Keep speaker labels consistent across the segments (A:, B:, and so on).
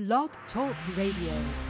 A: Blog Talk Radio.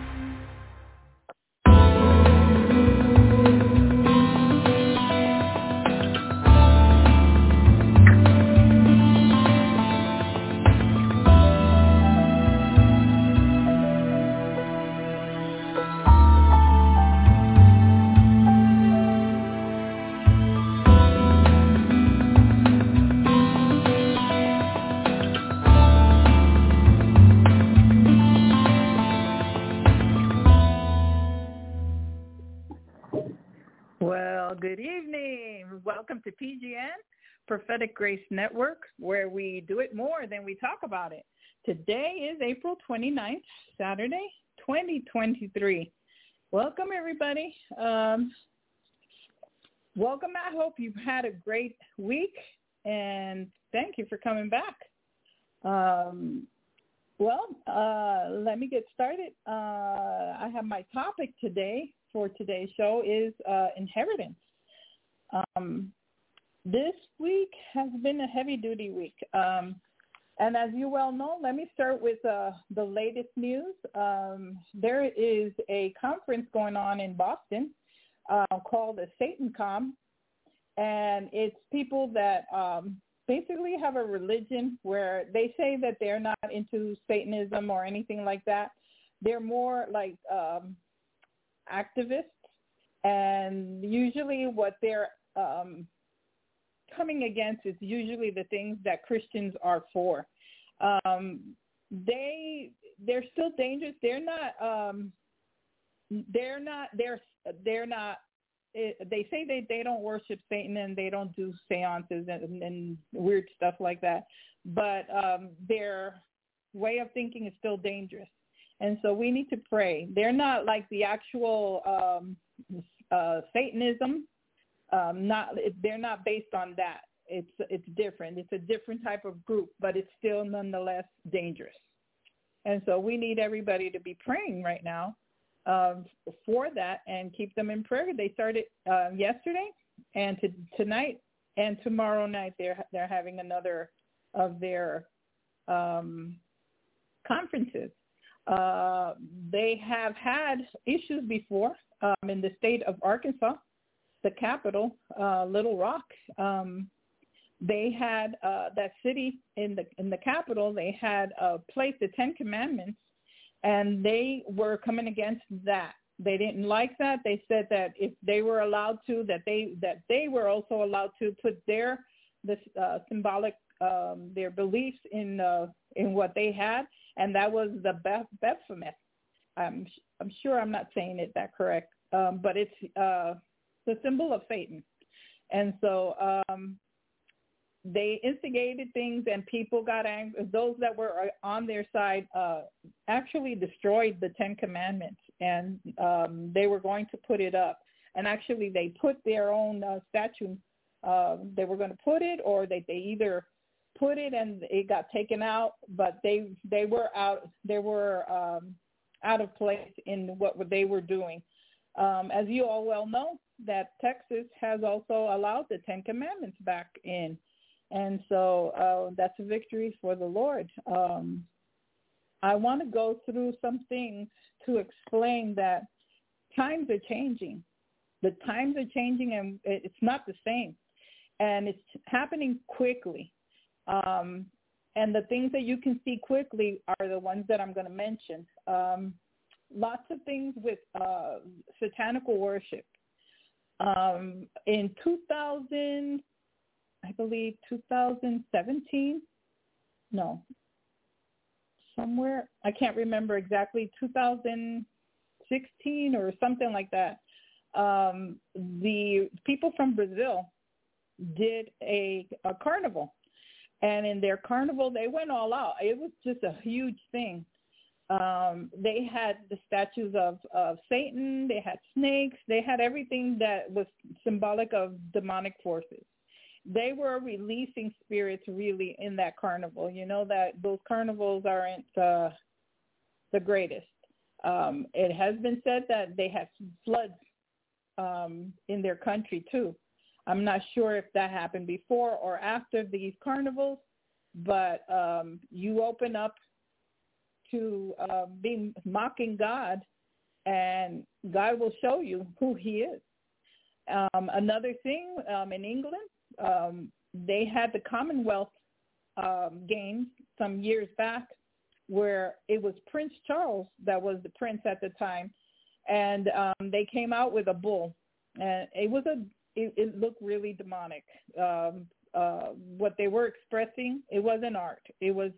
B: To PGN, Prophetic Grace Network, where we do it more than we talk about it. Today is April 29th, Saturday, 2023. Welcome, everybody. Um, welcome. I hope you've had a great week, and thank you for coming back. Um, well, uh, let me get started. Uh, I have my topic today for today's show is uh, inheritance. Um, this week has been a heavy-duty week. Um, and as you well know, let me start with uh, the latest news. Um, there is a conference going on in Boston uh, called the SatanCon, and it's people that um, basically have a religion where they say that they're not into Satanism or anything like that. They're more like um, activists, and usually what they're um, coming against is usually the things that Christians are for. Um, they they're still dangerous. They're not. Um, they're not. They're they're not. It, they say they they don't worship Satan and they don't do seances and, and weird stuff like that. But um, their way of thinking is still dangerous. And so we need to pray. They're not like the actual um, uh, Satanism. Um, not they're not based on that. It's it's different. It's a different type of group, but it's still nonetheless dangerous. And so we need everybody to be praying right now um, for that and keep them in prayer. They started uh, yesterday, and to, tonight and tomorrow night they're they're having another of their um, conferences. Uh, they have had issues before um, in the state of Arkansas, the capital, uh, Little Rock. Um, they had uh, that city in the in the capital. They had uh, placed the Ten Commandments, and they were coming against that. They didn't like that. They said that if they were allowed to, that they that they were also allowed to put their the uh, symbolic um, their beliefs in uh, in what they had, and that was the Beth- Baphomet. I'm I'm sure I'm not saying it that correct, um, but it's uh, the symbol of Satan, and so um, they instigated things, and people got angry. Those that were uh, on their side uh, actually destroyed the Ten Commandments, and um, they were going to put it up. And actually, they put their own uh, statue. Uh, they were going to put it, or they they either put it and it got taken out, but they they were out they were um, out of place in what they were doing. Um, as you all well know, that Texas has also allowed the Ten Commandments back in, and so uh, that's a victory for the Lord. Um, I want to go through some things to explain that times are changing. The times are changing, and it's not the same, and it's happening quickly. Um, and the things that you can see quickly are the ones that I'm going to mention. Um, lots of things with uh, satanical worship. Um, in 2000, I believe 2017, no, somewhere, I can't remember exactly, 2016 or something like that. Um, the people from Brazil did a, a carnival and in their carnival, they went all out. It was just a huge thing. Um, they had the statues of, of Satan. They had snakes. They had everything that was symbolic of demonic forces. They were releasing spirits really in that carnival. You know that those carnivals aren't uh, the greatest. Um, it has been said that they had floods um, in their country too. I'm not sure if that happened before or after these carnivals, but um, you open up to uh, be mocking God, and God will show you who He is. Um, another thing um, in England, um, they had the Commonwealth um, Games some years back, where it was Prince Charles that was the prince at the time, and um, they came out with a bull, and it was a it, it looked really demonic. Um, uh, what they were expressing, it wasn't art. It was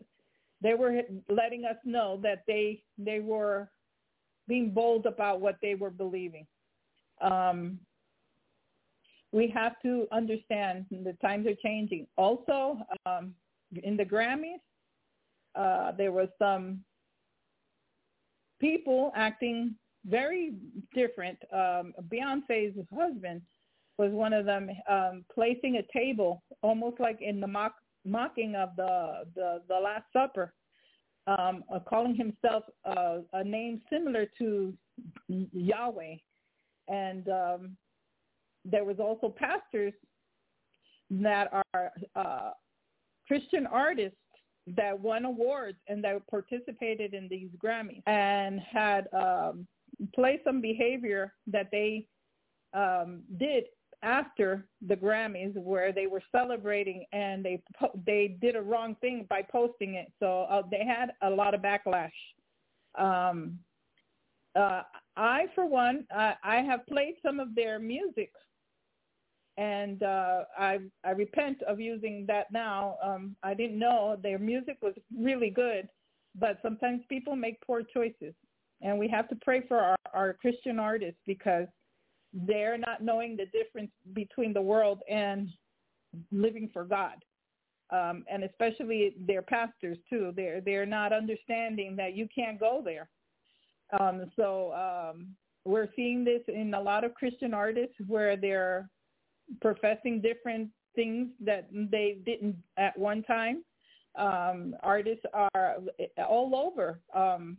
B: they were letting us know that they they were being bold about what they were believing. Um, we have to understand the times are changing. Also, um, in the Grammys, uh, there was some people acting very different. Um, Beyonce's husband was one of them, um, placing a table almost like in the mock, mocking of the the, the Last Supper, um, uh, calling himself uh, a name similar to Yahweh, and um, there was also pastors that are uh, Christian artists that won awards and that participated in these Grammys and had um, played some behavior that they um, did after the Grammys where they were celebrating and they po- they did a wrong thing by posting it. So uh, they had a lot of backlash. Um, uh, I, for one, I, I have played some of their music, and uh, I I repent of using that now. Um, I didn't know their music was really good, but sometimes people make poor choices, and we have to pray for our, our Christian artists because they're not knowing the difference between the world and living for God. Um, and especially their pastors too. They're they're not understanding that you can't go there. Um, so um, we're seeing this in a lot of Christian artists where they're professing different things that they didn't at one time. Um, artists are all over. Um,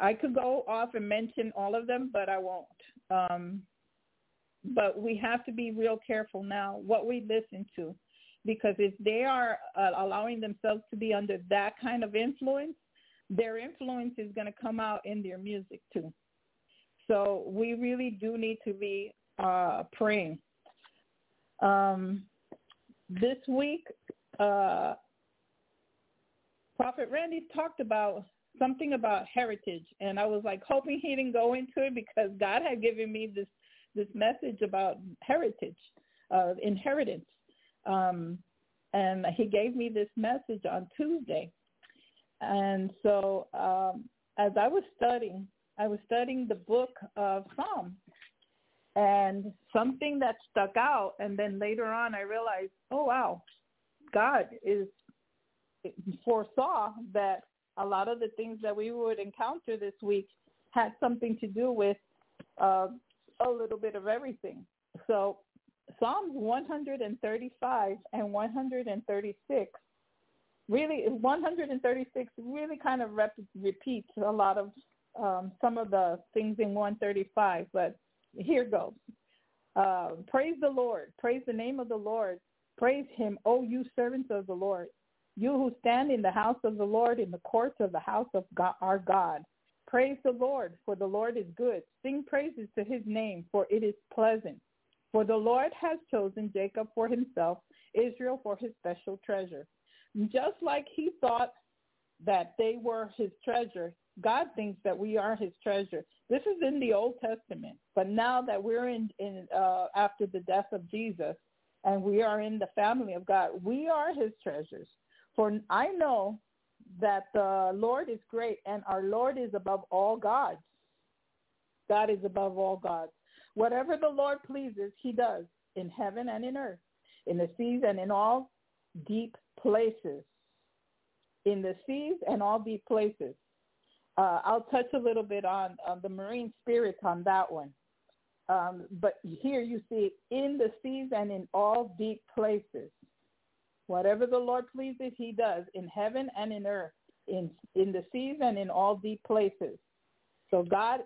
B: I could go off and mention all of them, but I won't. But we have to be real careful now what we listen to because if they are uh, allowing themselves to be under that kind of influence, their influence is going to come out in their music too. So we really do need to be uh, praying. Um, this week, uh, Prophet Randy talked about something about heritage, and I was like hoping he didn't go into it because God had given me this this message about heritage, uh, inheritance. Um, and he gave me this message on Tuesday. And so um, as I was studying, I was studying the book of Psalms and something that stuck out. And then later on, I realized, oh, wow, God is foresaw that a lot of the things that we would encounter this week had something to do with uh, a little bit of everything. So Psalms 135 and 136 really 136 really kind of rep- repeats a lot of um, some of the things in 135 but here goes. Uh, praise the lord. Praise the name of the lord. Praise him o you servants of the lord. You who stand in the house of the lord in the courts of the house of god, our god Praise the Lord, for the Lord is good. Sing praises to his name, for it is pleasant. For the Lord has chosen Jacob for himself, Israel for his special treasure. Just like he thought that they were his treasure, God thinks that we are his treasure. This is in the Old Testament, but now that we're in, in uh, after the death of Jesus and we are in the family of God, we are his treasures. For I know that the Lord is great and our Lord is above all gods. God is above all gods. Whatever the Lord pleases, he does in heaven and in earth, in the seas and in all deep places. In the seas and all deep places. Uh, I'll touch a little bit on, on the marine spirits on that one. Um, but here you see in the seas and in all deep places. Whatever the Lord pleases, he does in heaven and in earth, in, in the seas and in all deep places. So God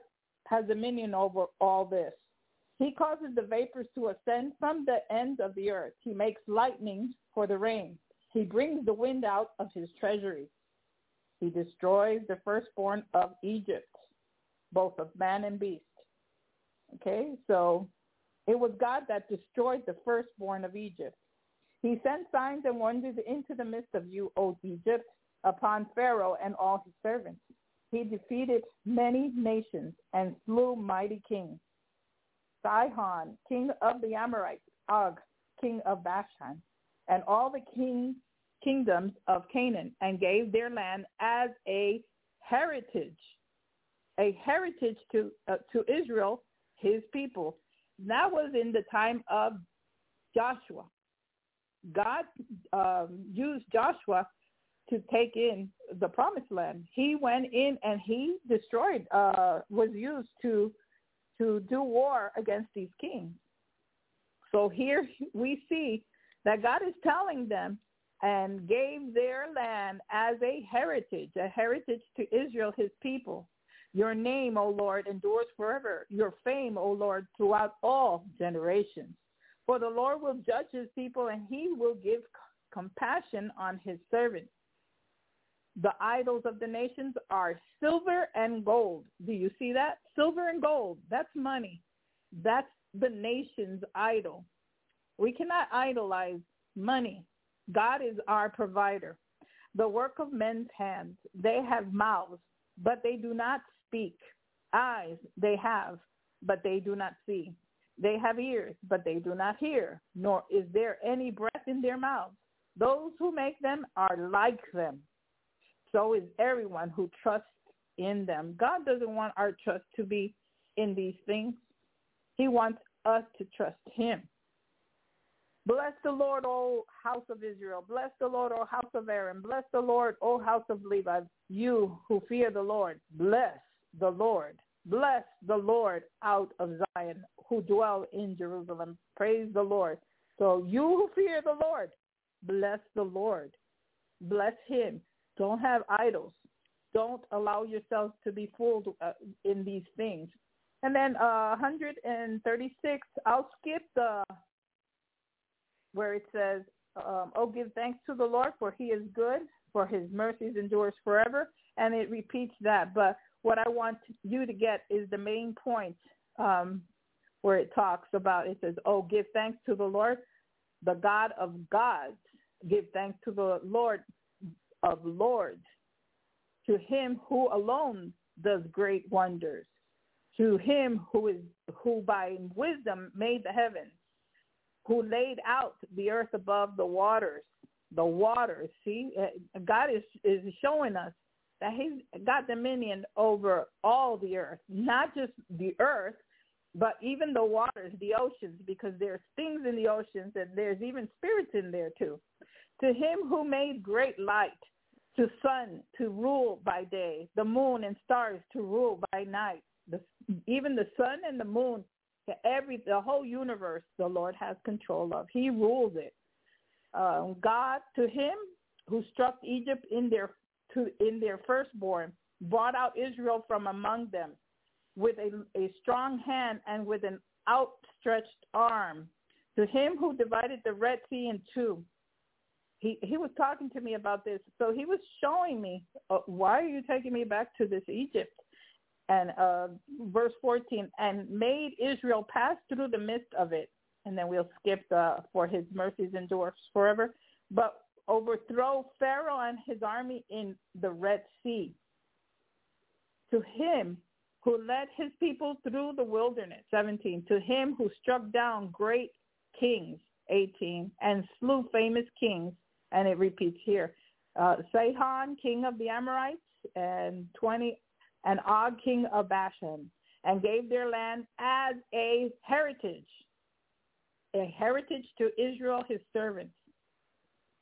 B: has dominion over all this. He causes the vapors to ascend from the ends of the earth. He makes lightning for the rain. He brings the wind out of his treasury. He destroys the firstborn of Egypt, both of man and beast. Okay, so it was God that destroyed the firstborn of Egypt. He sent signs and wonders into the midst of you, O Egypt, upon Pharaoh and all his servants. He defeated many nations and slew mighty kings. Sihon, king of the Amorites, Og, king of Bashan, and all the king, kingdoms of Canaan, and gave their land as a heritage, a heritage to uh, to Israel, his people. That was in the time of Joshua. God um, used Joshua to take in the promised land. He went in and he destroyed, uh, was used to to do war against these kings. So here we see that God is telling them and gave their land as a heritage, a heritage to Israel, his people. Your name, O Lord, endures forever. Your fame, O Lord, throughout all generations. For the Lord will judge his people and he will give compassion on his servants. The idols of the nations are silver and gold. Do you see that? Silver and gold. That's money. That's the nation's idol. We cannot idolize money. God is our provider. The work of men's hands. They have mouths, but they do not speak. Eyes they have, but they do not see. They have ears, but they do not hear, nor is there any breath in their mouths. Those who make them are like them. So is everyone who trusts in them. God doesn't want our trust to be in these things. He wants us to trust him. Bless the Lord, O house of Israel. Bless the Lord, O house of Aaron. Bless the Lord, O house of Levi. You who fear the Lord, bless the Lord. Bless the Lord out of Zion who dwell in Jerusalem. Praise the Lord. So you who fear the Lord, bless the Lord. Bless him. Don't have idols. Don't allow yourselves to be fooled uh, in these things. And then uh, 136, I'll skip the where it says, um, "Oh, give thanks to the Lord, for He is good, for His mercies endures forever," and it repeats that. But what I want you to get is the main point um, where it talks about. It says, "Oh, give thanks to the Lord, the God of gods. Give thanks to the Lord of lords, to Him who alone does great wonders." to him who is who by wisdom made the heavens who laid out the earth above the waters. The waters. See, uh, God is is showing us that He's got dominion over all the earth, not just the earth, but even the waters, the oceans, because there's things in the oceans and there's even spirits in there too. To Him who made great light, to sun to rule by day, the moon and stars to rule by night, the, even the sun and the moon every the whole universe the Lord has control of. He rules it. Uh, God to him who struck Egypt in their to in their firstborn brought out Israel from among them with a, a strong hand and with an outstretched arm. To him who divided the Red Sea in two. He he was talking to me about this. So he was showing me uh, why are you taking me back to this Egypt? and uh, verse 14, and made Israel pass through the midst of it. And then we'll skip the, for his mercies endure forever. But overthrow Pharaoh and his army in the Red Sea. To him who led his people through the wilderness, 17. To him who struck down great kings, 18, and slew famous kings. And it repeats here. Uh, Sihon, king of the Amorites, and 20, and Og king of Bashan, and gave their land as a heritage, a heritage to Israel his servants,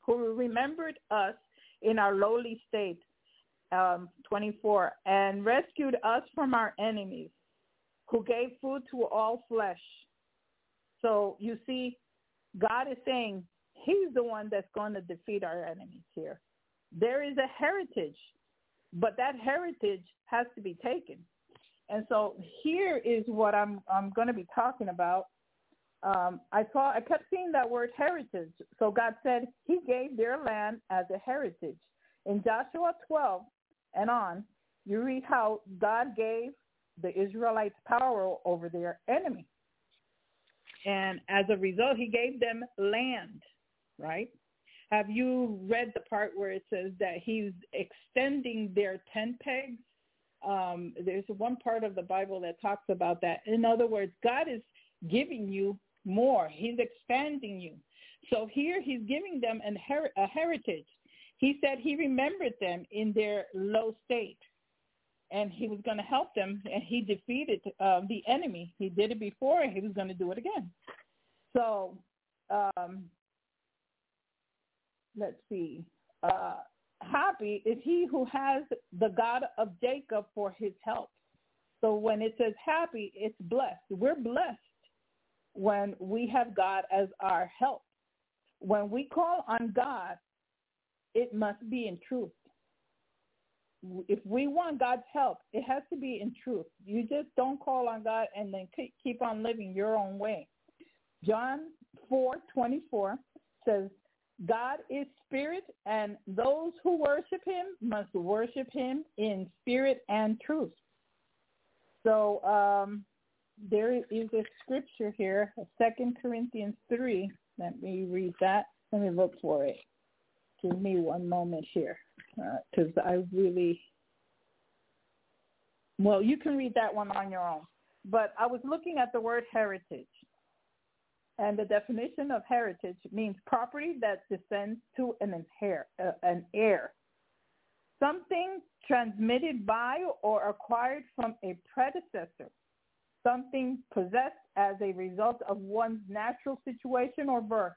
B: who remembered us in our lowly state, um, 24, and rescued us from our enemies, who gave food to all flesh. So you see, God is saying he's the one that's going to defeat our enemies here. There is a heritage but that heritage has to be taken. And so here is what I'm I'm going to be talking about. Um, I saw I kept seeing that word heritage. So God said He gave their land as a heritage. In Joshua 12, and on, you read how God gave the Israelites power over their enemy. And as a result, he gave them land, right? Have you read the part where it says that he's extending their tent pegs? Um, there's one part of the Bible that talks about that. In other words, God is giving you more. He's expanding you. So here he's giving them an her- a heritage. He said he remembered them in their low state and he was going to help them and he defeated uh, the enemy. He did it before and he was going to do it again. So um, let's see. Uh, happy is he who has the God of Jacob for his help. So when it says happy, it's blessed. We're blessed when we have God as our help. When we call on God, it must be in truth. If we want God's help, it has to be in truth. You just don't call on God and then keep on living your own way. John 4:24 says, God is spirit, and those who worship him must worship him in spirit and truth. So um, there is a scripture here, Second Corinthians 3. Let me read that. Let me look for it. Give me one moment here because uh, I really, well, you can read that one on your own. But I was looking at the word heritage. And the definition of heritage means property that descends to an, inher- uh, an heir. Something transmitted by or acquired from a predecessor. Something possessed as a result of one's natural situation or birth.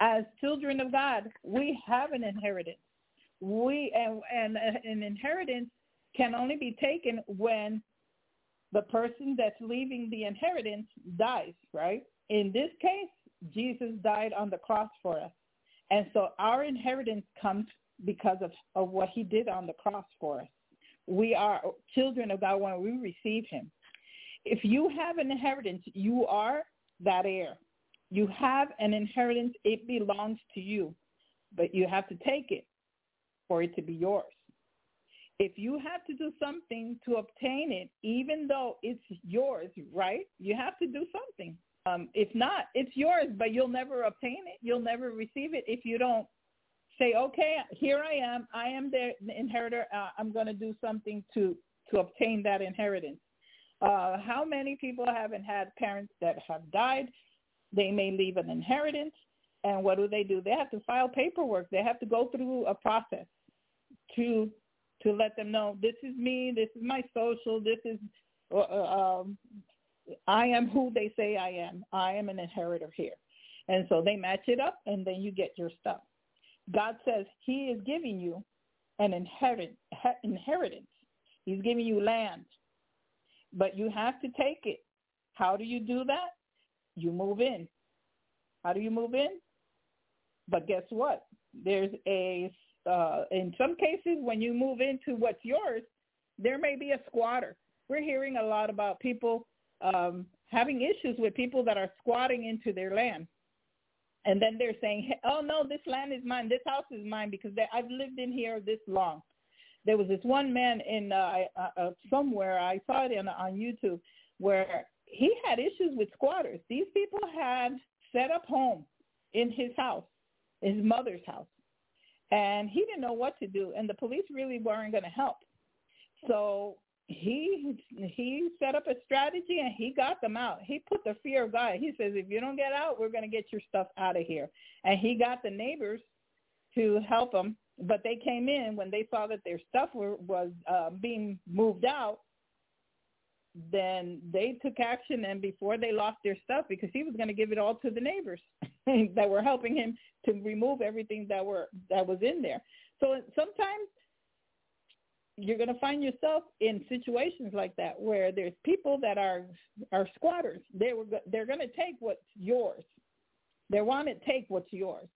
B: As children of God, we have an inheritance. We and, and uh, an inheritance can only be taken when the person that's leaving the inheritance dies, right? In this case, Jesus died on the cross for us. And so our inheritance comes because of, of what he did on the cross for us. We are children of God when we receive him. If you have an inheritance, you are that heir. You have an inheritance. It belongs to you, but you have to take it for it to be yours. If you have to do something to obtain it, even though it's yours, right? You have to do something. Um, if not, it's yours, but you'll never obtain it. You'll never receive it if you don't say, okay, here I am. I am the inheritor. Uh, I'm going to do something to, to obtain that inheritance. Uh, how many people haven't had parents that have died? They may leave an inheritance. And what do they do? They have to file paperwork. They have to go through a process to to let them know this is me, this is my social, this is uh, uh um, I am who they say I am. I am an inheritor here. And so they match it up and then you get your stuff. God says he is giving you an inherit, inheritance. He's giving you land. But you have to take it. How do you do that? You move in. How do you move in? But guess what? There's a, uh, in some cases, when you move into what's yours, there may be a squatter. We're hearing a lot about people um, having issues with people that are squatting into their land. And then they're saying, oh, no, this land is mine. This house is mine because they, I've lived in here this long. There was this one man in uh, uh, uh, somewhere, I saw it on, on YouTube, where he had issues with squatters. These people had set up home in his house, his mother's house. And he didn't know what to do. And the police really weren't going to help. So he he set up a strategy and he got them out. He put the fear of God. He says, if you don't get out, we're going to get your stuff out of here. And he got the neighbors to help him, but they came in when they saw that their stuff were, was uh, being moved out. Then they took action, and before they lost their stuff, because he was going to give it all to the neighbors that were helping him to remove everything that were that was in there. So sometimes you're going to find yourself in situations like that where there's people that are are squatters. They were they're going to take what's yours. They want to take what's yours,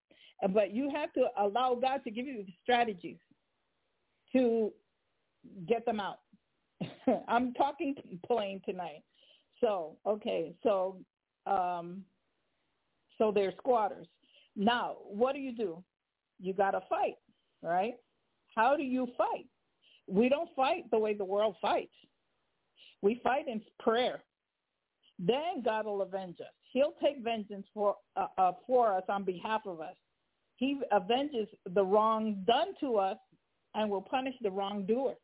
B: but you have to allow God to give you the strategies to get them out. I'm talking plain tonight. So okay, so um, so they're squatters. Now, what do you do? You got to fight, right? How do you fight? We don't fight the way the world fights. We fight in prayer. Then God will avenge us. He'll take vengeance for uh, uh, for us on behalf of us. He avenges the wrong done to us and will punish the wrongdoer.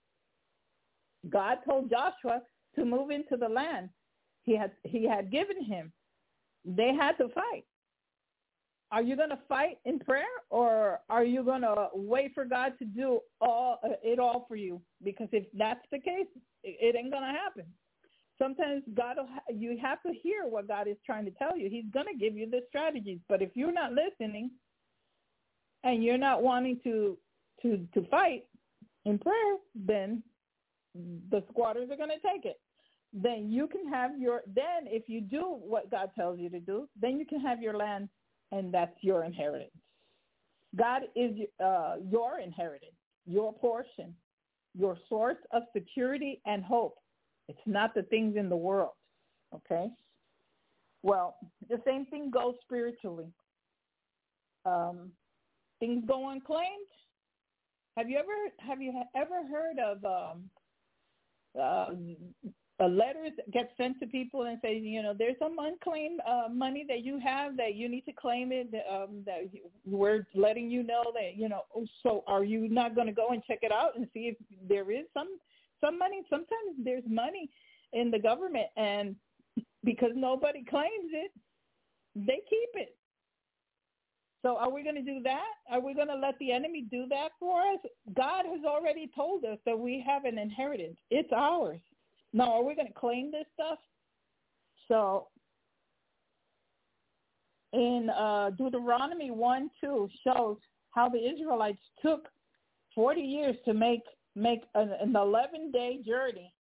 B: God told Joshua to move into the land he had he had given him. They had to fight. Are you going to fight in prayer or are you going to wait for God to do all it all for you? Because if that's the case, it ain't going to happen. Sometimes God you have to hear what God is trying to tell you. He's going to give you the strategies, but if you're not listening and you're not wanting to to to fight in prayer, then the squatters are going to take it. Then you can have your then if you do what God tells you to do, then you can have your land and that's your inheritance. God is uh, your inheritance, your portion, your source of security and hope. It's not the things in the world. Okay? Well, the same thing goes spiritually. Um, things go unclaimed. Have you ever have you ever heard of um, uh, a letter gets sent to people and says, you know, there's some unclaimed uh, money that you have that you need to claim it. Um, that we're letting you know that, you know. So are you not going to go and check it out and see if there is some some money? Sometimes there's money in the government, and because nobody claims it, they keep it. So are we going to do that? Are we going to let the enemy do that for us? God has already told us that we have an inheritance. It's ours. Now, are we going to claim this stuff? So in uh, Deuteronomy 1, 2 shows how the Israelites took 40 years to make make an, an 11-day journey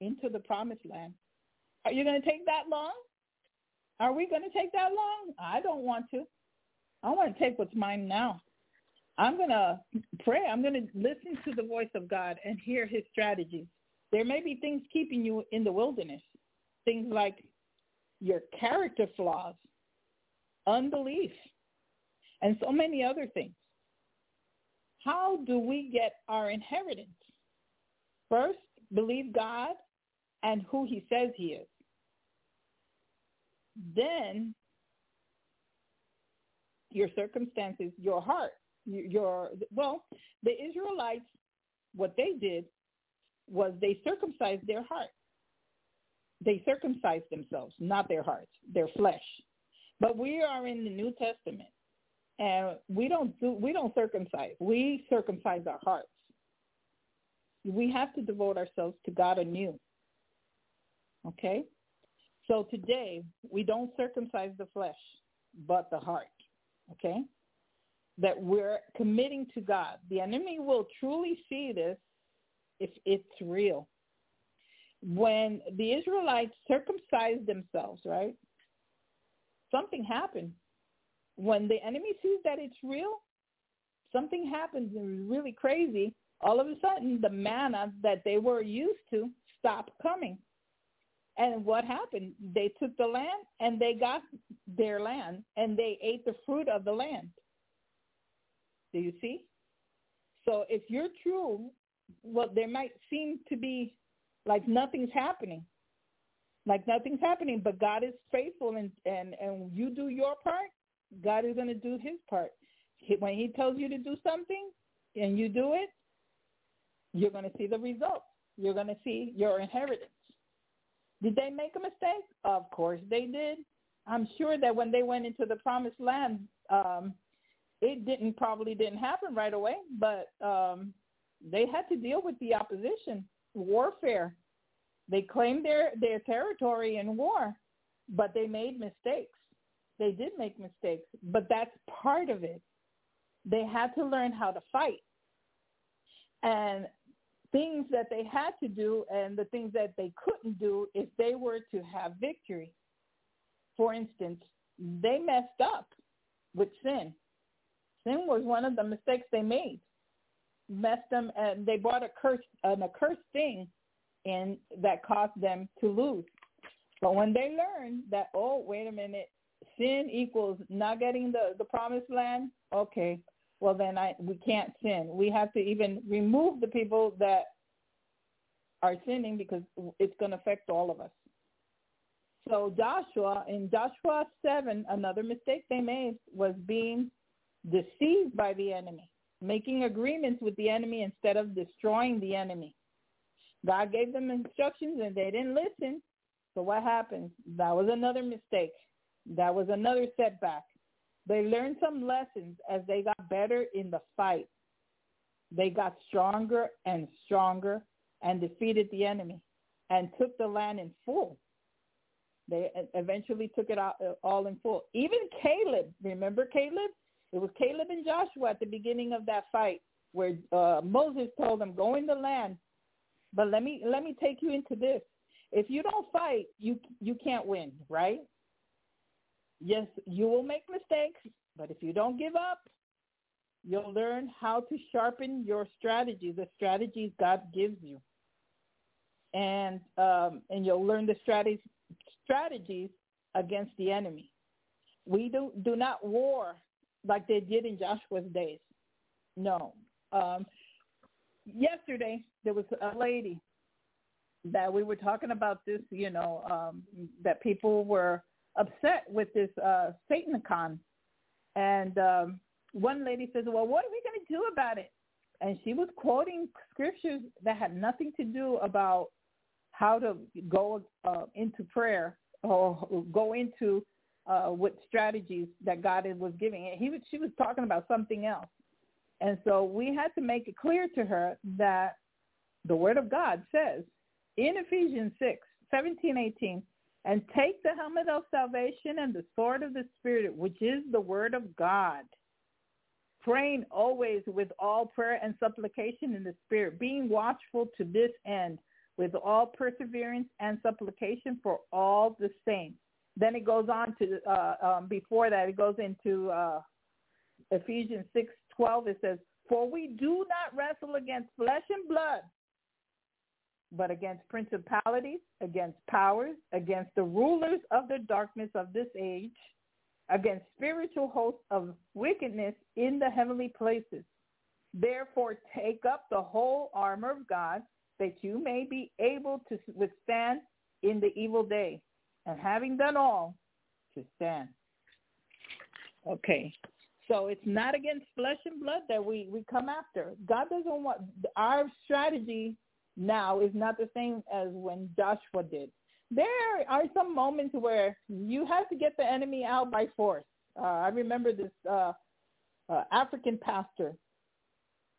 B: into the promised land. Are you going to take that long? Are we going to take that long? I don't want to. I want to take what's mine now. I'm going to pray. I'm going to listen to the voice of God and hear his strategies. There may be things keeping you in the wilderness, things like your character flaws, unbelief, and so many other things. How do we get our inheritance? First, believe God and who he says he is. Then your circumstances, your heart, your well, the Israelites, what they did was they circumcised their heart. They circumcised themselves, not their hearts, their flesh. But we are in the New Testament, and we don't do we don't circumcise. We circumcise our hearts. We have to devote ourselves to God anew. Okay? So today, we don't circumcise the flesh, but the heart. Okay? That we're committing to God. The enemy will truly see this if it's real. When the Israelites circumcised themselves, right? Something happened. When the enemy sees that it's real, something happens and really crazy. All of a sudden, the manna that they were used to stopped coming. And what happened? They took the land and they got their land and they ate the fruit of the land. Do you see? So if you're true well, there might seem to be like nothing's happening, like nothing's happening, but God is faithful and, and, and you do your part, God is going to do his part. When he tells you to do something and you do it, you're going to see the results. You're going to see your inheritance. Did they make a mistake? Of course they did. I'm sure that when they went into the promised land, um, it didn't probably didn't happen right away, but um, they had to deal with the opposition, warfare. They claimed their, their territory in war, but they made mistakes. They did make mistakes, but that's part of it. They had to learn how to fight. And things that they had to do and the things that they couldn't do if they were to have victory. For instance, they messed up with sin. Sin was one of the mistakes they made messed them and they brought a curse an accursed thing and that caused them to lose. But when they learned that, oh, wait a minute, sin equals not getting the, the promised land, okay, well then I we can't sin. We have to even remove the people that are sinning because it's going to affect all of us. So Joshua in Joshua 7, another mistake they made was being deceived by the enemy, making agreements with the enemy instead of destroying the enemy. God gave them instructions and they didn't listen. So what happened? That was another mistake. That was another setback. They learned some lessons as they got better in the fight. They got stronger and stronger and defeated the enemy and took the land in full. They eventually took it all in full. Even Caleb, remember Caleb? It was Caleb and Joshua at the beginning of that fight where uh, Moses told them, "Go in the land, but let me let me take you into this. If you don't fight, you you can't win, right? Yes, you will make mistakes, but if you don't give up, you'll learn how to sharpen your strategy, the strategies God gives you, and um, and you'll learn the strategies strategies against the enemy. We do do not war like they did in Joshua's days. No. Um, yesterday there was a lady that we were talking about this, you know, um, that people were upset with this uh, SatanCon. And um, one lady says, well, what are we going to do about it? And she was quoting scriptures that had nothing to do about how to go uh, into prayer or go into uh, what strategies that God was giving. It he was, she was talking about something else. And so we had to make it clear to her that the Word of God says in Ephesians 6, 17, 18, and take the helmet of salvation and the sword of the Spirit, which is the Word of God, praying always with all prayer and supplication in the Spirit, being watchful to this end with all perseverance and supplication for all the saints. Then it goes on to, uh, um, before that, it goes into uh, Ephesians 6, 12. It says, For we do not wrestle against flesh and blood, but against principalities, against powers, against the rulers of the darkness of this age, against spiritual hosts of wickedness in the heavenly places. Therefore, take up the whole armor of God that you may be able to withstand in the evil day, and having done all, to stand. Okay, so it's not against flesh and blood that we, we come after. God doesn't want our strategy now is not the same as when Joshua did. There are some moments where you have to get the enemy out by force. Uh, I remember this uh, uh, African pastor,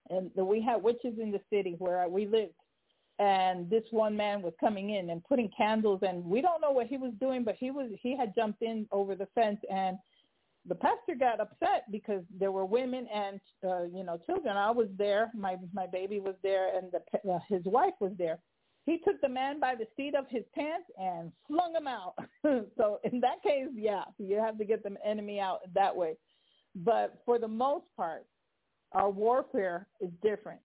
B: and we had witches in the city where we lived, and this one man was coming in and putting candles, and we don't know what he was doing, but he was he had jumped in over the fence and the pastor got upset because there were women and uh, you know children. I was there, my my baby was there, and the, uh, his wife was there. He took the man by the seat of his pants and flung him out. so in that case, yeah, you have to get the enemy out that way. But for the most part, our warfare is different.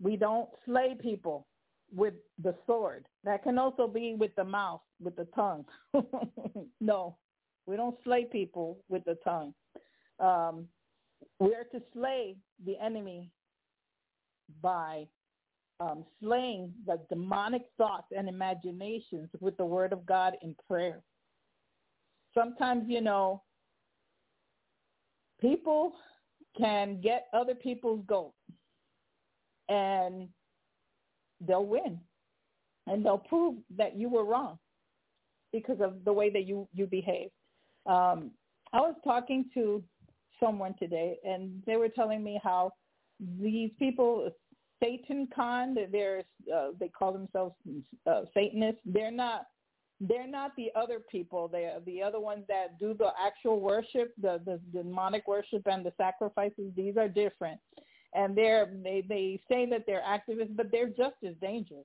B: We don't slay people with the sword. That can also be with the mouth, with the tongue. no, we don't slay people with the tongue. Um, we are to slay the enemy by um, slaying the demonic thoughts and imaginations with the word of God in prayer. Sometimes, you know, people can get other people's goat and they'll win and they'll prove that you were wrong because of the way that you, you behave. Um, I was talking to someone today, and they were telling me how these people, Satan Con, they're uh, they call themselves uh, Satanists. They're not. They're not the other people. They're the other ones that do the actual worship, the, the demonic worship and the sacrifices. These are different, and they're they they say that they're activists, but they're just as dangerous.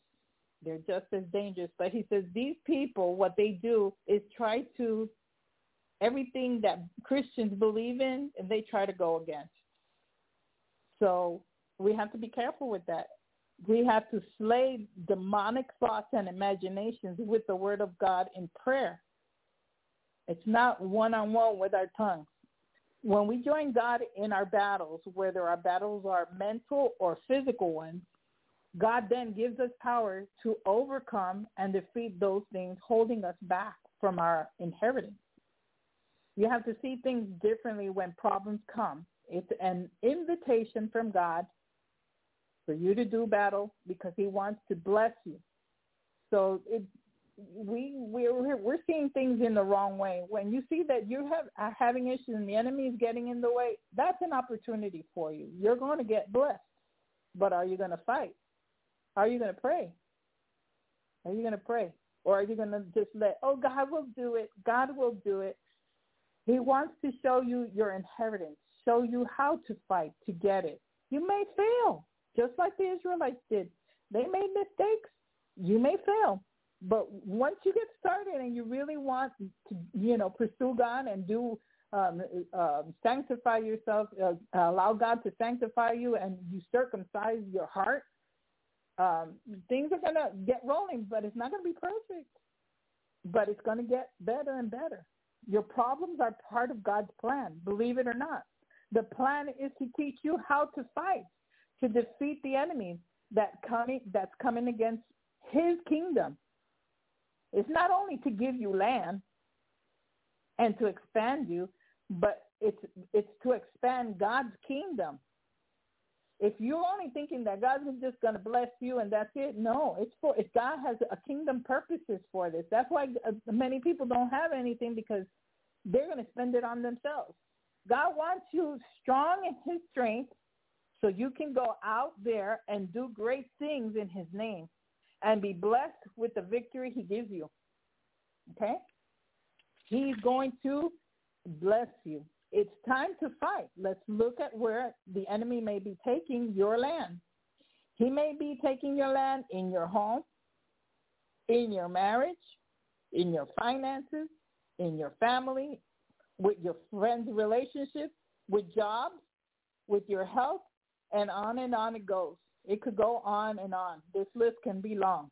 B: They're just as dangerous. But he says these people, what they do is try to everything that Christians believe in, they try to go against. So we have to be careful with that. We have to slay demonic thoughts and imaginations with the word of God in prayer. It's not one-on-one with our tongues. When we join God in our battles, whether our battles are mental or physical ones, God then gives us power to overcome and defeat those things holding us back from our inheritance. You have to see things differently when problems come. It's an invitation from God for you to do battle because he wants to bless you. So it, we we're we're seeing things in the wrong way. When you see that you have are having issues and the enemy is getting in the way, that's an opportunity for you. You're going to get blessed, but are you going to fight? Are you going to pray? Are you going to pray, or are you going to just let? Oh, God will do it. God will do it. He wants to show you your inheritance, show you how to fight to get it. You may fail, just like the Israelites did. They made mistakes. You may fail, but once you get started and you really want to, you know, pursue God and do um, uh, sanctify yourself, uh, allow God to sanctify you, and you circumcise your heart, um, things are gonna get rolling. But it's not gonna be perfect. But it's gonna get better and better. Your problems are part of God's plan, believe it or not. The plan is to teach you how to fight, to defeat the enemy that coming that's coming against His kingdom it's not only to give you land and to expand you, but it's it's to expand God's kingdom. If you're only thinking that God's just going to bless you and that's it, no, it's for if God has a kingdom purposes for this. That's why uh, many people don't have anything because they're going to spend it on themselves. God wants you strong in His strength, so you can go out there and do great things in His name and be blessed with the victory he gives you. Okay? He's going to bless you. It's time to fight. Let's look at where the enemy may be taking your land. He may be taking your land in your home, in your marriage, in your finances, in your family, with your friends' relationships, with jobs, with your health, and on and on it goes. It could go on and on. This list can be long.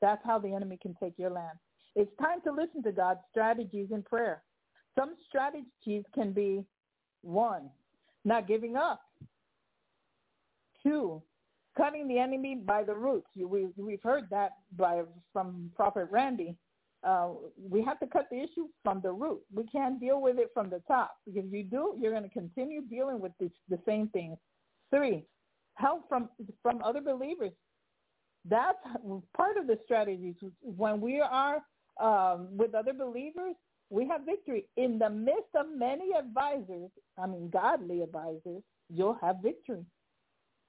B: That's how the enemy can take your land. It's time to listen to God's strategies in prayer. Some strategies can be one, not giving up. Two, cutting the enemy by the roots. We, we've heard that by from Prophet Randy. Uh, we have to cut the issue from the root. We can't deal with it from the top. Because if you do, you're going to continue dealing with this, the same things. Three, help from from other believers. That's part of the strategies. When we are um, with other believers, we have victory. In the midst of many advisors, I mean godly advisors, you'll have victory.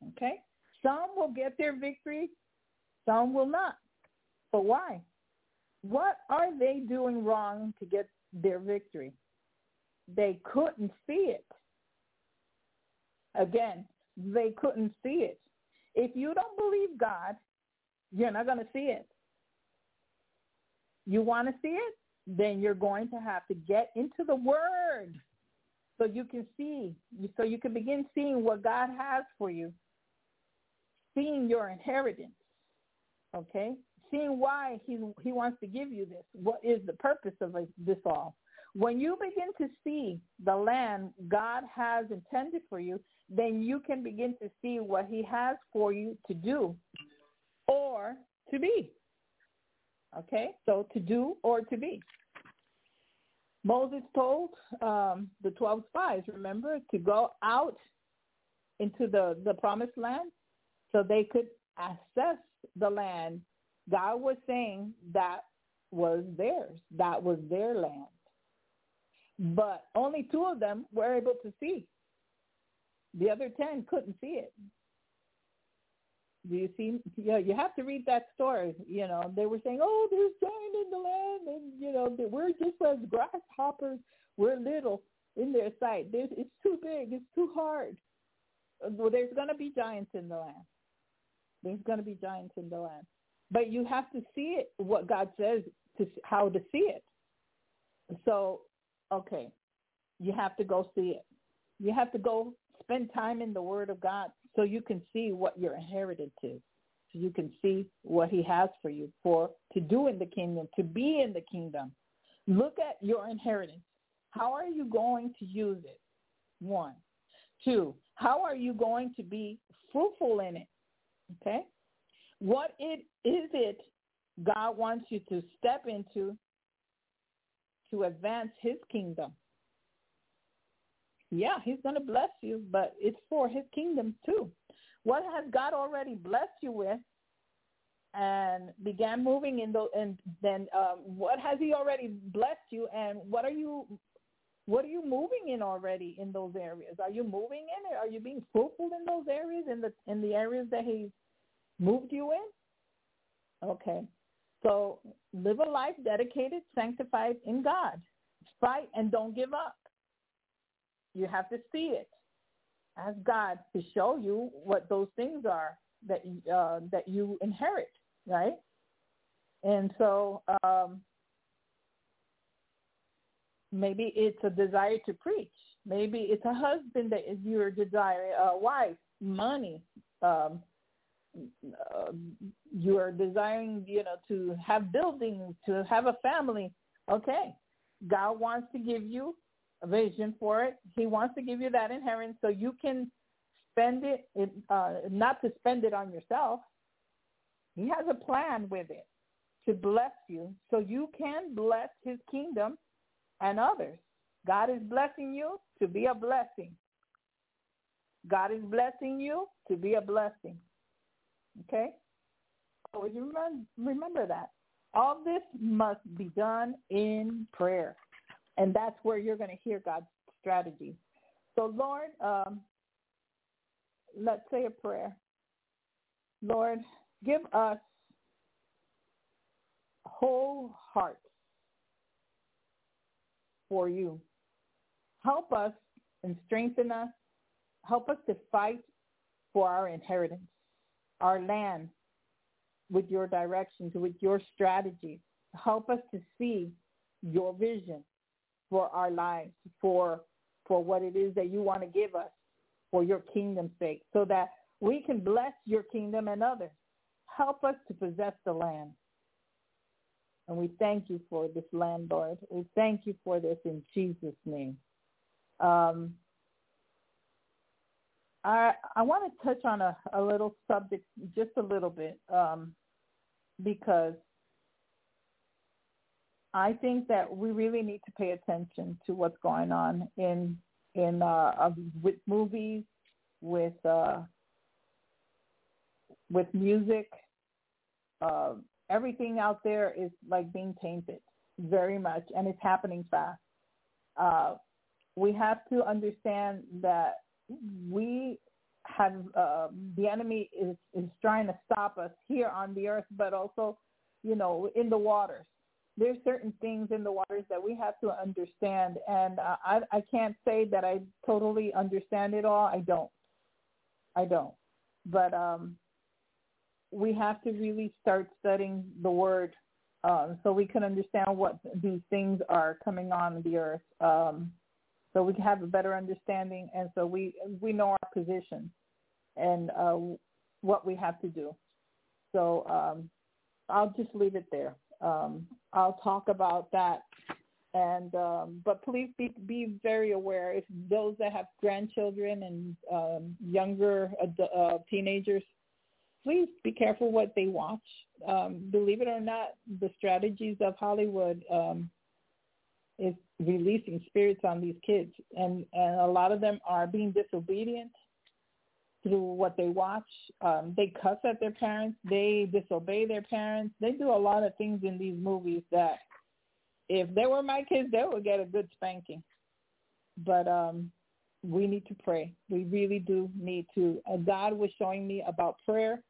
B: Okay? Some will get their victory, some will not. But why? What are they doing wrong to get their victory? They couldn't see it. Again, they couldn't see it. If you don't believe God, you're not going to see it. You want to see it? Then you're going to have to get into the Word so you can see, so you can begin seeing what God has for you, seeing your inheritance, okay? Seeing why he, he wants to give you this. What is the purpose of this all? When you begin to see the land God has intended for you, then you can begin to see what he has for you to do or to be. Okay, so to do or to be. Moses told um, the 12 spies, remember, to go out into the, the promised land so they could assess the land. God was saying that was theirs. That was their land. But only two of them were able to see. The other 10 couldn't see it. Do you see? Yeah, you have to read that story. You know, they were saying, "Oh, there's giant in the land, and you know, we're just as grasshoppers. We're little in their sight. There's, it's too big. It's too hard." Uh, well, there's going to be giants in the land. There's going to be giants in the land, but you have to see it. What God says to how to see it. So, okay, you have to go see it. You have to go spend time in the Word of God so you can see what your inheritance is. So you can see what he has for you for to do in the kingdom, to be in the kingdom. Look at your inheritance. How are you going to use it? One. Two, how are you going to be fruitful in it? Okay. What it is it God wants you to step into to advance his kingdom? Yeah, he's going to bless you, but it's for his kingdom too. What has God already blessed you with and began moving in those, and then um, what has he already blessed you and what are you what are you moving in already in those areas? Are you moving in it? Are you being fruitful in those areas in the in the areas that he moved you in? Okay. So live a life dedicated, sanctified in God. Fight and don't give up. You have to see it. Ask God to show you what those things are that uh, that you inherit, right? And so um, maybe it's a desire to preach. Maybe it's a husband that is your desire, a wife, money. Um, uh, you are desiring, you know, to have buildings, to have a family. Okay, God wants to give you vision for it. He wants to give you that inheritance so you can spend it, uh, not to spend it on yourself. He has a plan with it to bless you so you can bless his kingdom and others. God is blessing you to be a blessing. God is blessing you to be a blessing. Okay? Always remember, remember that. All this must be done in prayer. And that's where you're going to hear God's strategy. So, Lord, um, let's say a prayer. Lord, give us whole hearts for you. Help us and strengthen us. Help us to fight for our inheritance, our land, with your directions, with your strategy. Help us to see your vision for our lives, for for what it is that you want to give us for your kingdom's sake, so that we can bless your kingdom and others. Help us to possess the land. And we thank you for this land, Lord. We thank you for this in Jesus' name. Um, I I want to touch on a, a little subject, just a little bit, um, because I think that we really need to pay attention to what's going on in in uh, with movies, with uh, with music. Uh, everything out there is like being tainted very much, and it's happening fast. Uh, we have to understand that we have uh, the enemy is is trying to stop us here on the earth, but also, you know, in the waters. There's certain things in the waters that we have to understand, and uh, I I can't say that I totally understand it all. I don't. I don't. But um, we have to really start studying the word um, so we can understand what these things are coming on the earth. Um, so we have a better understanding, and so we we know our position and uh, what we have to do. So um, I'll just leave it there. Um, I'll talk about that, and um, but please be be very aware if those that have grandchildren and um, younger uh, teenagers please be careful what they watch. Um, believe it or not, the strategies of Hollywood um, is releasing spirits on these kids, and and a lot of them are being disobedient through what they watch. Um, they cuss at their parents. They disobey their parents. They do a lot of things in these movies that, if they were my kids, they would get a good spanking. But um, we need to pray. We really do need to. Uh, God was showing me about prayer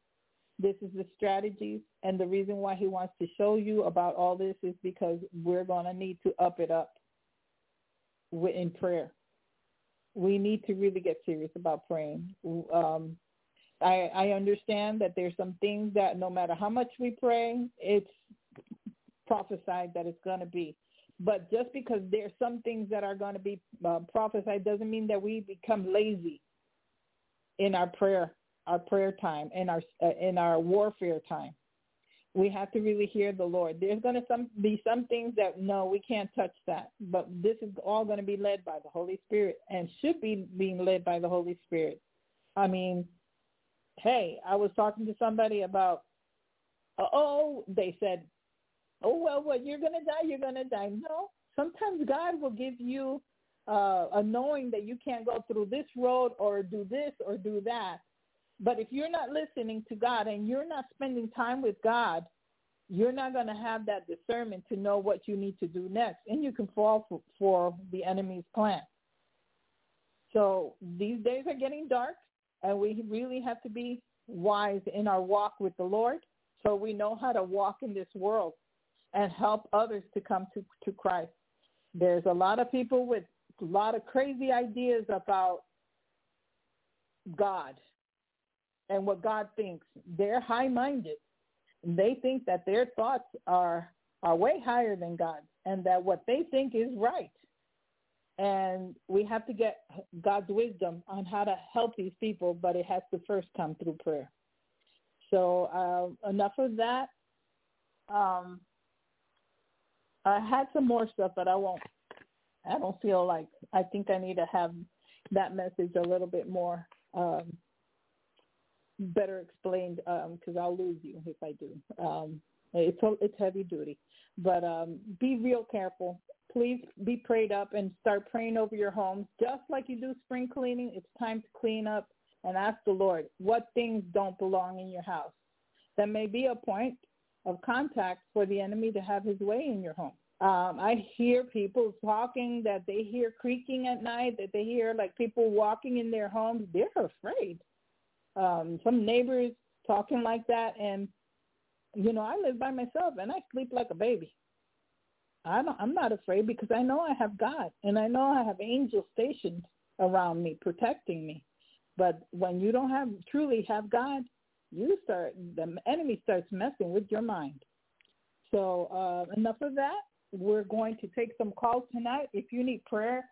B: this is the strategies and the reason why he wants to show you about all this is because we're going to need to up it up in prayer. We need to really get serious about praying. Um, I, I understand that there's some things that no matter how much we pray, it's prophesied that it's going to be. But just because there's some things that are going to be uh, prophesied doesn't mean that we become lazy in our prayer our prayer time and our uh, in our warfare time. We have to really hear the Lord. There's going to some, be some things that no, we can't touch that, but this is all going to be led by the Holy Spirit and should be being led by the Holy Spirit. I mean, hey, I was talking to somebody about, oh, they said, oh well, well, you're going to die, you're going to die. No, sometimes God will give you uh, a knowing that you can't go through this road or do this or do that but if you're not listening to God and you're not spending time with God, you're not going to have that discernment to know what you need to do next. And you can fall for, for the enemy's plan. So these days are getting dark, and we really have to be wise in our walk with the Lord so we know how to walk in this world and help others to come to, to Christ. There's a lot of people with a lot of crazy ideas about God and what God thinks. They're high-minded. They think that their thoughts are are way higher than God's, and that what they think is right. And we have to get God's wisdom on how to help these people, but it has to first come through prayer. So uh, enough of that. Um, I had some more stuff, but I won't. I don't feel like I think I need to have that message a little bit more um, better explained because um, I'll lose you if I do. Um, it's it's heavy duty, but um, be real careful. Please be prayed up and start praying over your homes, just like you do spring cleaning. It's time to clean up and ask the Lord what things don't belong in your house. That may be a point of contact for the enemy to have his way in your home. Um, I hear people talking that they hear creaking at night, that they hear like people walking in their homes. They're afraid um, some neighbors talking like that, and you know, I live by myself and I sleep like a baby. I don't, I'm not afraid because I know I have God and I know I have angels stationed around me protecting me. But when you don't have truly have God, you start the enemy starts messing with your mind. So uh, enough of that. We're going to take some calls tonight. If you need prayer,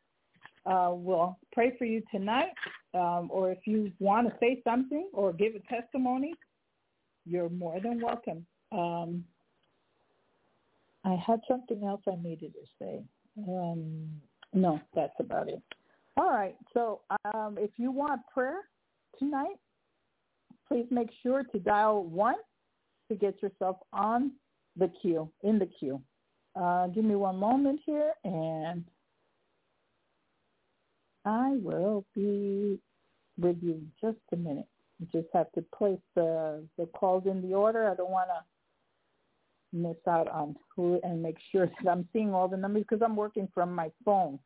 B: uh, we'll pray for you tonight. Um, or if you want to say something or give a testimony, you're more than welcome. Um, I had something else I needed to say. Um, no, that's about it. All right. So um, if you want prayer tonight, please make sure to dial one to get yourself on the queue, in the queue. Uh, give me one moment here and I will be with you in just a minute. You just have to place the the calls in the order. I don't want to miss out on who and make sure that I'm seeing all the numbers because I'm working from my phone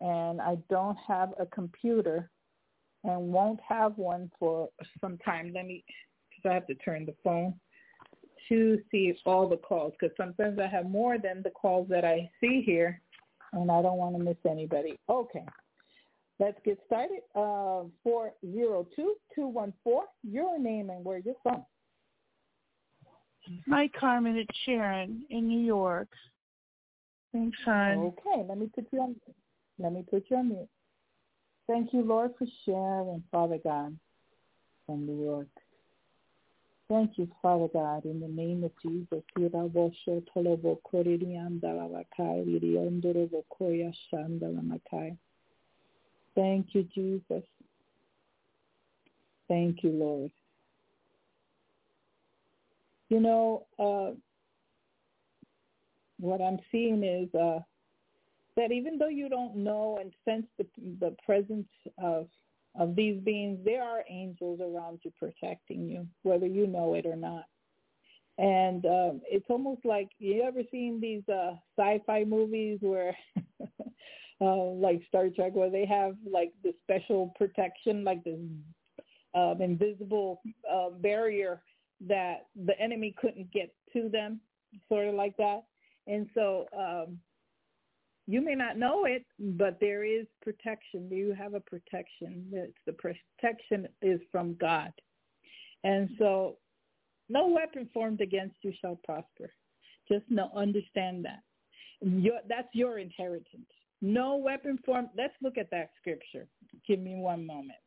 B: and I don't have a computer and won't have one for some time. Let me, because I have to turn the phone to see all the calls because sometimes I have more than the calls that I see here and I don't want to miss anybody. Okay. Let's get started. Uh, 402-214, your name and where you're from.
C: Hi, Carmen. It's Sharon in New York. Thanks, hon.
B: Okay, let me put you on. Let me put you on mute. Thank you, Lord, for sharing, Father God, from New York. Thank you, Father God, in the name of Jesus. Thank you, Jesus. Thank you, Lord. You know, uh, what I'm seeing is uh, that even though you don't know and sense the, the presence of of these beings, there are angels around you protecting you, whether you know it or not. And um, it's almost like you ever seen these uh, sci-fi movies where uh, like Star Trek, where they have like the special protection, like this um, invisible uh, barrier that the enemy couldn't get to them, sort of like that. And so um, you may not know it, but there is protection. You have a protection. It's the protection is from God. And so no weapon formed against you shall prosper. Just know, understand that. Your, that's your inheritance. No weapon formed. Let's look at that scripture. Give me one moment.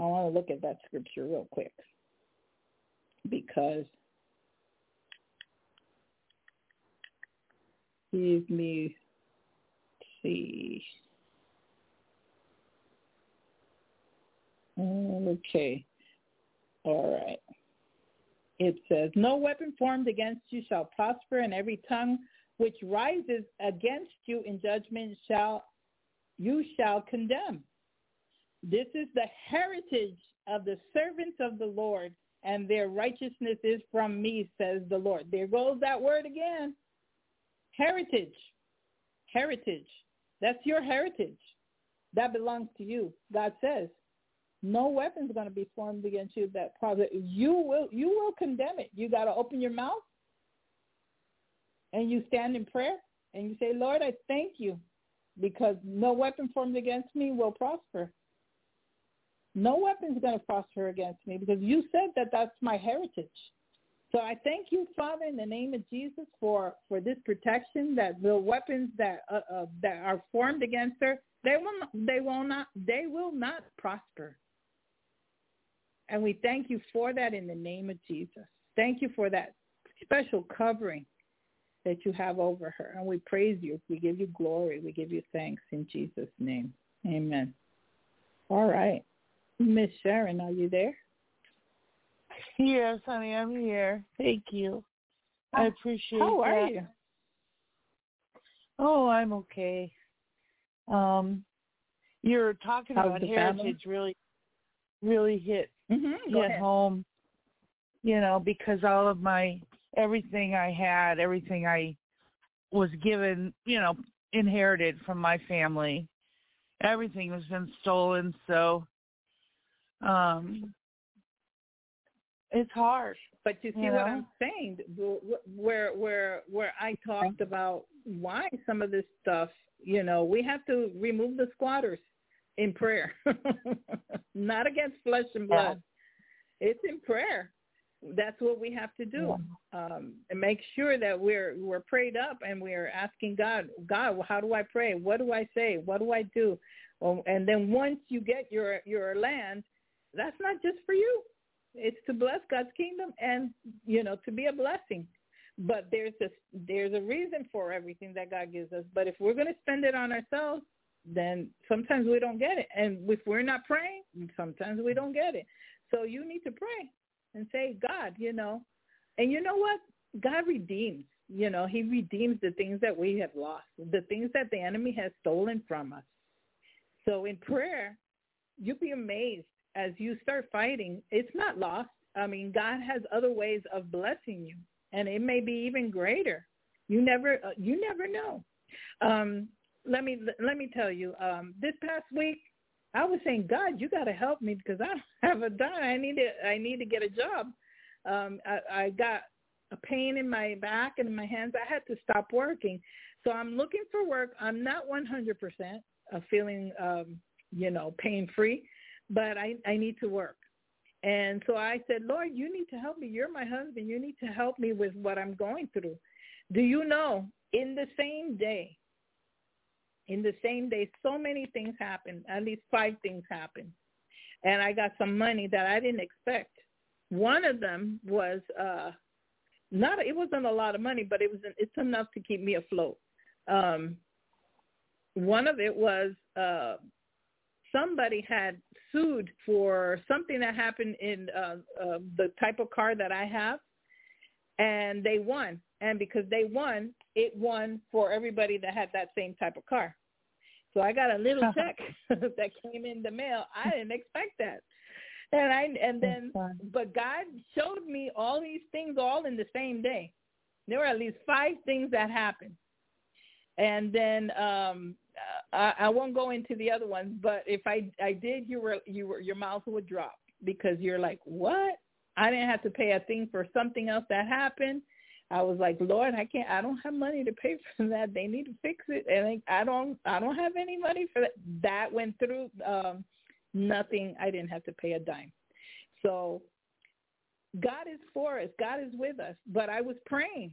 B: I want to look at that scripture real quick because give me see. Okay. All right. It says, No weapon formed against you shall prosper, and every tongue which rises against you in judgment shall you shall condemn. This is the heritage of the servants of the Lord, and their righteousness is from me, says the Lord. There goes that word again. Heritage. Heritage. That's your heritage. That belongs to you. God says, no weapon is going to be formed against you that probably you will you will condemn it. You got to open your mouth and you stand in prayer and you say, Lord, I thank you because no weapon formed against me will prosper. No weapon is going to prosper against me because you said that that's my heritage. So I thank you, Father, in the name of Jesus, for for this protection. That the weapons that uh, uh, that are formed against her, they will not, they will not they will not prosper. And we thank you for that in the name of Jesus. Thank you for that special covering that you have over her. And we praise you. We give you glory. We give you thanks in Jesus' name. Amen. All right. Miss Sharon, are you there?
C: Yes, honey, I'm here. Thank you. I appreciate
B: How are
C: that.
B: you?
C: Oh, I'm okay. Um, you're talking
B: How's
C: about heritage really, really hit
B: Mm-hmm.
C: Hit home. You know, because all of my everything I had, everything I was given, you know, inherited from my family, everything has been stolen. So, um, it's hard.
B: But you see
C: You
B: what? I'm saying? Where where where I talked about why some of this stuff, you know, we have to remove the squatters in prayer, not against flesh and blood. It's in prayer. That's what we have to do, um, and make sure that we're we're prayed up and we're asking God, God, how do I pray? What do I say? What do I do? Well, and then once you get your your land, that's not just for you. It's to bless God's kingdom and you know to be a blessing. But there's a there's a reason for everything that God gives us. But if we're going to spend it on ourselves, then sometimes we don't get it. And if we're not praying, sometimes we don't get it. So you need to pray and say, God, you know, and you know what? God redeems. You know, he redeems the things that we have lost, the things that the enemy has stolen from us. So in prayer, you'll be amazed as you start fighting. It's not lost. I mean, God has other ways of blessing you, and it may be even greater. You never, uh, you never know. Um, let me let me tell you. Um, this past week, I was saying, God, you got to help me because I don't have a dime. I need to I need to get a job. Um, I, I got a pain in my back and in my hands. I had to stop working. So I'm looking for work. I'm not 100% of feeling, um, you know, pain free, but I, I need to work. And so I said, Lord, you need to help me. You're my husband. You need to help me with what I'm going through. Do you know in the same day, in the same day, so many things happened. At least five things happened. And I got some money that I didn't expect. One of them was uh not it wasn't a lot of money, but it was it's enough to keep me afloat. Um one of it was uh somebody had sued for something that happened in uh, uh the type of car that I have and they won. And because they won, it won for everybody that had that same type of car. So I got a little check that came in the mail. I didn't expect that. And I and then but God showed me all these things all in the same day. There were at least five things that happened. And then um I, I won't go into the other ones, but if I I did you were you were your mouth would drop because you're like, "What? I didn't have to pay a thing for something else that happened." I was like, Lord, I can't. I don't have money to pay for that. They need to fix it, and I don't. I don't have any money for that. That went through. Um, nothing. I didn't have to pay a dime. So God is for us. God is with us. But I was praying.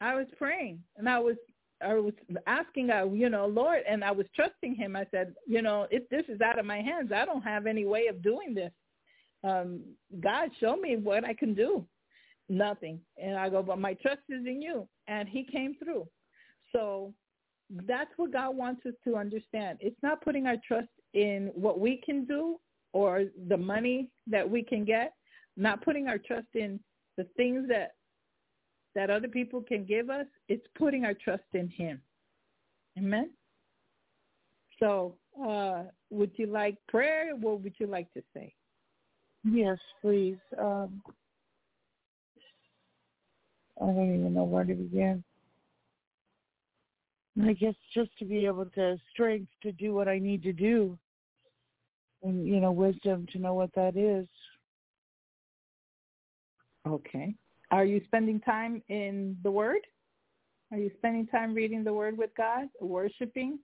B: I was praying, and I was. I was asking, uh, you know, Lord, and I was trusting Him. I said, you know, if this is out of my hands, I don't have any way of doing this. Um, God, show me what I can do nothing. And I go, but my trust is in you. And he came through. So that's what God wants us to understand. It's not putting our trust in what we can do or the money that we can get, not putting our trust in the things that that other people can give us. It's putting our trust in him. Amen. So, uh, would you like prayer? What would you like to say?
C: Yes, please. Um, I don't even know where to begin. I guess just to be able to strength to do what I need to do, and you know, wisdom to know what that is.
B: Okay. Are you spending time in the Word? Are you spending time reading the Word with God, worshiping?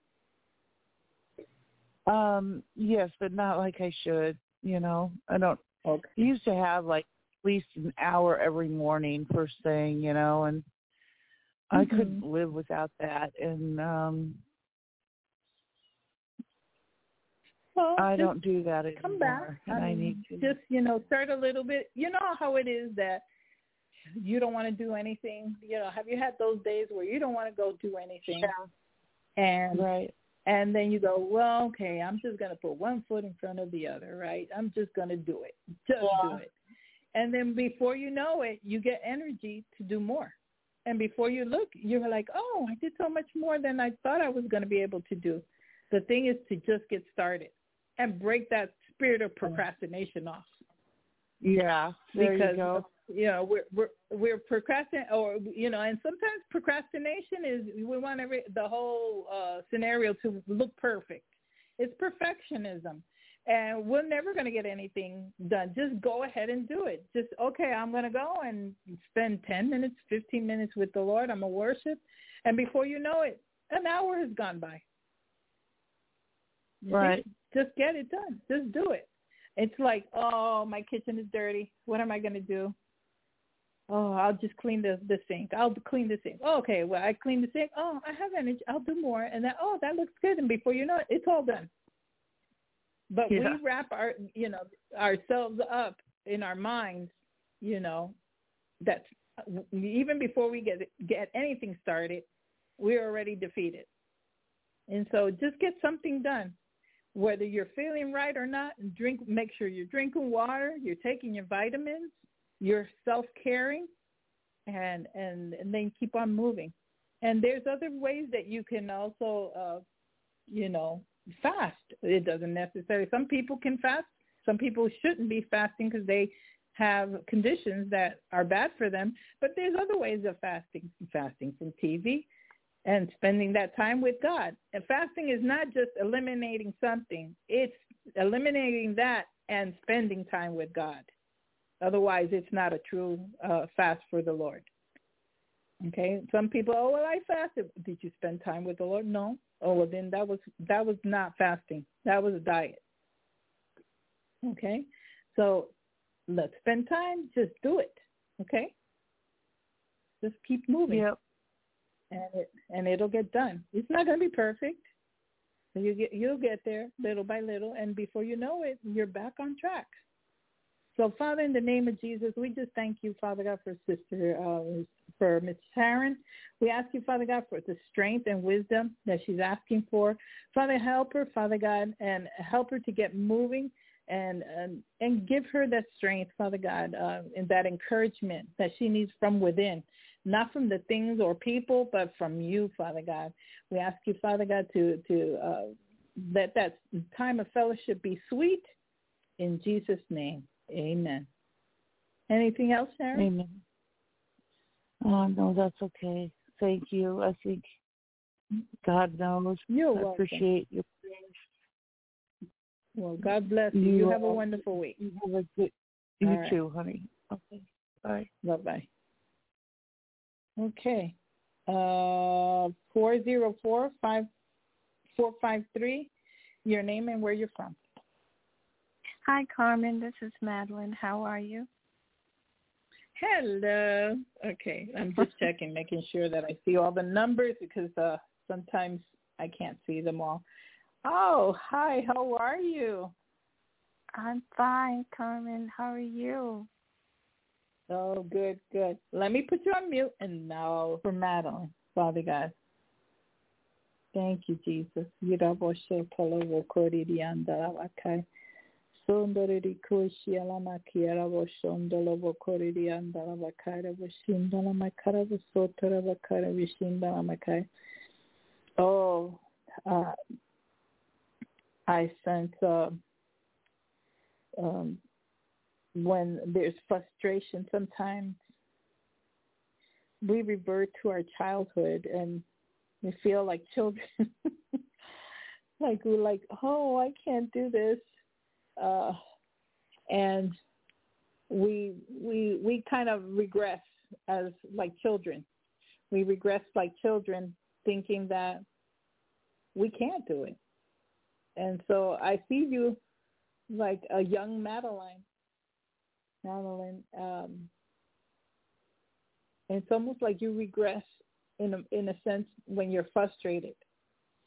C: Um, yes, but not like I should. You know, I don't. Okay. I used to have like least an hour every morning first thing, you know, and mm-hmm. I couldn't live without that. And um well, I don't do that anymore.
B: Come back.
C: And I, mean, I need to
B: just you know start a little bit. You know how it is that you don't want to do anything. You know, have you had those days where you don't want to go do anything?
C: Yeah.
B: And
C: right.
B: And then you go, well, okay, I'm just going to put one foot in front of the other, right? I'm just going to do it. Just yeah. do it. And then before you know it, you get energy to do more. And before you look, you're like, oh, I did so much more than I thought I was going to be able to do. The thing is to just get started and break that spirit of procrastination off.
C: Yeah, there
B: because
C: you go
B: you know we're we're we're procrastinating or you know and sometimes procrastination is we want every the whole uh scenario to look perfect it's perfectionism and we're never going to get anything done just go ahead and do it just okay i'm going to go and spend 10 minutes 15 minutes with the lord i'm going to worship and before you know it an hour has gone by
C: right
B: just, just get it done just do it it's like, oh, my kitchen is dirty. What am I going to do? Oh, I'll just clean the the sink. I'll clean the sink. Oh, okay, well, I clean the sink. Oh, I have energy. I'll do more. And then, oh, that looks good. And before you know it, it's all done. But yeah. we wrap our, you know, ourselves up in our minds, you know, that even before we get get anything started, we're already defeated. And so, just get something done, whether you're feeling right or not. Drink. Make sure you're drinking water. You're taking your vitamins you're self-caring and, and, and then keep on moving. And there's other ways that you can also, uh, you know, fast. It doesn't necessarily, some people can fast. Some people shouldn't be fasting because they have conditions that are bad for them. But there's other ways of fasting, fasting from TV and spending that time with God. And fasting is not just eliminating something. It's eliminating that and spending time with God. Otherwise, it's not a true uh, fast for the Lord. Okay. Some people, oh well, I fasted. Did you spend time with the Lord? No. Oh well, then that was that was not fasting. That was a diet. Okay. So let's spend time. Just do it. Okay. Just keep moving.
C: Yep.
B: And it and it'll get done. It's not going to be perfect. You get you'll get there little by little, and before you know it, you're back on track. So, Father, in the name of Jesus, we just thank you, Father God, for Sister, uh, for Miss Sharon. We ask you, Father God, for the strength and wisdom that she's asking for. Father, help her, Father God, and help her to get moving and and, and give her that strength, Father God, uh, and that encouragement that she needs from within, not from the things or people, but from you, Father God. We ask you, Father God, to to uh, let that time of fellowship be sweet in Jesus' name. Amen. Anything else, Sharon?
C: Amen. Oh, no, that's okay. Thank you. I think God knows.
B: You're
C: I
B: welcome.
C: appreciate your
B: Well, God bless you. You, you have a wonderful week.
C: You have a good. You right. too, honey. Okay. Bye.
B: Bye bye. Okay. Uh, four zero four five four five three. Your name and where you're from.
D: Hi, Carmen. This is Madeline. How are you?
B: Hello. Okay, I'm just checking, making sure that I see all the numbers because uh, sometimes I can't see them all. Oh, hi. How are you?
D: I'm fine, Carmen. How are you?
B: Oh, good, good. Let me put you on mute and now for Madeline, Father God. Thank you, Jesus. Andarabakai raboshindalamakara bosotorabakara bishindalamakai. Oh, uh, I sense uh, um, when there's frustration, sometimes we revert to our childhood and we feel like children. like we're like, oh, I can't do this, uh, and we we we kind of regress as like children. We regress like children, thinking that we can't do it. And so I see you like a young Madeline. Madeline, um, and it's almost like you regress in a, in a sense when you're frustrated.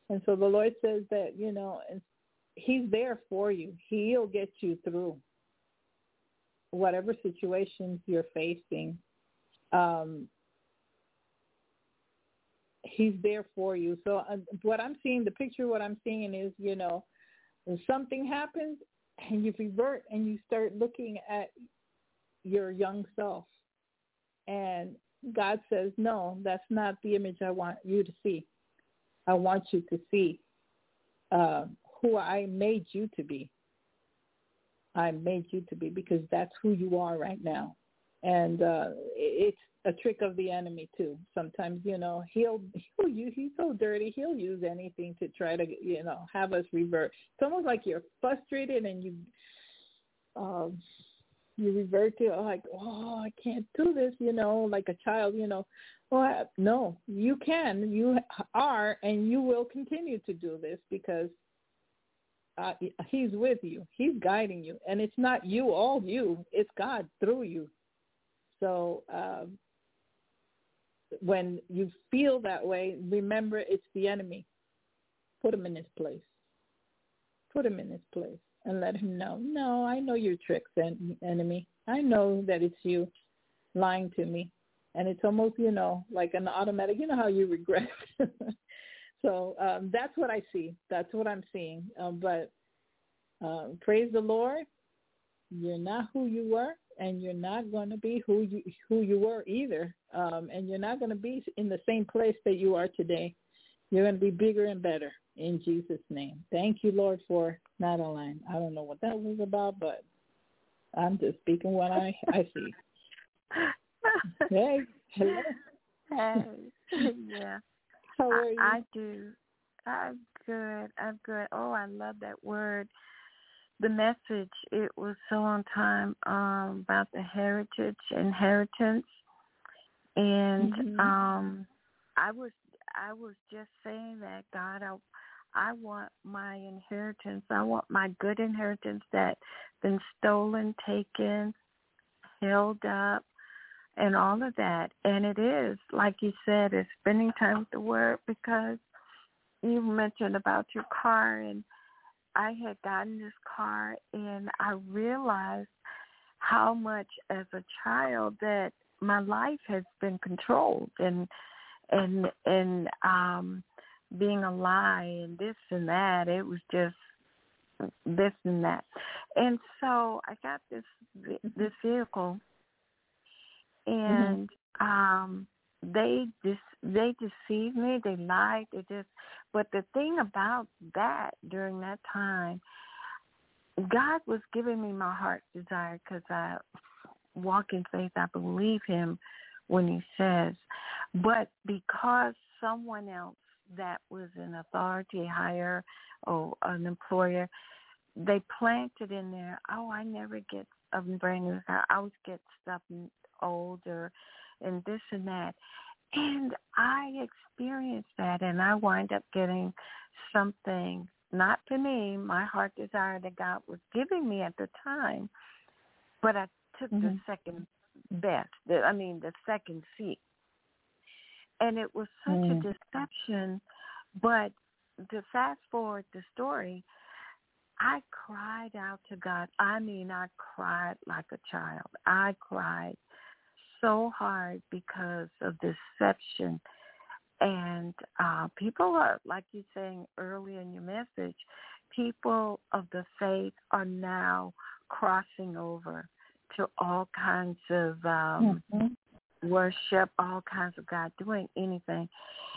B: And so the Lord says that, you know, he's there for you. He'll get you through whatever situations you're facing. Um, he's there for you. So uh, what I'm seeing, the picture, what I'm seeing is, you know, something happens and you revert and you start looking at your young self and God says, no, that's not the image I want you to see. I want you to see uh, who I made you to be. I made you to be because that's who you are right now. And uh, it's a trick of the enemy too. Sometimes, you know, he'll he'll use he's so dirty, he'll use anything to try to, you know, have us revert. It's almost like you're frustrated and you um you revert to like, oh, I can't do this, you know, like a child, you know. Well, no, you can, you are, and you will continue to do this because uh, he's with you. He's guiding you, and it's not you, all you. It's God through you. So um, when you feel that way, remember it's the enemy. Put him in his place. Put him in his place and let him know, no, I know your tricks, en- enemy. I know that it's you lying to me. And it's almost, you know, like an automatic, you know how you regret. so um, that's what I see. That's what I'm seeing. Um, but uh, praise the Lord. You're not who you were, and you're not going to be who you who you were either. Um, and you're not going to be in the same place that you are today. You're going to be bigger and better in Jesus' name. Thank you, Lord, for Madeline. I don't know what that was about, but I'm just speaking what I, I see. hey, hello.
D: Hey, yeah.
B: How are you?
D: I, I do. I'm good. I'm good. Oh, I love that word. The message, it was so on time um, about the heritage, inheritance. And
B: mm-hmm.
D: um I was I was just saying that God, I I want my inheritance. I want my good inheritance that been stolen, taken, held up, and all of that. And it is, like you said, it's spending time with the Word because you mentioned about your car, and I had gotten this car, and I realized how much as a child that my life has been controlled and and and um being a lie and this and that. It was just this and that. And so I got this this vehicle and mm-hmm. um they just they deceived me, they lied, they just but the thing about that during that time God was giving me my heart's desire because I walk in faith. I believe Him when He says, but because someone else that was an authority higher or an employer, they planted in there, oh, I never get a brand new car. I always get stuff older and this and that. And I experienced that and I wind up getting something, not to me, my heart desire that God was giving me at the time, but I took mm-hmm. the second best, the, I mean the second seat and it was such mm. a deception. But to fast forward the story, I cried out to God. I mean, I cried like a child. I cried so hard because of deception. And uh, people are, like you saying earlier in your message, people of the faith are now crossing over to all kinds of um, mm-hmm. worship, all kinds of God, doing anything.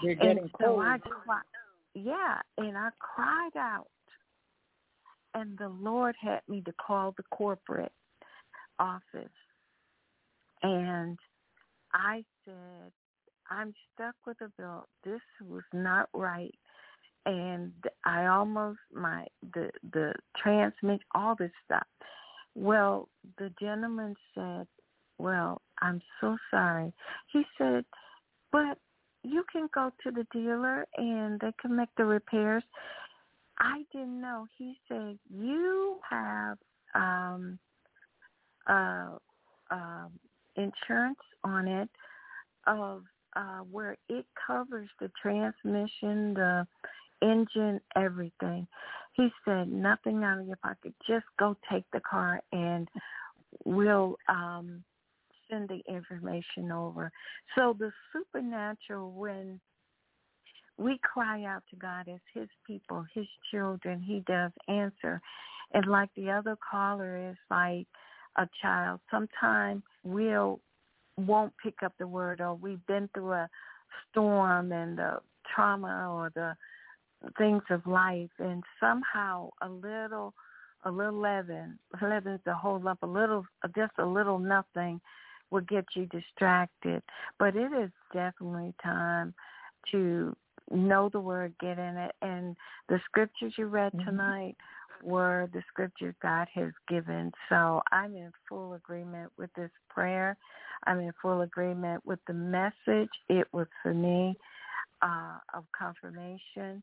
B: You're getting
D: and
B: cold.
D: So I cried, yeah, and I cried out, and the Lord had me to call the corporate office, and I said, I'm stuck with a bill. This was not right. And I almost my the the transmit all this stuff. Well, the gentleman said, "Well, I'm so sorry." He said, "But you can go to the dealer and they can make the repairs." I didn't know. He said, "You have um uh um insurance on it of uh, where it covers the transmission, the engine, everything. He said, nothing out of your pocket. Just go take the car and we'll um, send the information over. So the supernatural, when we cry out to God as his people, his children, he does answer. And like the other caller is like a child, sometimes we'll won't pick up the word or we've been through a storm and the trauma or the things of life and somehow a little a little leaven leaven's a whole lump. A little just a little nothing will get you distracted. But it is definitely time to know the word get in it. And the scriptures you read mm-hmm. Were the scriptures God has given. So I'm in full agreement with this prayer. I'm in full agreement with the message. It was for me uh, of confirmation.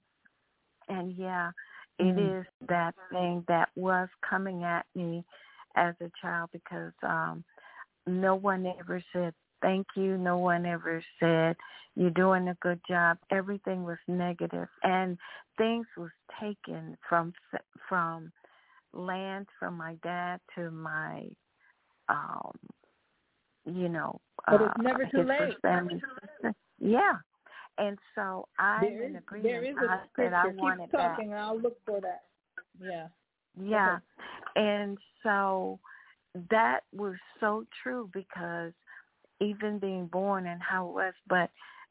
D: And yeah, it mm-hmm. is that thing that was coming at me as a child because um, no one ever said thank you. No one ever said you're doing a good job. Everything was negative, and things was taken from from land from my dad to my, um, you know,
B: but it's uh, never too late.
D: Family. yeah, and so I'm
B: there
D: in agreement.
B: There is a
D: I
B: scripture.
D: I
B: Keep talking,
D: that.
B: I'll look for that. Yeah.
D: Yeah, okay. and so that was so true because even being born and how it was, but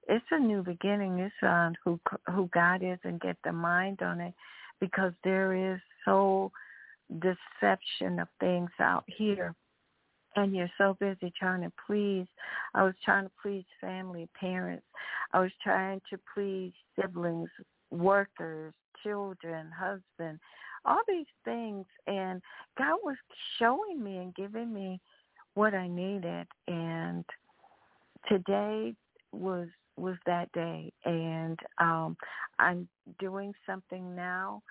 D: it's a new beginning. It's on who who God is and get the mind on it, because there is so deception of things out here, and you're so busy trying to please. I was trying to please family, parents. I was trying to please siblings, workers, children, husband, all these things, and God was showing me and giving me what I needed and today was was that day. And um I'm doing something now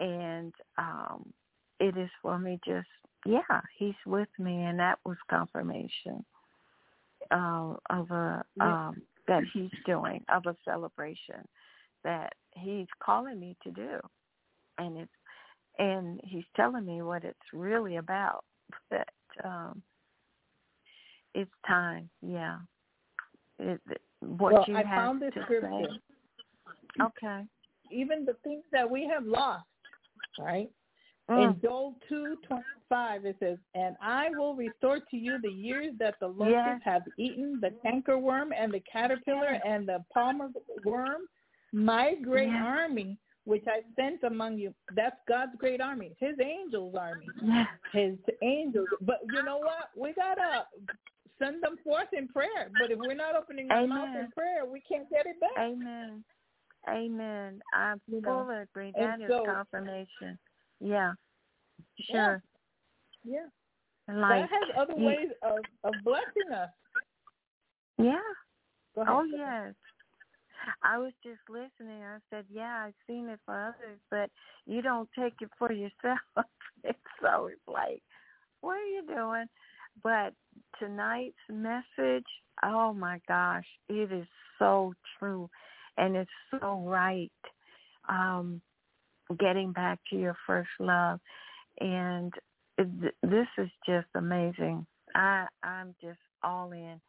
D: and um it is for me just yeah, he's with me and that was confirmation uh, of a um that he's doing of a celebration that he's calling me to do. And it's and he's telling me what it's really about that um it's time. Yeah. It, what
B: well,
D: you
B: I
D: have
B: found this
D: to
B: scripture.
D: Say. Okay.
B: Even the things that we have lost, right?
D: Mm.
B: In Joel two twenty five, it says, "And I will restore to you the years that the locusts
D: yes.
B: have eaten, the cankerworm and the caterpillar yes. and the palmer worm, my great
D: yes.
B: army." Which I sent among you. That's God's great army. His angels army. His angels. But you know what? We gotta send them forth in prayer. But if we're not opening our mouth in prayer, we can't get it back.
D: Amen. Amen. I'm
B: you
D: full of agree. That is
B: so,
D: confirmation. Yeah. Sure.
B: Yeah. yeah.
D: Like,
B: that has other
D: you,
B: ways of, of blessing us.
D: Yeah.
B: Ahead,
D: oh yes. I was just listening. I said, "Yeah, I've seen it for others, but you don't take it for yourself." so it's like, what are you doing? But tonight's message, oh my gosh, it is so true and it's so right. Um, getting back to your first love. And it, this is just amazing. I, I'm just all in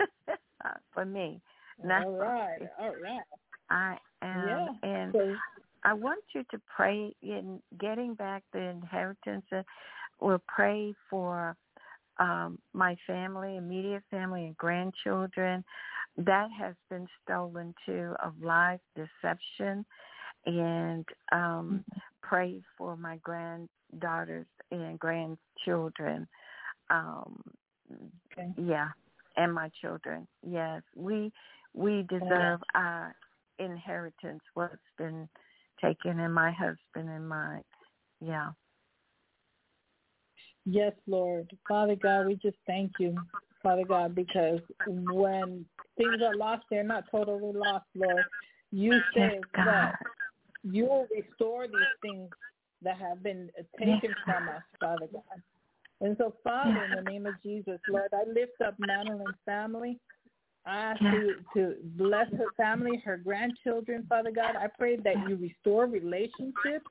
D: for me. That's
B: all right, all right.
D: I am,
B: Yeah.
D: and
B: So
D: I want you to pray in getting back the inheritance. And we'll pray for um, my family, immediate family, and grandchildren. That has been stolen too of lies, deception, and um, pray for my granddaughters and grandchildren. Um,
B: Okay.
D: Yeah, and my children. Yes, we we deserve our inheritance. What's been taken, and my husband and my yeah.
B: Yes, Lord. Father God, we just thank you, Father God, because when things are lost, they're not totally lost, Lord. You
D: Yes,
B: say
D: God.
B: that you will restore these things that have been taken
D: Yes,
B: from us, Father God. And so, Father, in the name of Jesus, Lord, I lift up Madeline's family. I ask
D: Yes.
B: you to bless her family, her grandchildren, Father God. I pray that you restore relationships.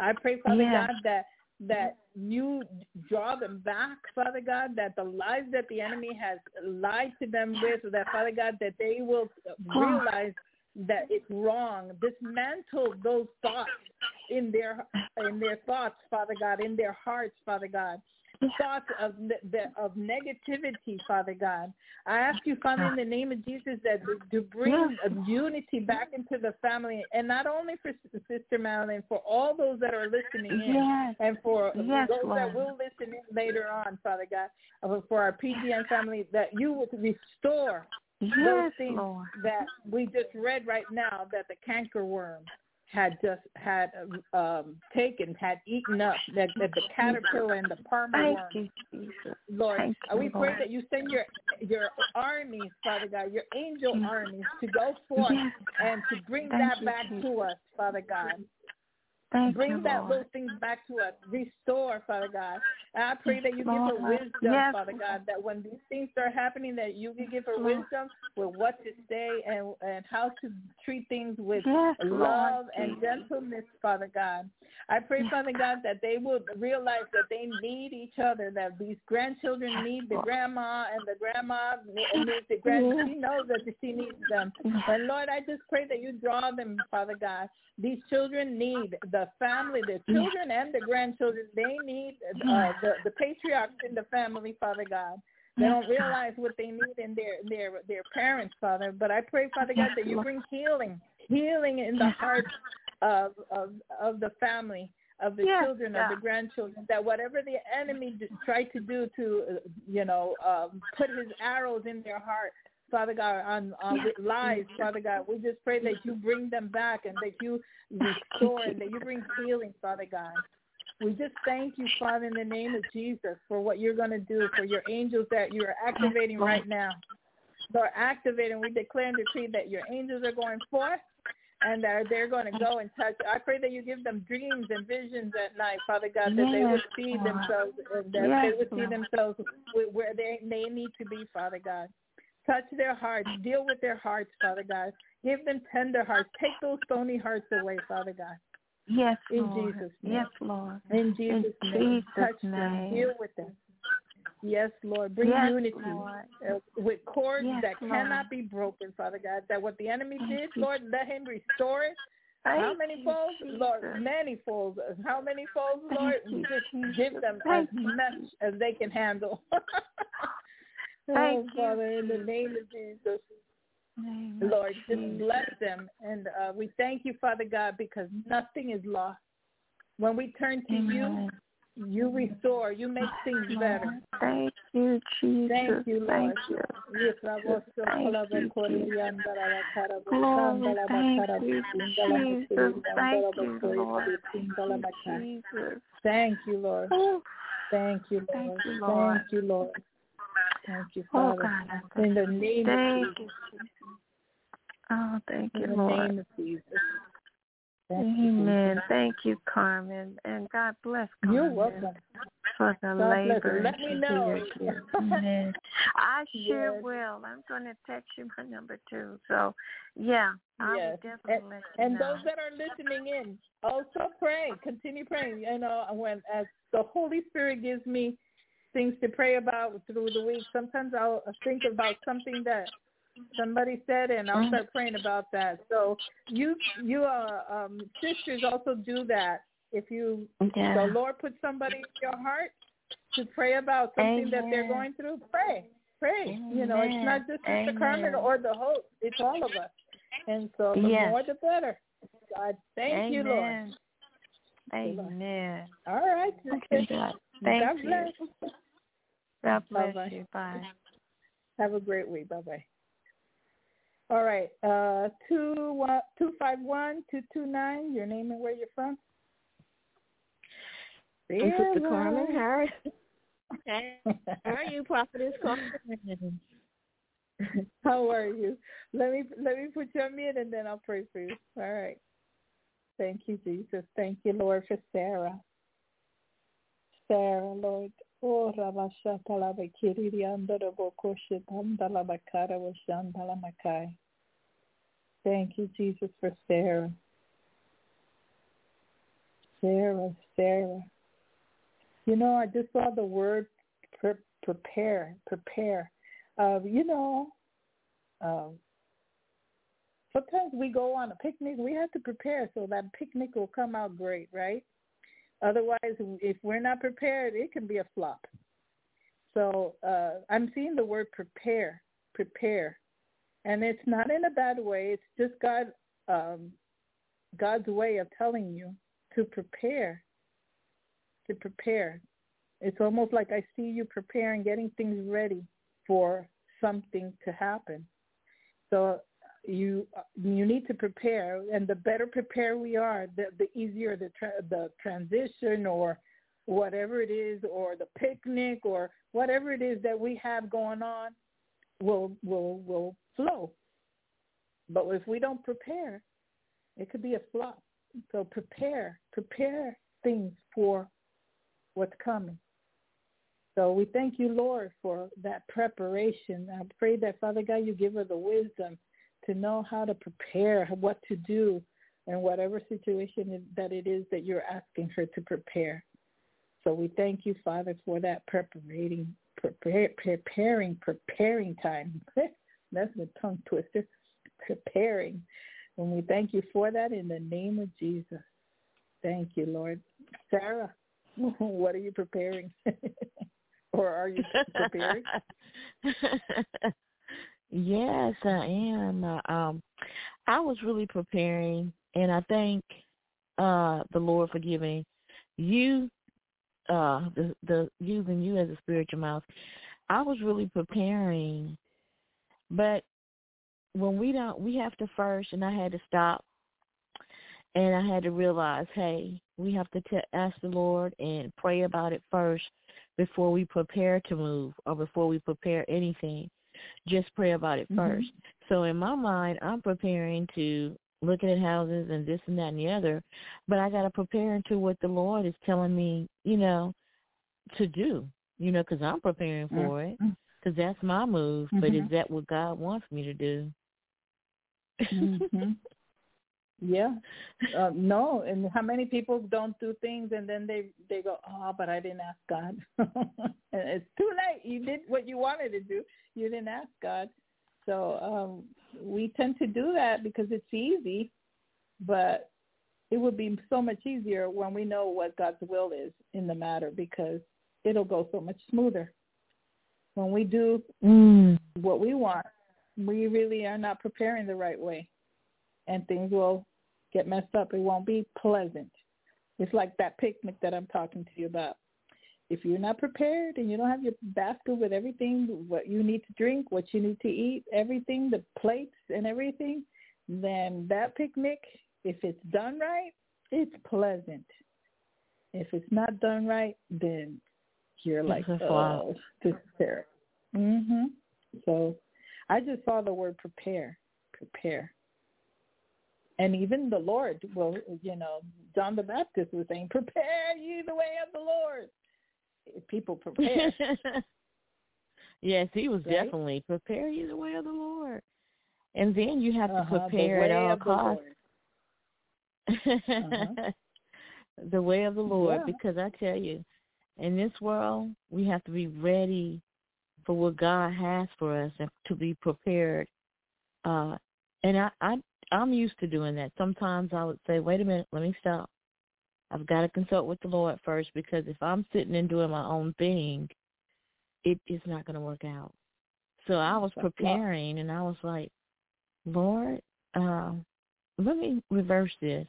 B: I pray, Father
D: Yes.
B: God, that that mm-hmm. you draw them back, Father God, that the lies that the enemy has lied to them with, that Father God, that they will realize that it's wrong. Dismantle those thoughts in their in their thoughts, Father God, in their hearts, Father God. Thoughts of ne- the- of negativity, Father God. I ask you, Father, in the name of Jesus, that to- bring
D: Yes.
B: unity back into the family, and not only for Sister Madeline, for all those that are listening in
D: Yes.
B: and for
D: Yes,
B: those
D: Lord.
B: that will listen in later on, Father God, for our PGN family, that you would restore those things
D: Lord.
B: that we just read right now that the cankerworm had just had um, taken, had eaten up, that, that the caterpillar and the palmer
D: Thank you, Jesus.
B: Lord,
D: Thank you,
B: we pray
D: Lord.
B: that you send your your armies, Father God, your angel armies to go forth
D: Yes,
B: and to bring
D: Thank
B: that
D: you,
B: back
D: Jesus.
B: to us, Father God.
D: Thank
B: Bring
D: you,
B: that
D: Lord.
B: those things back to us. Restore, Father God. And I pray that you give her wisdom,
D: Yes,
B: Father God, that when these things start happening, that you can give her wisdom with what to say and and how to treat things with
D: Yes,
B: love and gentleness, Father God. I pray,
D: Yes,
B: Father God, that they will realize that they need each other, that these grandchildren need the grandma and the grandma needs the grand.
D: Yes.
B: She knows that she needs them. And Lord, I just pray that you draw them, Father God. These children need the family, the children and the grandchildren. They need uh, the the patriarchs in the family, Father God. They don't realize what they need in their their their parents, Father. But I pray, Father God, that you bring healing, healing in the hearts of of of the family, of the
D: Yes,
B: children, of the grandchildren. That whatever the enemy d- tried to do to, uh, you know, um, put his arrows in their heart, Father God, on, on
D: Yes,
B: with lies, Father God. We just pray that you bring them back and that you restore and that you bring healing, Father God. We just thank you, Father, in the name of Jesus, for what you're going to do, for your angels that you're activating right now. They're activating. We declare and decree that your angels are going forth and that they're going to go and touch. I pray that you give them dreams and visions at night, Father God, that they would see themselves and that
D: Yes,
B: they would see themselves where they, they need to be, Father God. Touch their hearts. Deal with their hearts, Father God. Give them tender hearts. Take those stony hearts away, Father God.
D: Yes,
B: In
D: Lord.
B: Jesus' name.
D: Yes, Lord.
B: In Jesus'
D: In
B: name.
D: Jesus'
B: Touch them.
D: name.
B: Deal with them. Yes, Lord. Bring
D: Yes,
B: unity
D: Lord.
B: uh, with cords
D: Yes,
B: that
D: Lord.
B: cannot be broken, Father God. That what the enemy
D: Thank
B: did,
D: you.
B: Lord, let him restore it. How many folds? Lord, many folds. How many folds, Lord? Just give them
D: Thank
B: as much as they can handle.
D: Thank
B: oh,
D: you,
B: Father, in the name of Jesus.
D: Name of
B: Lord, just
D: Jesus.
B: bless them. And uh, we thank you, Father God, because nothing is lost. When we turn to
D: Amen.
B: you, you restore, you make things better.
D: Thank you, Jesus.
B: Thank you, Lord.
D: Thank you.
B: Yes, I was so
D: Thank you,
B: a Korean that I was kind of a
D: Glory,
B: sandal of a
D: thank you,
B: sandal of a
D: Jesus. Thank you, Lord.
B: happy, sandal of a kind.
D: Jesus.
B: Thank you, Lord. Thank you,
D: Thank you, Lord.
B: Thank you, Lord. Thank you,
D: oh God.
B: In the
D: you.
B: name of
D: Thank
B: Jesus.
D: you, Jesus. Oh, thank
B: In
D: you,
B: the
D: Lord.
B: name of Jesus. Thank
D: Amen.
B: Jesus.
D: Thank you, Carmen. And God bless Carmen.
B: You're welcome.
D: For the
B: God
D: labor.
B: Let
D: and
B: me know.
D: Amen. I sure
B: Yes.
D: will. I'm going to text you my number too. So, yeah, I
B: Yes.
D: will definitely let
B: And
D: know.
B: those that are listening in, also pray. Continue praying. You know, when as the Holy Spirit gives me things to pray about through the week, sometimes I'll think about something that Somebody said, and I'll start praying about that. So you, you, uh, um, sisters also do that. If you,
D: Yeah.
B: the Lord put somebody in your heart to pray about something that they're going through, pray, pray. You know, it's not just Sister Carmen or the host; it's all of us. And so the
D: Yes.
B: more, the better. God, thank you, Lord.
D: Amen. Amen.
B: All right, sisters.
D: At that. Thank
B: God
D: you.
B: bless.
D: God bless
B: Bye-bye.
D: you. Bye.
B: Have a great week. Bye bye. All right. Uh, two one two five one two two nine. Your name and where you're from.
E: I'm Sister
B: Sarah.
E: Carmen. How are, how are you, Prophetess Carmen?
B: How are you? Let me let me put you on mute and then I'll pray for you. All right. Thank you, Jesus. Thank you, Lord, for Sarah. Sarah, Lord. Oh, Rabashata Labakiri Andorabokoshe Bandalabakara Washandalamakai. Thank you, Jesus, for Sarah. Sarah, Sarah. You know, I just saw the word pre- prepare, prepare. Uh, you know, um, sometimes we go on a picnic. We have to prepare so that picnic will come out great, right? Otherwise, if we're not prepared, it can be a flop. So uh, I'm seeing the word prepare, prepare, and it's not in a bad way. It's just God, um, God's way of telling you to prepare, to prepare. It's almost like I see you preparing, getting things ready for something to happen. So you you need to prepare, and the better prepared we are, the the easier the tra- the transition or whatever it is, or the picnic or whatever it is that we have going on will will will flow. But if we don't prepare, it could be a flop. So prepare, prepare things for what's coming. So we thank you, Lord, for that preparation. I pray that, Father God, you give her the wisdom to know how to prepare, what to do, in whatever situation that it is that you're asking her to prepare. So we thank you, Father, for that preparing, preparing, preparing time. That's the tongue twister. Preparing. And we thank you for that in the name of Jesus. Thank you, Lord. Sarah, what are you preparing? or are you preparing?
E: Yes, I am. Uh, um, I was really preparing, and I thank uh, the Lord for giving you uh, the the using you as a spiritual mouth. I was really preparing, but when we don't, we have to first, and I had to stop, and I had to realize, hey, we have to t- ask the Lord and pray about it first before we prepare to move or before we prepare anything. Just pray about it
B: Mhm.
E: 1st So in my mind, I'm preparing to looking at houses and this and that and the other, but I got to prepare into what the Lord is telling me, you know, to do, you know, because I'm preparing for it,
B: Mhm.
E: because that's my move. But is
B: Mhm.
E: that what God wants me to do?
B: hmm Yeah. Uh, no, and how many people don't do things and then they they go, oh, but I didn't ask God. and it's too late. You did what you wanted to do. You didn't ask God. So um, we tend to do that because it's easy, but it would be so much easier when we know what God's will is in the matter because it'll go so much smoother. When we do
E: Mm.
B: what we want, we really are not preparing the right way. And things will get messed up. It won't be pleasant. It's like that picnic that I'm talking to you about. If you're not prepared and you don't have your basket with everything, what you need to drink, what you need to eat, everything, the plates and everything, then that picnic, if it's done right, it's pleasant. If it's not done right, then you're like, oh, this is terrible. Mhm. So I just saw the word prepare, prepare. And even the Lord will, you know, John the Baptist was saying, prepare ye the way of the Lord. People prepare.
E: yes, he was
B: Right?
E: definitely prepare you the way of the Lord, and then you have
B: Uh-huh,
E: to prepare at all costs.
B: Uh-huh.
E: the way of the Lord,
B: Yeah.
E: because I tell you, in this world, we have to be ready for what God has for us and to be prepared uh, and I, I I'm used to doing that. Sometimes I would say, wait a minute, let me stop. I've got to consult with the Lord first because if I'm sitting and doing my own thing, it is not going to work out. So I was preparing and I was like, Lord, uh, let me reverse this.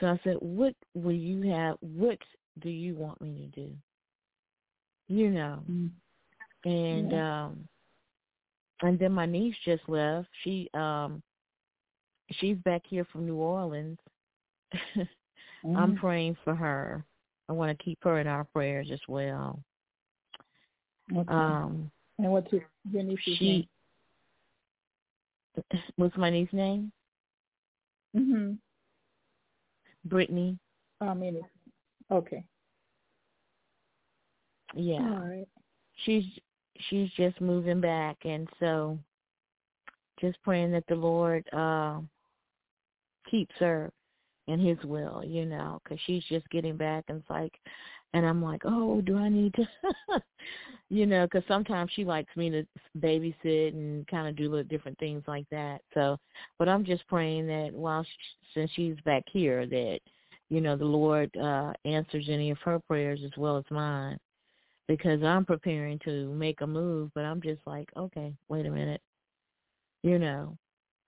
E: So I said, what will you have, what do you want me to do? You know. Mm-hmm. And yeah. um and then my niece just left. She um she's back here from New Orleans. mm-hmm. I'm praying for her. I want to keep her in our prayers as well.
B: Okay. Um, and what's your, your niece's she,
E: name? What's my niece's name?
B: Mhm.
E: Brittany.
B: I mean, okay.
E: Yeah.
B: All right.
E: She's she's just moving back, and so just praying that the Lord uh, keeps her in His will, you know, because she's just getting back, and it's like, and I'm like, oh, do I need to, you know, because sometimes she likes me to babysit and kind of do little different things like that. So, but I'm just praying that while she, since she's back here, that you know the Lord uh answers any of her prayers as well as mine, because I'm preparing to make a move, but I'm just like, okay, wait a minute, you know,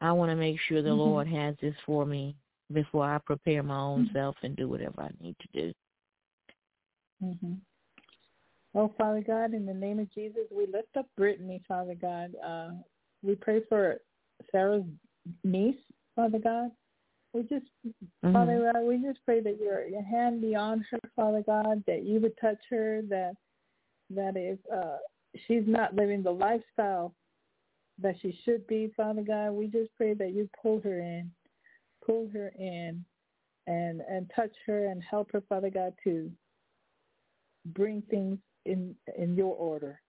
E: I want to make sure the mm-hmm. Lord has this for me before I prepare my own mm-hmm. self and do whatever I need to do.
B: Mm-hmm. Oh, Father God, in the name of Jesus, we lift up Brittany, Father God. Uh, we pray for Sarah's niece, Father God. We just, mm-hmm. Father God, we just pray that your, your hand be on her, Father God, that you would touch her, that that if uh, she's not living the lifestyle that she should be, Father God, we just pray that you pull her in, pull her in, and and touch her and help her, Father God, to bring things in in your order.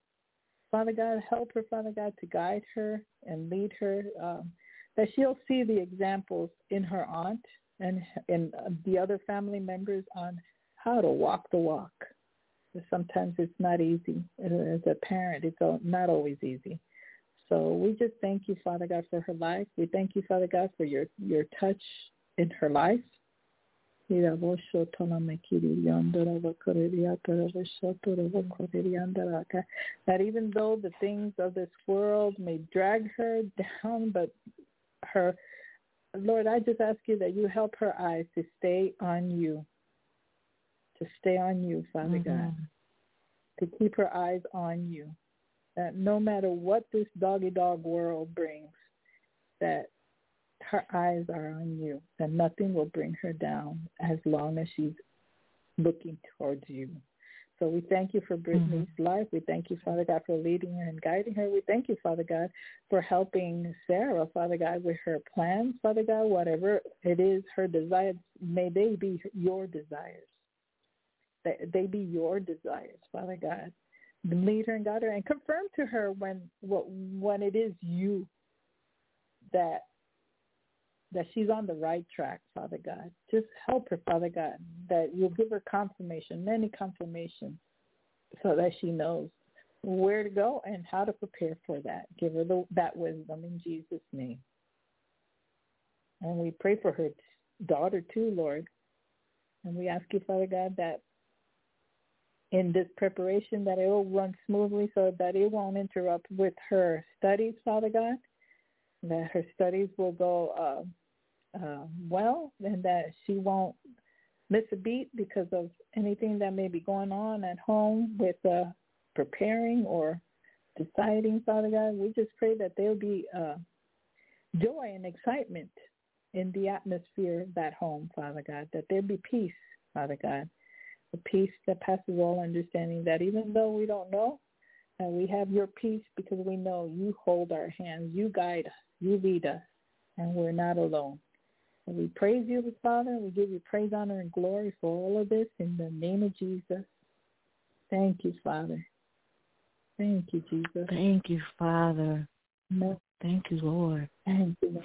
B: Father God, help her, Father God, to guide her and lead her, um, that she'll see the examples in her aunt and in the other family members on how to walk the walk. Sometimes it's not easy. As a parent, it's not always easy. So we just thank you, Father God, for her life. We thank you, Father God, for your, your touch in her life. That even though the things of this world may drag her down, but her, Lord, I just ask you that you help her eyes to stay on you, to stay on you, Father mm-hmm. God, to keep her eyes on you. That no matter what this doggy dog world brings, that her eyes are on you, and nothing will bring her down as long as she's looking towards you. So we thank you for Brittany's mm-hmm. life. We thank you, Father God, for leading her and guiding her. We thank you, Father God, for helping Sarah, Father God, with her plans, Father God, whatever it is, her desires, may they be your desires. They be your desires, Father God. Lead her and guide her and confirm to her when when it is you that that she's on the right track, Father God. Just help her, Father God, that you'll give her confirmation, many confirmations, so that she knows where to go and how to prepare for that. Give her the, that wisdom in Jesus' name. And we pray for her daughter too, Lord. And we ask you, Father God, that in this preparation that it will run smoothly so that it won't interrupt with her studies, Father God that her studies will go uh, uh, well and that she won't miss a beat because of anything that may be going on at home with uh, preparing or deciding, Father God. We just pray that there will be uh, joy and excitement in the atmosphere of that home, Father God, that there be peace, Father God, peace that passes all understanding, that even though we don't know, and we have your peace because we know you hold our hands, you guide us, you lead us, and we're not alone. And we praise you, Father. We give you praise, honor, and glory for all of this in the name of Jesus. Thank you, Father. Thank you, Jesus.
E: Thank you, Father.
B: No.
E: Thank you, Lord.
B: Thank you.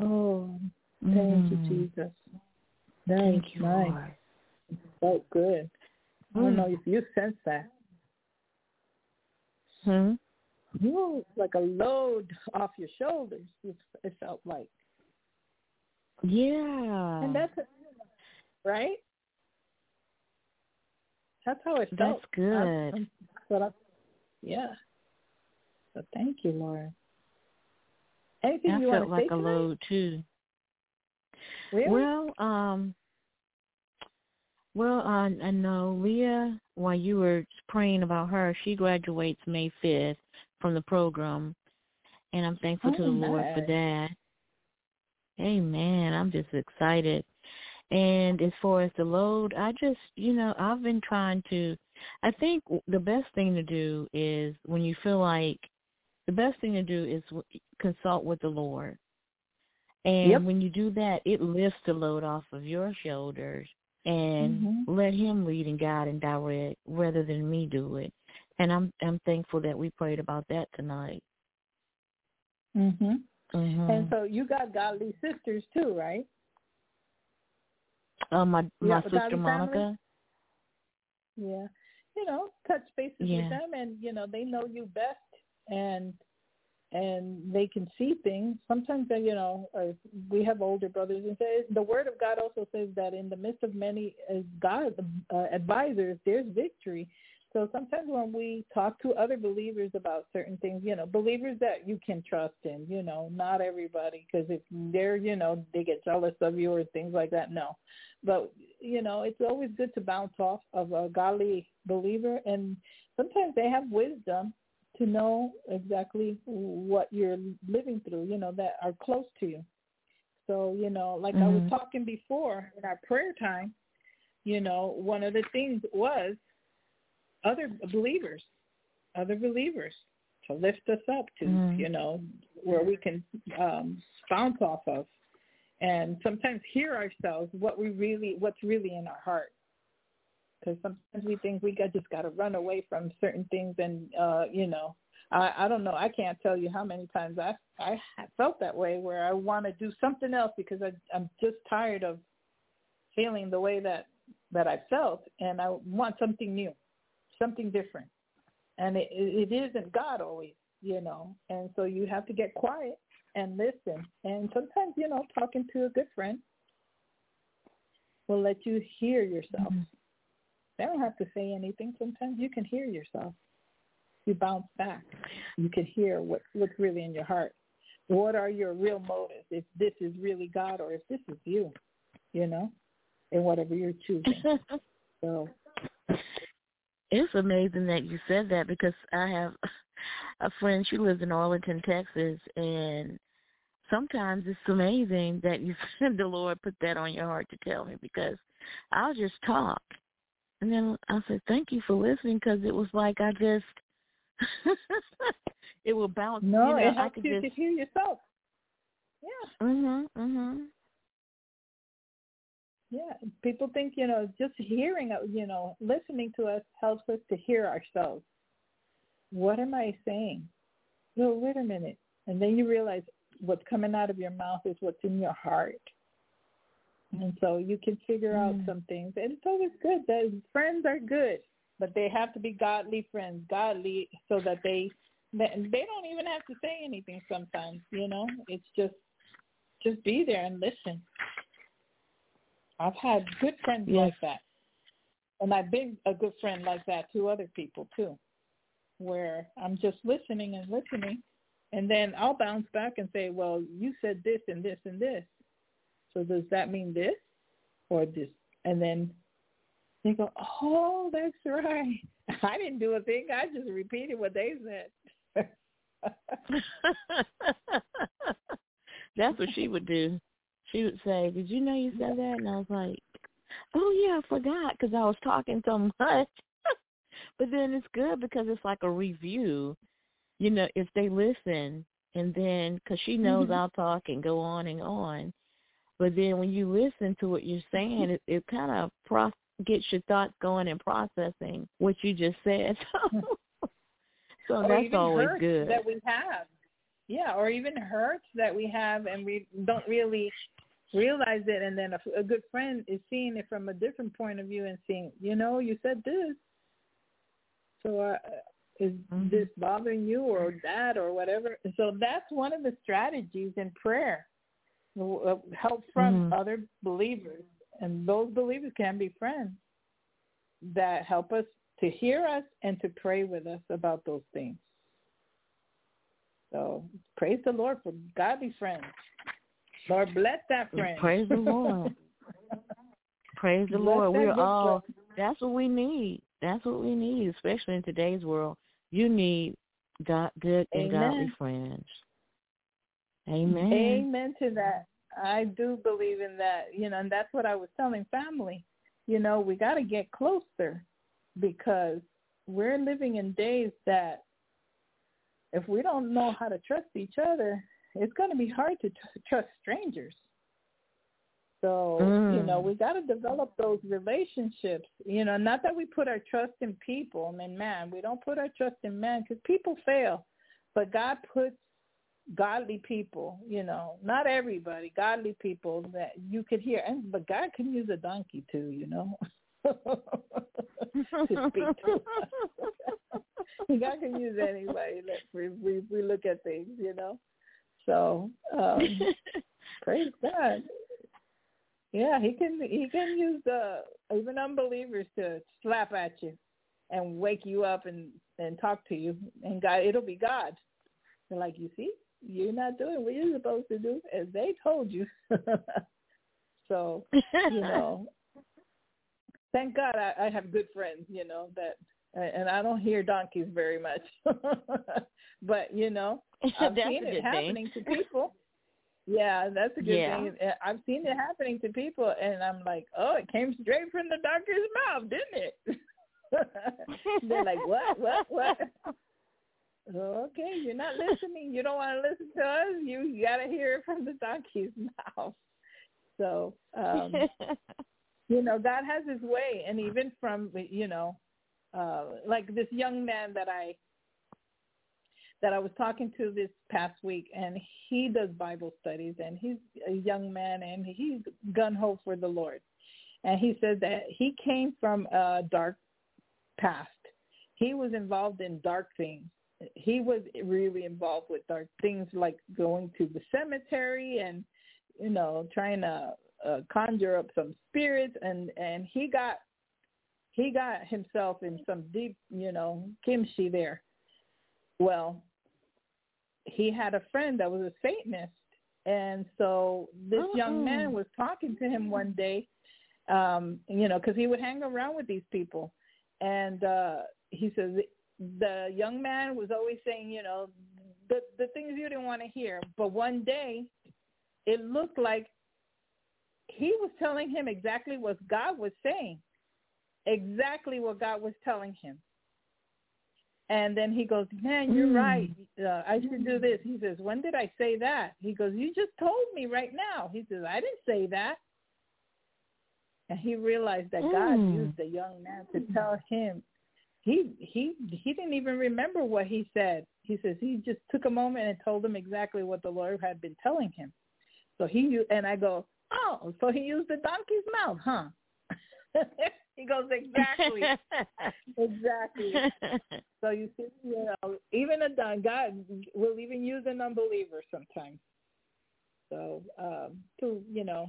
B: Oh, thank mm. you, Jesus.
E: thank you,
B: nice.
E: Lord.
B: So good. I don't mm. know if you sense that.
E: Hmm?
B: Ooh, like a load off your shoulders. It, it felt like.
E: Yeah.
B: And that's right. That's how it felt.
E: That's good.
B: I, yeah. So thank you, Laura. Anything
E: that
B: you
E: felt
B: want to
E: like
B: say
E: a
B: tonight?
E: load too.
B: Really?
E: Well, um, well, I, I know Leah. While you were praying about her, she graduates May fifth from the program, and I'm thankful
B: oh,
E: to the
B: nice.
E: Lord for that. Amen. I'm just excited. And as far as the load, I just, you know, I've been trying to. I think the best thing to do is when you feel like the best thing to do is consult with the Lord. And
B: yep.
E: when you do that, it lifts the load off of your shoulders and
B: mm-hmm.
E: let him lead and guide and direct rather than me do it. And I'm I'm thankful that we prayed about that tonight.
B: Mhm.
E: Mm-hmm.
B: And so you got godly sisters too, right?
E: Uh, my my sister Monica.
B: family? Yeah. You know, touch bases
E: Yeah.
B: with them and you know, they know you best and and they can see things. Sometimes, they, you know, uh, we have older brothers, and say, the Word of God also says that in the midst of many uh, God uh, advisors, there's victory. So sometimes when we talk to other believers about certain things, you know, believers that you can trust in, you know, not everybody, because if they're, you know, they get jealous of you or things like that, no. But, you know, it's always good to bounce off of a godly believer, and sometimes they have wisdom to know exactly what you're living through, you know, that are close to you. So, you know, like
E: mm-hmm.
B: I was talking before in our prayer time, you know, one of the things was other believers, other believers to lift us up to,
E: mm-hmm.
B: you know, where we can um, bounce off of and sometimes hear ourselves what we really, what's really in our heart because sometimes we think we got just got to run away from certain things and uh you know i i don't know i can't tell you how many times i i felt that way where i want to do something else because i i'm just tired of feeling the way that that i felt and i want something new something different. And it it isn't god always you know and so you have to get quiet and listen. And sometimes you know talking to a good friend will let you hear yourself.
E: Mm-hmm.
B: They don't have to say anything. Sometimes you can hear yourself. You bounce back. You can hear what, what's really in your heart. What are your real motives? If this is really God or if this is you, you know, and whatever you're choosing. so
E: it's amazing that you said that because I have a friend. She lives in Arlington, Texas, and sometimes it's amazing that you the Lord put that on your heart to tell me because I'll just talk and then I said, "Thank you for listening," because it was like I just it will bounce.
B: No,
E: you know,
B: it helps
E: I could
B: you
E: just...
B: to hear yourself. Yeah.
E: Mhm. Mhm.
B: Yeah, people think you know just hearing, you know, listening to us helps us to hear ourselves. What am I saying? No, wait a minute, and then you realize what's coming out of your mouth is what's in your heart. And so you can figure out
E: Mm.
B: some things. And it's always good that friends are good, but they have to be godly friends, godly so that they they don't even have to say anything sometimes, you know. It's just just be there and listen. I've had good friends
E: Yes.
B: like that. And I've been a good friend like that to other people too, where I'm just listening and listening and then I'll bounce back and say, "Well, you said this and this and this." So does that mean this or this? And then they go, oh, that's right. I didn't do a thing. I just repeated what they said.
E: That's what she would do. She would say, "Did you know you said that?" And I was like, "Oh yeah, I forgot because I was talking so much." but then it's good because it's like a review. You know, if they listen and then because she knows
B: Mm-hmm.
E: I'll talk and go on and on. But then when you listen to what you're saying, it, it kind of pro- gets your thoughts going and processing what you just said. so
B: or
E: that's always good.
B: that we have. Yeah, or even hurts that we have and we don't really realize it. And then a, a good friend is seeing it from a different point of view and seeing, you know, you said this. So, uh, is
E: Mhm.
B: this bothering you or that or whatever? So that's one of the strategies in prayer. Uh, Help from
E: Mhm.
B: other believers, and those believers can be friends that help us to hear us and to pray with us about those things. So praise the Lord for godly friends. Lord bless that friend.
E: Praise the Lord. Praise the
B: Bless
E: Lord. We're all
B: friend.
E: that's what we need. That's what we need, especially in today's world. You need God good and godly friends. Amen.
B: Amen to that. I do believe in that, you know, and that's what I was telling family. You know, we got to get closer because we're living in days that if we don't know how to trust each other, it's going to be hard to tr- trust strangers. So, you know,
E: Mm.
B: we got to develop those relationships. You know, not that we put our trust in people. I mean, man, we don't put our trust in man because people fail. But God puts godly people, you know, not everybody, godly people that you could hear. And but God can use a donkey too, you know. to speak to us. God can use anybody that we, we we look at things, you know. So um praise God. Yeah, he can he can use uh even unbelievers to slap at you and wake you up and and talk to you and God it'll be God. They're like, you see, you're not doing what you're supposed to do as they told you. so, you know, thank God I, I have good friends, you know, that and I don't hear donkeys very much. but, you know, I've seen it happening
E: thing.
B: to people. Yeah, that's a good
E: Yeah.
B: thing. I've seen it happening to people, and I'm like, oh, it came straight from the doctor's mouth, didn't it? They're like, what, what, what? Okay, you're not listening. You don't want to listen to us. You got to hear it from the donkey's mouth. So, um, you know, God has His way, and even from you know, uh, like this young man that I that I was talking to this past week, and he does Bible studies, and he's a young man, and he's gun ho for the Lord, and he said that he came from a dark past. He was involved in dark things. He was really involved with dark things, like going to the cemetery and you know trying to uh, conjure up some spirits, and and he got he got himself in some deep you know kimchi there. Well, he had a friend that was a Satanist, and so this young man was talking to him one day, um, you know, because he would hang around with these people, and uh, he says the young man was always saying, you know, the the things you didn't want to hear, but one day, it looked like he was telling him exactly what God was saying, exactly what God was telling him. And then he goes, man, you're
E: Mm.
B: right. Uh, I should do this. He says, when did I say that? He goes, you just told me right now. He says, I didn't say that. And he realized that God
E: Mm.
B: used the young man to tell him. He he he didn't even remember what he said. He says he just took a moment and told him exactly what the lawyer had been telling him. So he and I go, oh, so he used the donkey's mouth, huh? he goes exactly, exactly. So you see, you know, even a don- God will even use an unbeliever sometimes. So um, to you know,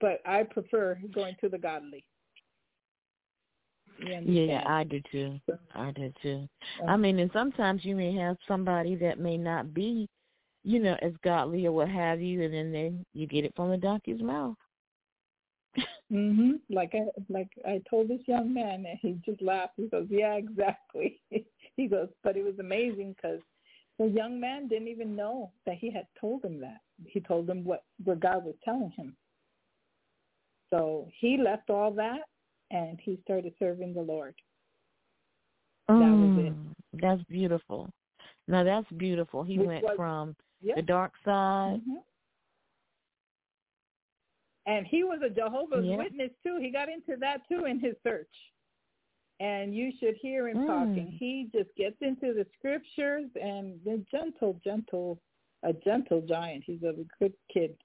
B: but I prefer going to the godly.
E: Yeah. I do too. I do too. I mean, and sometimes you may have somebody that may not be, you know, as godly or what have you, and then they you get it from the donkey's mouth.
B: Mhm. Like I like I told this young man, and he just laughed. He goes, "Yeah, exactly." he goes, but it was amazing because the young man didn't even know that he had told him that. He told him what what God was telling him. So he left all that, and he started serving the Lord. That was it.
E: Mm, That's beautiful. Now that's beautiful. He
B: Which
E: went
B: was-
E: from
B: Yeah.
E: the dark side.
B: Mhm. And he was a Jehovah's
E: Yeah.
B: Witness too. He got into that too in his search. And you should hear him
E: Mm.
B: talking. He just gets into the scriptures and the gentle, gentle, a gentle giant. He's a good kid.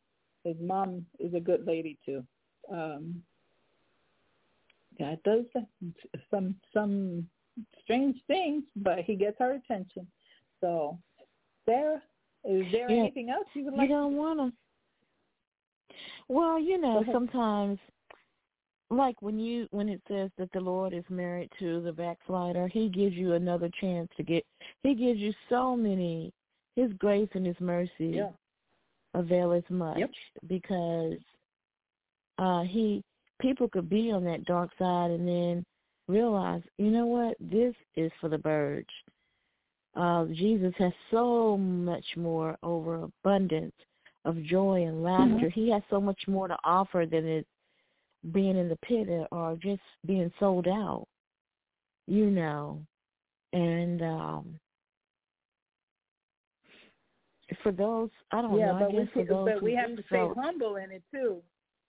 B: His mom is a good lady too. Um, God does some some strange things, but he gets our attention. So, Sarah, is there
E: Yeah.
B: anything else you would
E: You
B: like?
E: don't want to. Well, you know, sometimes, like when you when it says that the Lord is married to the backslider, He gives you another chance to get. He gives you so many. His grace and His mercy
B: yeah.
E: availeth much
B: Yep.
E: because uh he people could be on that dark side and then realize, you know what, this is for the birds. Uh Jesus has so much more overabundance of joy and laughter. He has so much more to offer than it being in the pit or just being sold out. You know. And um for those I don't
B: yeah,
E: know,
B: but we
E: guess for those
B: but we have to stay
E: so,
B: humble in it too.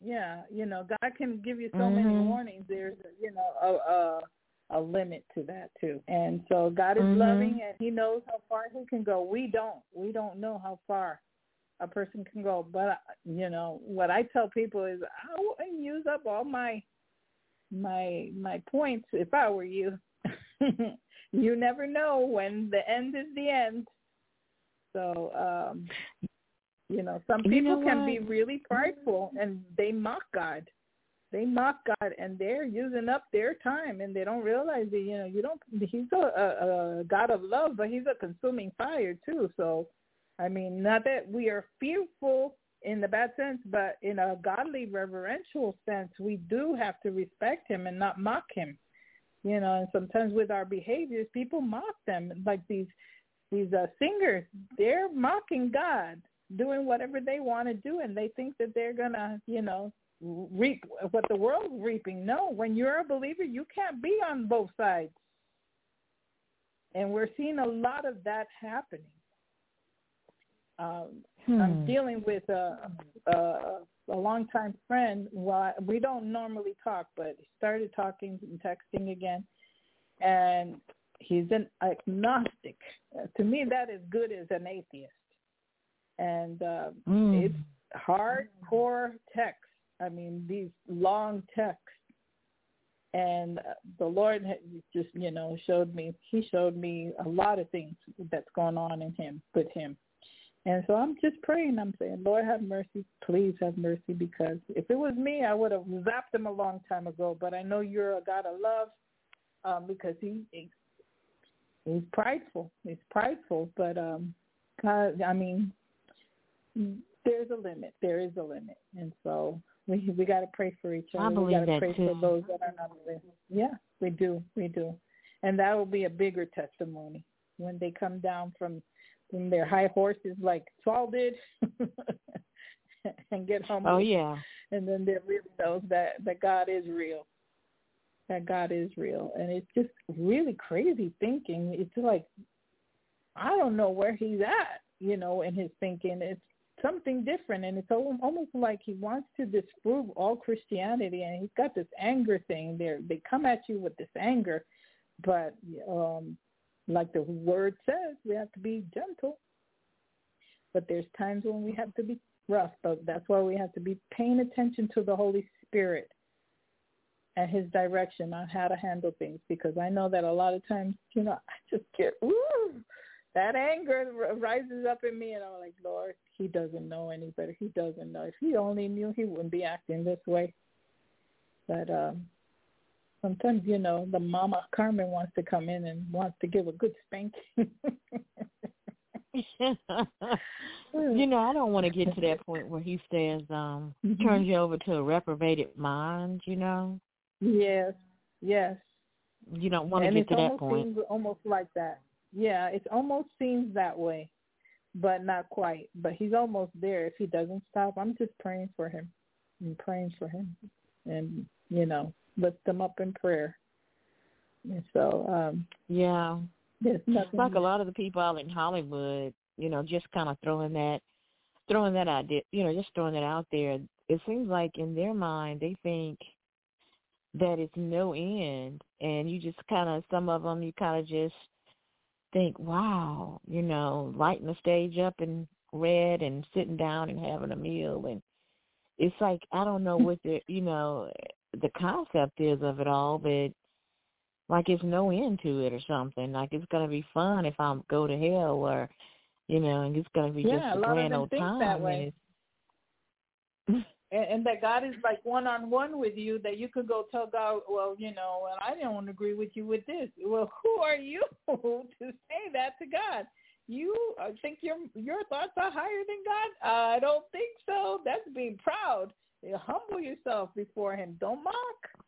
B: Yeah, you know, God can give you so many
E: Mhm.
B: warnings. There's, you know, a, a a limit to that too. And so God is
E: Mhm.
B: loving, and He knows how far He can go. We don't. We don't know how far a person can go. But you know, what I tell people is, I wouldn't use up all my my my points if I were you. you never know when the end is the end. So, um, you know, some
E: You
B: people
E: know
B: can be really prideful and they mock God. They mock God and they're using up their time and they don't realize that, you know, you don't, he's a, a, a God of love, but he's a consuming fire too. So, I mean, not that we are fearful in the bad sense, but in a godly, reverential sense, we do have to respect him and not mock him. You know, and sometimes with our behaviors, people mock them. Like these these uh, singers, they're mocking God, doing whatever they want to do, and they think that they're gonna, you know, reap what the world's reaping. No, when you're a believer, you can't be on both sides, and we're seeing a lot of that happening. Um, I'm
E: Hmm.
B: dealing with a, a a longtime friend. Well, we don't normally talk, but he started talking and texting again, and he's an agnostic. To me, that is good as an atheist, and uh,
E: Mm.
B: it's hardcore text. I mean, these long texts. And uh, the Lord just, you know, showed me. He showed me a lot of things that's going on in him, with him. And so I'm just praying. I'm saying, Lord, have mercy. Please have mercy, because if it was me, I would have zapped him a long time ago. But I know you're a God of love, um, because he, he he's prideful. He's prideful, but um, God, I mean, there's a limit. There is a limit, and so we we got to pray for each
E: I
B: other. we
E: believe
B: got to
E: that
B: pray
E: too.
B: for those that are not living. Yeah, we do. We do, and that will be a bigger testimony when they come down from from their high horses like Saul did, and get oh, humble.
E: Oh yeah.
B: and then they realize that that God is real. That God is real, and it's just really crazy thinking. It's like I don't know where he's at, you know, in his thinking. It's something different, and it's al- almost like he wants to disprove all Christianity, and he's got this anger thing. There, they come at you with this anger, but um, like the word says, we have to be gentle. But there's times when we have to be rough, but that's why we have to be paying attention to the Holy Spirit and his direction on how to handle things because I know that a lot of times, you know, I just get ooh, that anger rises up in me and I'm like, Lord, he doesn't know any better. He doesn't know. If he only knew, he wouldn't be acting this way. But um sometimes, you know, the mama Carmen wants to come in and wants to give a good spanking.
E: you know, I don't want to get to that point where he says, um,
B: Mhm.
E: turns you over to a reprobated mind, you know.
B: yes, yes.
E: You don't want to get to that point.
B: seems almost like that. Yeah, it almost seems that way, but not quite. But he's almost there. If he doesn't stop, I'm just praying for him. I'm praying for him, and you know, lift him up in prayer. And so, um,
E: Yeah.
B: there's nothing.
E: Like a lot of the people out in Hollywood, you know, just kind of throwing that throwing that idea, you know, just throwing it out there. It seems like in their mind they think that it's no end and you just kind of some of them you kind of just think, "Wow, you know, lighting the stage up in red and sitting down and having a meal and it's like I don't know what the, you know, the concept is of it all, but like it's no end to it or something. Like it's gonna be fun if I go to hell or you know, and it's gonna be
B: yeah,
E: just a,
B: a
E: grand old time.
B: that way.
E: And
B: and, and that God is like one on one with you. That you could go tell God, well, you know, well, I don't agree with you with this. Well, who are you to say that to God? You think your your thoughts are higher than God? I don't think so. That's being proud. You humble yourself before Him. Don't mock.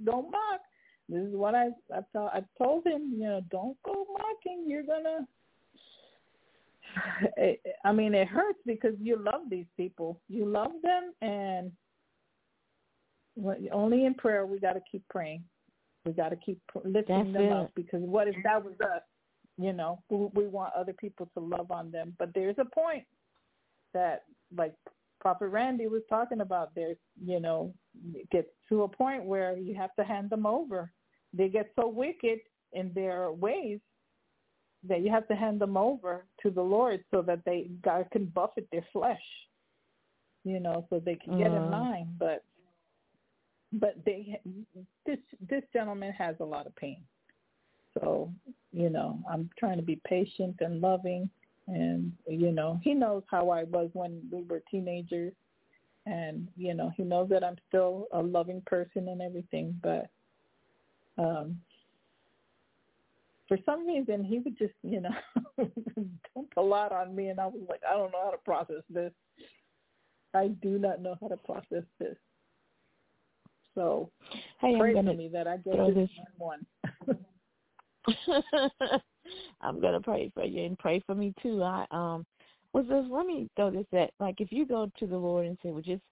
B: Don't mock. This is what I I, told, I told him. You know, don't go mocking. You're gonna I mean, it hurts because you love these people. You love them, and only in prayer we got to keep praying. We got to keep lifting
E: That's
B: them
E: it.
B: up because what if that was us? You know, we, we want other people to love on them, but there's a point that, like Prophet Randy was talking about, there's you know, it gets to a point where you have to hand them over. They get so wicked in their ways that you have to hand them over to the Lord so that they God can buffet their flesh, you know, so they can get in
E: Mhm.
B: line. But but they this this gentleman has a lot of pain, so you know I'm trying to be patient and loving, and you know he knows how I was when we were teenagers, and you know he knows that I'm still a loving person and everything, but um for some reason he would just, you know, dump a lot on me and I was like, I don't know how to process this. I do not know how to process this. So
E: hey,
B: pray
E: I'm
B: for
E: gonna
B: me that I get this one.
E: I'm gonna pray for you and pray for me too. I um was this let me throw this at like if you go to the Lord and say, Well just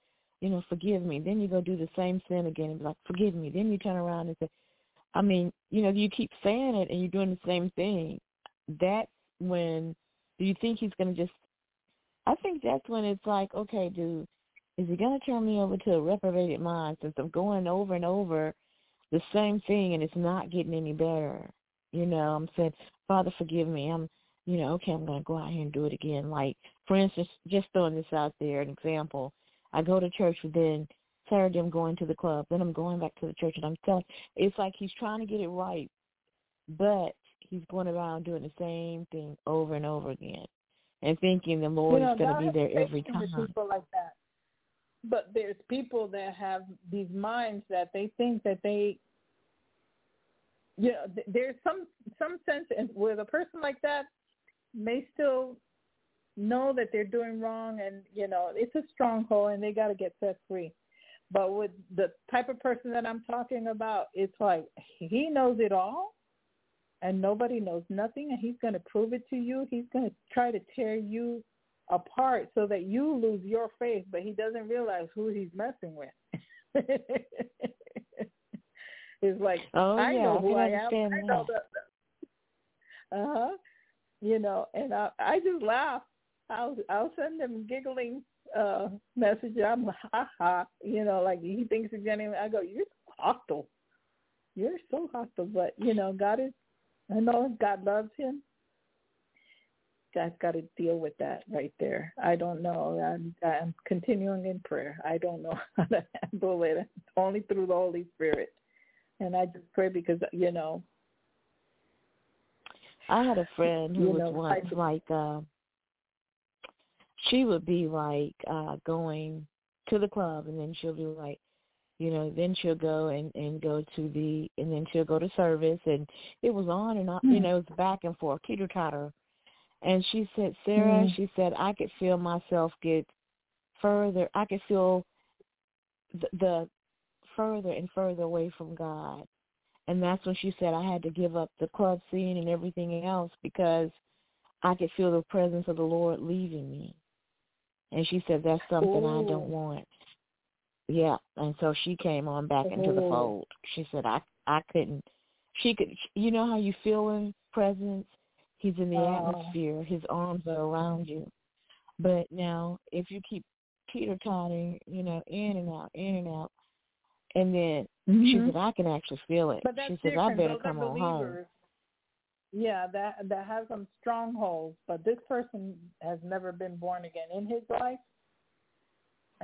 E: you know, forgive me, then you go do the same sin again and be like, Forgive me, then you turn around and say I mean, you know, you keep saying it and you're doing the same thing. That's when do you think he's gonna just I think that's when it's like, okay, dude, is he gonna turn me over to a reprobated mind since I'm going over and over the same thing and it's not getting any better? You know, I'm saying, Father, forgive me. I'm, you know, okay, I'm going to go out here and do it again. Like, for instance, just throwing this out there, an example. I go to church, but then Saturday I'm going to the club. Then I'm going back to the church, and I'm telling. It's like he's trying to get it right, but he's going around doing the same thing over and over again, and thinking the Lord
B: you know,
E: is going to be there every time.
B: People like that. But there's people that have these minds that they think that they you know, th- there's some some sense in where the person like that may still know that they're doing wrong and you know it's a stronghold and they got to get set free. But with the type of person that i'm talking about it's like he knows it all and nobody knows nothing and he's going to prove it to you. He's going to try to tear you apart so that you lose your faith but he doesn't realize who he's messing with it's like
E: Oh
B: I
E: yeah,
B: know who
E: can
B: I am.
E: understand
B: I know
E: that.
B: that. Uh huh. You know, and I I just laugh. I'll I'll send him giggling uh message. I'm like, ha ha. You know, like he thinks it's genuine. I go, you're so hostile. You're so hostile, but you know, God is. I know God loves him. God's got to deal with that right there. I don't know. I'm, I'm continuing in prayer. I don't know how to handle it. Only through the Holy Spirit. And I just pray because, you know,
E: I had a friend who was
B: know,
E: once
B: I-
E: like uh she would be like uh going to the club and then she'll be like you know, then she'll go and and go to the and then she'll go to service and it was on and on you
B: Hmm.
E: know, it was back and forth, teeter totter. And she said, Sarah,
B: Hmm.
E: she said, I could feel myself get further I could feel the, the further and further away from God. And that's when she said I had to give up the club scene and everything else because I could feel the presence of the Lord leaving me. And she said that's something I don't want. Yeah, and so she came on back into the fold. She said I I couldn't. She could. You know how you feel in presence. He's in the
B: Oh.
E: atmosphere. His arms are around you. But now, if you keep teeter totting, you know, in and out, in and out, and then she
B: Mhm.
E: said I can actually feel it.
B: But that's
E: she says
B: different.
E: I better
B: Those
E: come on home.
B: Yeah, that that have some strongholds. But this person has never been born again in his life.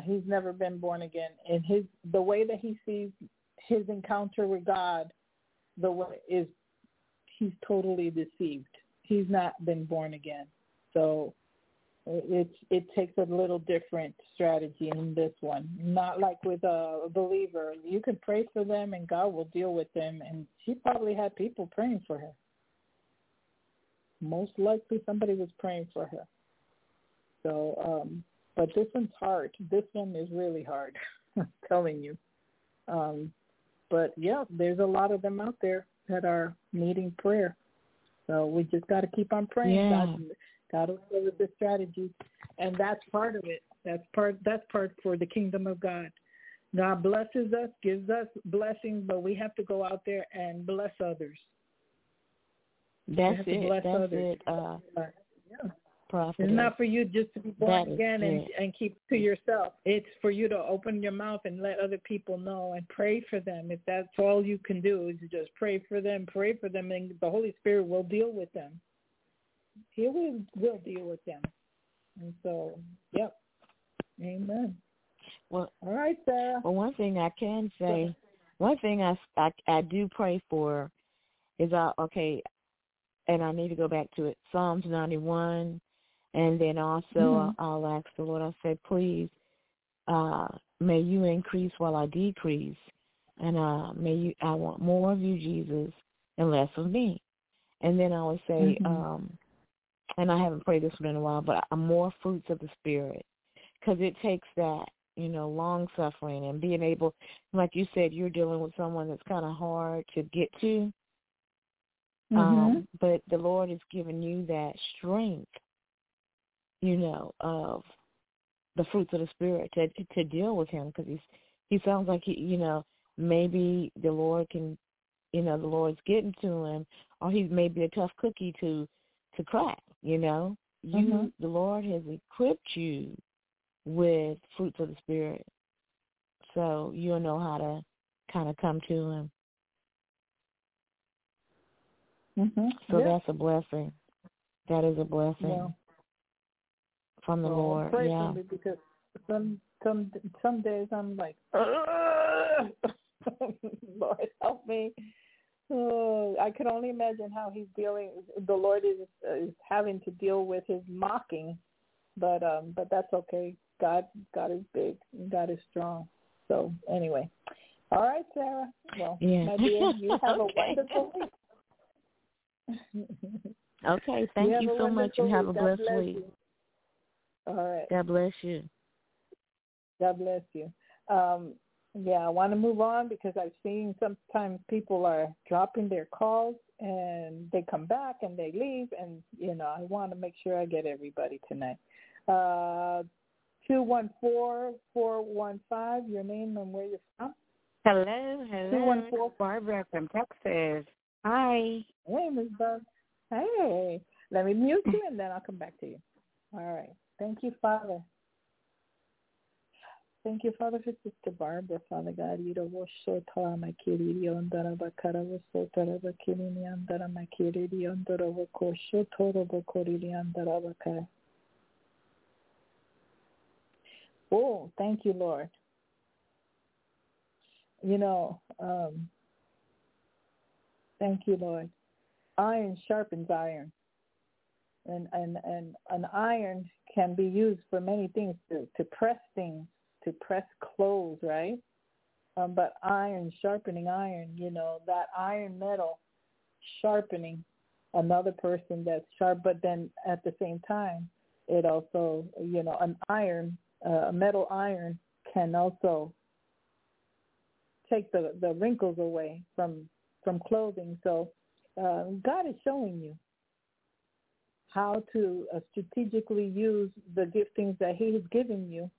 B: He's never been born again. In his the way that he sees his encounter with God, the way is he's totally deceived. He's not been born again. So it it takes a little different strategy in this one. Not like with a believer. You can pray for them and God will deal with them and she probably had people praying for her. Most likely somebody was praying for her. So um but this one's hard. This one is really hard. I'm telling you. Um but yeah, there's a lot of them out there that are needing prayer. So we just got to keep on praying.
E: Yeah.
B: God, God will give us the strategy, and that's part of it. That's part. That's part for the kingdom of God. God blesses us, gives us blessings, but we have to go out there and bless others.
E: That's
B: have to
E: it.
B: bless
E: That's
B: others.
E: it. Uh,
B: Yeah.
E: Prophet.
B: It's not for you just to be born
E: That
B: again and, and keep to yourself. It's for you to open your mouth and let other people know and pray for them. If that's all you can do is just pray for them, pray for them, and the Holy Spirit will deal with them. He will will deal with them. And so, yep. Amen.
E: Well,
B: All right, Sarah.
E: well, one thing I can say, one thing I, I, I do pray for is, I, okay, and I need to go back to it, Psalms 91, and then also
B: Mhm.
E: I'll, I'll ask the Lord, I'll say, please, uh, may you increase while I decrease, and uh, may you, I want more of you, Jesus, and less of me. And then I would say,
B: Mhm.
E: um, and I haven't prayed this one in a while, but uh, more fruits of the Spirit, because it takes that, you know, long suffering and being able, like you said, you're dealing with someone that's kind of hard to get to.
B: Mhm.
E: Um, but the Lord has given you that strength, you know, of the fruits of the spirit to to deal with him because he's he sounds like he, you know, maybe the Lord can, you know, the Lord's getting to him, or he may be a tough cookie to to crack. You know, you
B: Mhm.
E: the Lord has equipped you with fruits of the spirit, so you'll know how to kind of come to him.
B: Mhm.
E: So
B: Yeah.
E: that's a blessing. That is a blessing from the
B: well,
E: Lord.
B: Pray
E: Yeah.
B: because some some some days I'm like, Lord help me. Oh, I could only imagine how he's dealing. The Lord is is having to deal with his mocking, but um, but that's okay. God God is big. God is strong. So anyway, all right, Sarah. Well,
E: Yeah.
B: my dear, you have
E: Okay.
B: a wonderful week.
E: Okay. Thank
B: have
E: you so much. You
B: wonderful
E: have a blessed
B: bless
E: week.
B: you. All right.
E: God bless you.
B: God bless you. Um, yeah, I want to move on because I've seen sometimes people are dropping their calls and they come back and they leave, and you know I want to make sure I get everybody tonight. Uh, two one four four one five. Your name and where you're from.
F: Hello, hello.
B: 214.
F: Barbara from Texas. Hi.
B: Hey, Ms. Bug. Hey, let me mute you and then I'll come back to you. All right. Thank you, Father. Thank you, Father, for Sister Barbara, Father God. You know, so tara makiri ondara bakara so tara bakiri ni andara makiri ondara bako so toro bakori andara bakara. Oh, thank you, Lord. You know, um, thank you, Lord. Iron sharpens iron. And, and, and an iron can be used for many things to, to press things, to press clothes, right? Um, but iron, sharpening iron, you know, that iron metal sharpening another person that's sharp, but then at the same time, it also, you know, an iron, uh, a metal iron can also take the, the wrinkles away from, from clothing. So uh, God is showing you how to uh, strategically use the giftings that he has given you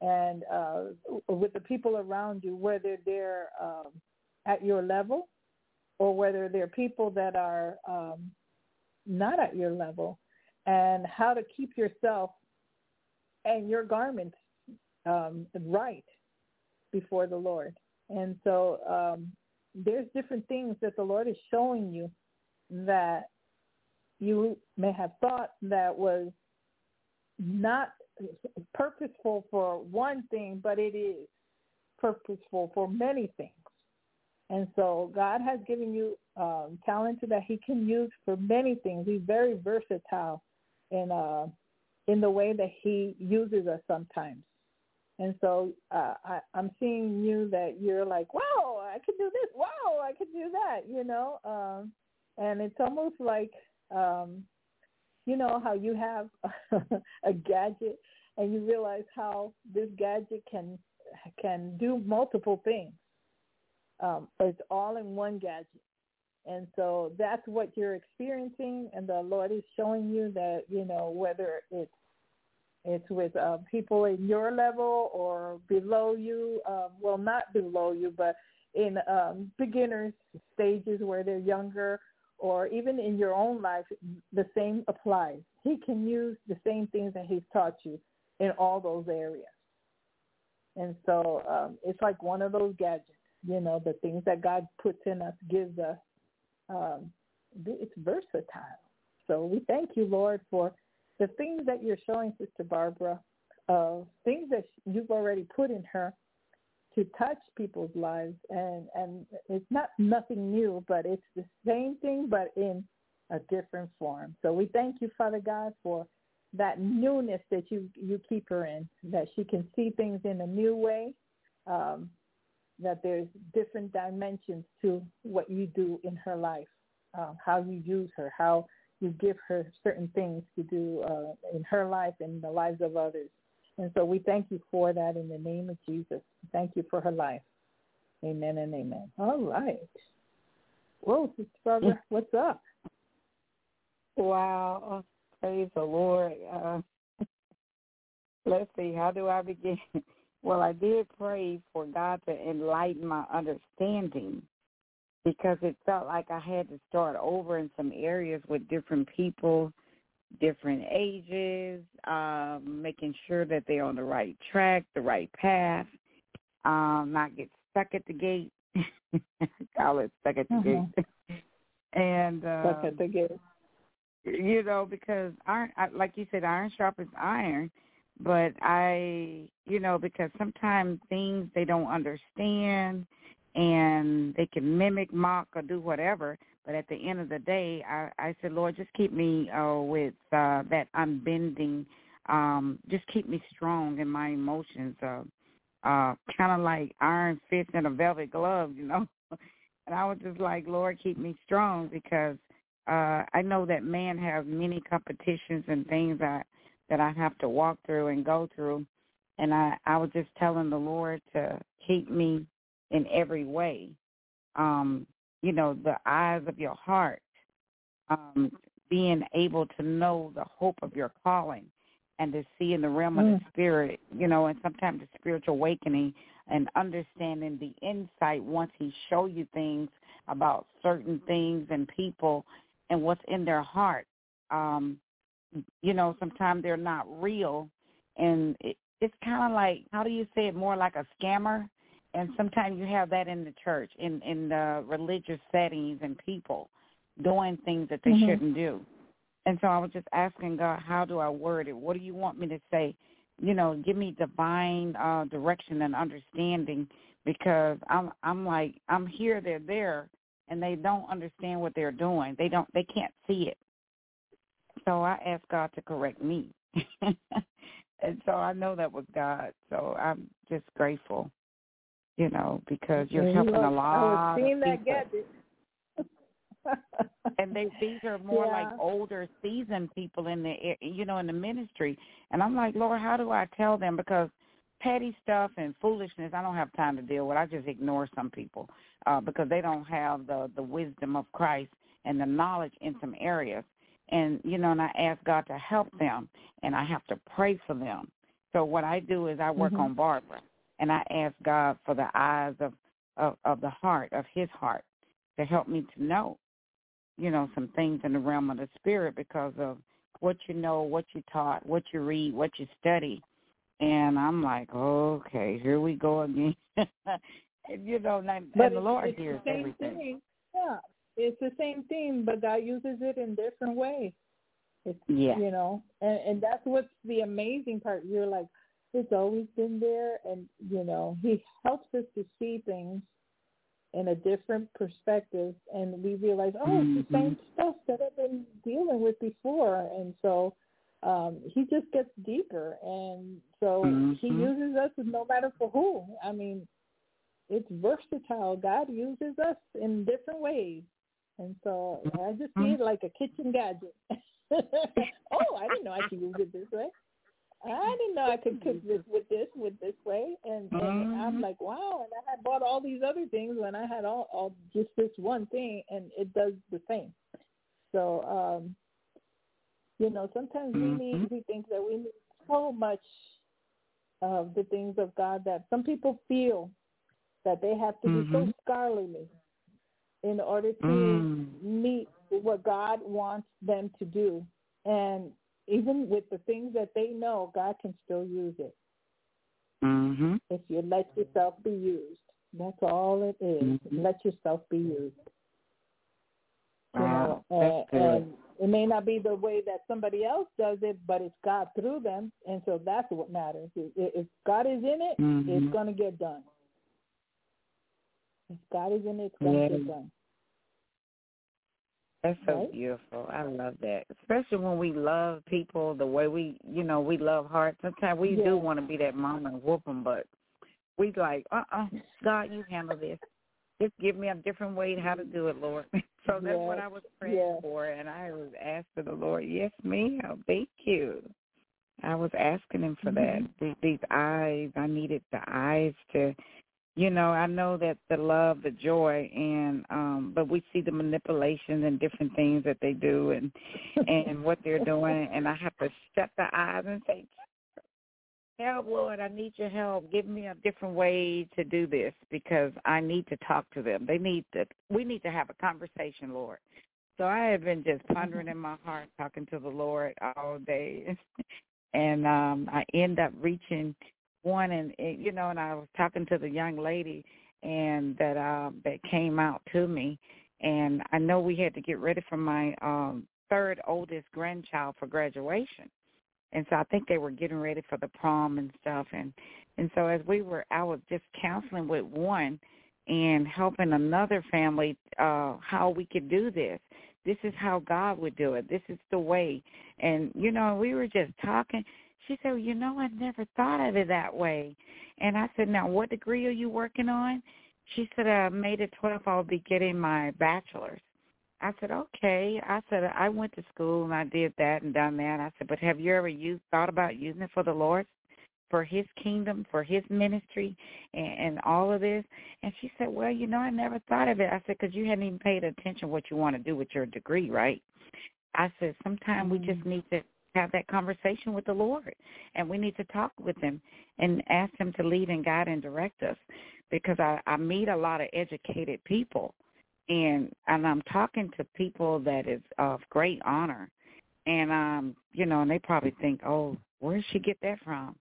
B: and uh, with the people around you, whether they're um, at your level or whether they're people that are um, not at your level, and how to keep yourself and your garments um, right before the Lord. And so um, there's different things that the Lord is showing you that you may have thought that was not purposeful for one thing, but it is purposeful for many things. And so God has given you um, talent that He can use for many things. He's very versatile in uh, in the way that He uses us sometimes. And so uh, I, I'm seeing you that you're like, wow, I can do this. Wow, I can do that. You know, um, and it's almost like, um, you know, how you have a gadget and you realize how this gadget can can do multiple things. Um, it's all in one gadget. And so that's what you're experiencing, and the Lord is showing you that you know whether it's it's with uh, people in your level or below you. Uh, well, not below you, but in um, beginners stages where they're younger, or even in your own life, the same applies. He can use the same things that he's taught you in all those areas. And so um, it's like one of those gadgets, you know, the things that God puts in us gives us. Um, it's versatile. So we thank you, Lord, for the things that you're showing Sister Barbara, uh, things that you've already put in her to touch people's lives. And, and it's not nothing new, but it's the same thing, but in a different form. So we thank you, Father God, for that newness that you you keep her in, that she can see things in a new way, um, that there's different dimensions to what you do in her life, uh, how you use her, how you give her certain things to do uh, in her life and the lives of others. And so we thank you for that in the name of Jesus. Thank you for her life. Amen and amen. All right. Whoa, Sister Barbara, what's up?
F: Wow. Praise the Lord. Uh, let's see, how do I begin? Well, I did pray for God to enlighten my understanding because it felt like I had to start over in some areas with different people, different ages, um, making sure that they're on the right track, the right path, um, not get stuck at the gate. call it stuck at the mm-hmm. gate. and uh,
B: stuck at the gate
F: you know, because iron, like you said, iron sharpens iron. But I, you know, because sometimes things they don't understand, and they can mimic, mock, or do whatever. But at the end of the day, I, I said, Lord, just keep me uh, with uh, that unbending. Um, just keep me strong in my emotions. Uh, uh, kind of like iron fist in a velvet glove, you know. and I was just like, Lord, keep me strong because uh, I know that man has many competitions and things that that I have to walk through and go through, and I I was just telling the Lord to keep me in every way. Um, you know, the eyes of your heart, um, being able to know the hope of your calling and to see in the realm of the mm. spirit, you know, and sometimes the spiritual awakening and understanding the insight once he show you things about certain things and people and what's in their heart. Um, you know, sometimes they're not real, and it, it's kind of like how do you say it? More like a scammer. And sometimes you have that in the church, in in the religious settings, and people doing things that they mm-hmm. shouldn't do. And so I was just asking God, how do I word it? What do you want me to say? You know, give me divine uh, direction and understanding because I'm I'm like I'm here, they're there, and they don't understand what they're doing. They don't they can't see it. So I asked God to correct me. and so I know that was God. So I'm just grateful, you know, because you're helping a lot
B: of people.
F: That
B: gadget.
F: and they these are more
B: yeah.
F: like older seasoned people in the you know in the ministry and i'm like lord how do i tell them because petty stuff and foolishness I don't have time to deal with. I just ignore some people uh, because they don't have the the wisdom of Christ and the knowledge in some areas. And you know, and I ask God to help them, and I have to pray for them. So what I do is I work mm-hmm. on Barbara, and I ask God for the eyes of, of of the heart of His heart to help me to know, you know, some things in the realm of the spirit because of what you know, what you taught, what you read, what you study and I'm like, okay, here we go again. and, you know, and,
B: but
F: and the Lord hears
B: the
F: everything.
B: Thing. Yeah, it's the same thing, but God uses it in different ways. It's,
F: yeah.
B: You know, and, and that's what's the amazing part. You're like, it's always been there, and you know, He helps us to see things in a different perspective and we realize, oh,
F: mm-hmm.
B: it's the same stuff that I've been dealing with before. And so um, he just gets deeper. And so
F: mm-hmm.
B: he uses us no matter for who. I mean, it's versatile. God uses us in different ways. And so I just see it like a kitchen gadget. oh, I didn't know I could use it this way. I didn't know I could cook this with this with this way, and, and mm-hmm. I'm like, wow! And I had bought all these other things when I had all, all just this one thing, and it does the same. So, um, you know, sometimes mm-hmm. we need we think that we need so much of the things of God that some people feel that they have to mm-hmm. be so mm-hmm. scholarly in order to meet what God wants them to do, and even with the things that they know, God can still use it.
F: Mm-hmm.
B: If you let yourself be used, that's all it is. Mm-hmm. Let yourself be used.
F: Wow,
B: you know, and, and it may not be the way that somebody else does it, but it's God through them, and so that's what matters. If God is in it,
F: mm-hmm.
B: it's going to get done. If God is in it, it's going to
F: yeah.
B: get done.
F: That's so
B: right?
F: beautiful. I love that. Especially when we love people the way we, you know, we love heart. Sometimes we
B: yeah.
F: do want to be that mom and whoop them, but we like, uh-uh, God, you handle this. Just give me a different way how to do it, Lord. so that's
B: yes.
F: what I was praying
B: yes.
F: for, and I was asking the Lord, yes, ma'am, thank you. I was asking him for
B: mm-hmm.
F: that. These eyes, I needed the eyes to you know, I know that the love, the joy, and um, but we see the manipulation and different things that they do and and what they're doing, and I have to shut the eyes and say, "Help, Lord, I need your help. Give me a different way to do this because I need to talk to them. They need to. We need to have a conversation, Lord." So I have been just pondering in my heart, talking to the Lord all day, and um, I end up reaching one and, you know and I was talking to the young lady and that um that came out to me and I know we had to get ready for my um third oldest grandchild for graduation. And so I think they were getting ready for the prom and stuff and and so as we were I was just counseling with one and helping another family uh how we could do this. This is how God would do it. This is the way. And you know, we were just talking she said, well, you know, I never thought of it that way. And I said, now, what degree are you working on? She said, uh, I made it 12. I'll be getting my bachelor's. I said, okay. I said, I went to school and I did that and done that. I said, but have you ever used, thought about using it for the Lord, for his kingdom, for his ministry and, and all of this? And she said, well, you know, I never thought of it. I said, because you hadn't even paid attention what you want to do with your degree, right? I said, sometimes we just mm. need to have that conversation with the Lord, and we need to talk with Him and ask Him to lead and guide and direct us, because I, I meet a lot of educated people, and and I'm talking to people that is of great honor, and um, you know, and they probably think, oh, where did she get that from?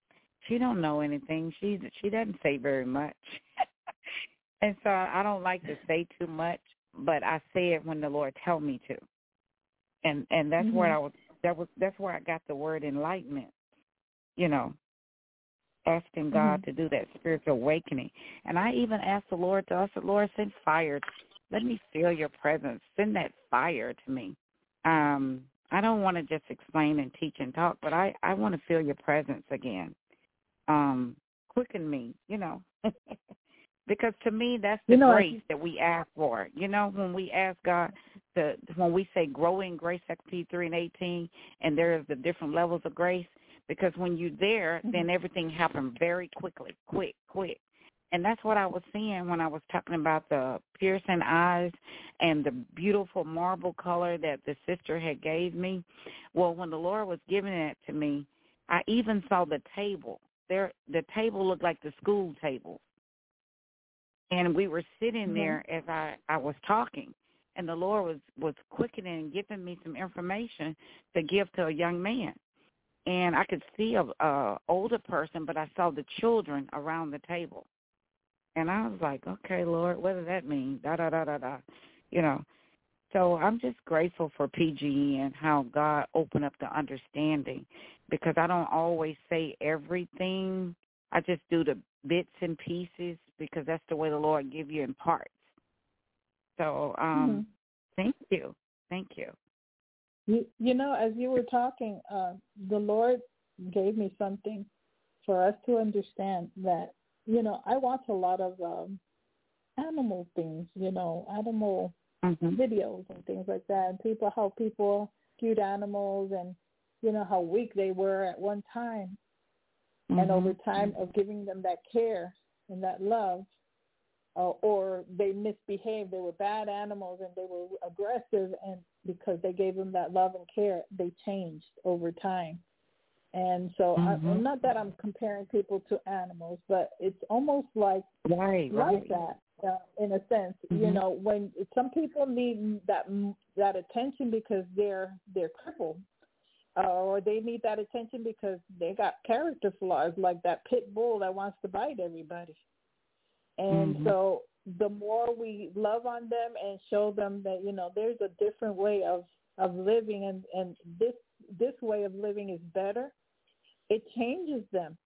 F: She don't know anything. She she doesn't say very much, and so I don't like to say too much, but I say it when the Lord tell me to, and and that's mm-hmm. what I was that was that's where I got the word enlightenment. You know, asking God
B: mm-hmm.
F: to do that spiritual awakening. And I even asked the Lord to us, Lord, send fire. Let me feel your presence. Send that fire to me. Um, I don't want to just explain and teach and talk, but I, I want to feel your presence again. Um, quicken me, you know. because to me that's the
B: you know,
F: grace that we ask for. You know, when we ask God to when we say growing grace XP three and eighteen and there's the different levels of grace, because when you're there
B: mm-hmm.
F: then everything happens very quickly, quick, quick. And that's what I was seeing when I was talking about the piercing eyes and the beautiful marble color that the sister had gave me. Well, when the Lord was giving it to me, I even saw the table. There the table looked like the school table and we were sitting mm-hmm. there as I I was talking, and the Lord was was quickening and giving me some information to give to a young man, and I could see a, a older person, but I saw the children around the table, and I was like, okay, Lord, what does that mean? Da da da da da, you know. So I'm just grateful for PGE and how God opened up the understanding because I don't always say everything. I just do the bits and pieces because that's the way the Lord give you in parts. So um mm-hmm. thank you. Thank you.
B: You, you know, as you were talking, uh, the Lord gave me something for us to understand that, you know, I watch a lot of um, animal things, you know, animal mm-hmm. videos and things like that, and people, how people cute animals and, you know, how weak they were at one time. Mm-hmm. And over time of giving them that care and that love, uh, or they misbehaved, they were bad animals and they were aggressive and because they gave them that love and care, they changed over time. And so, mm-hmm. I, not that I'm comparing people to animals, but it's almost like
F: right,
B: like right. that uh, in a sense. Mm-hmm. You know, when some people need that that attention because they're they're crippled, uh, or they need that attention because they got character flaws, like that pit bull that wants to bite everybody. And mm-hmm. so the more we love on them and show them that you know there's a different way of of living and and this this way of living is better it changes them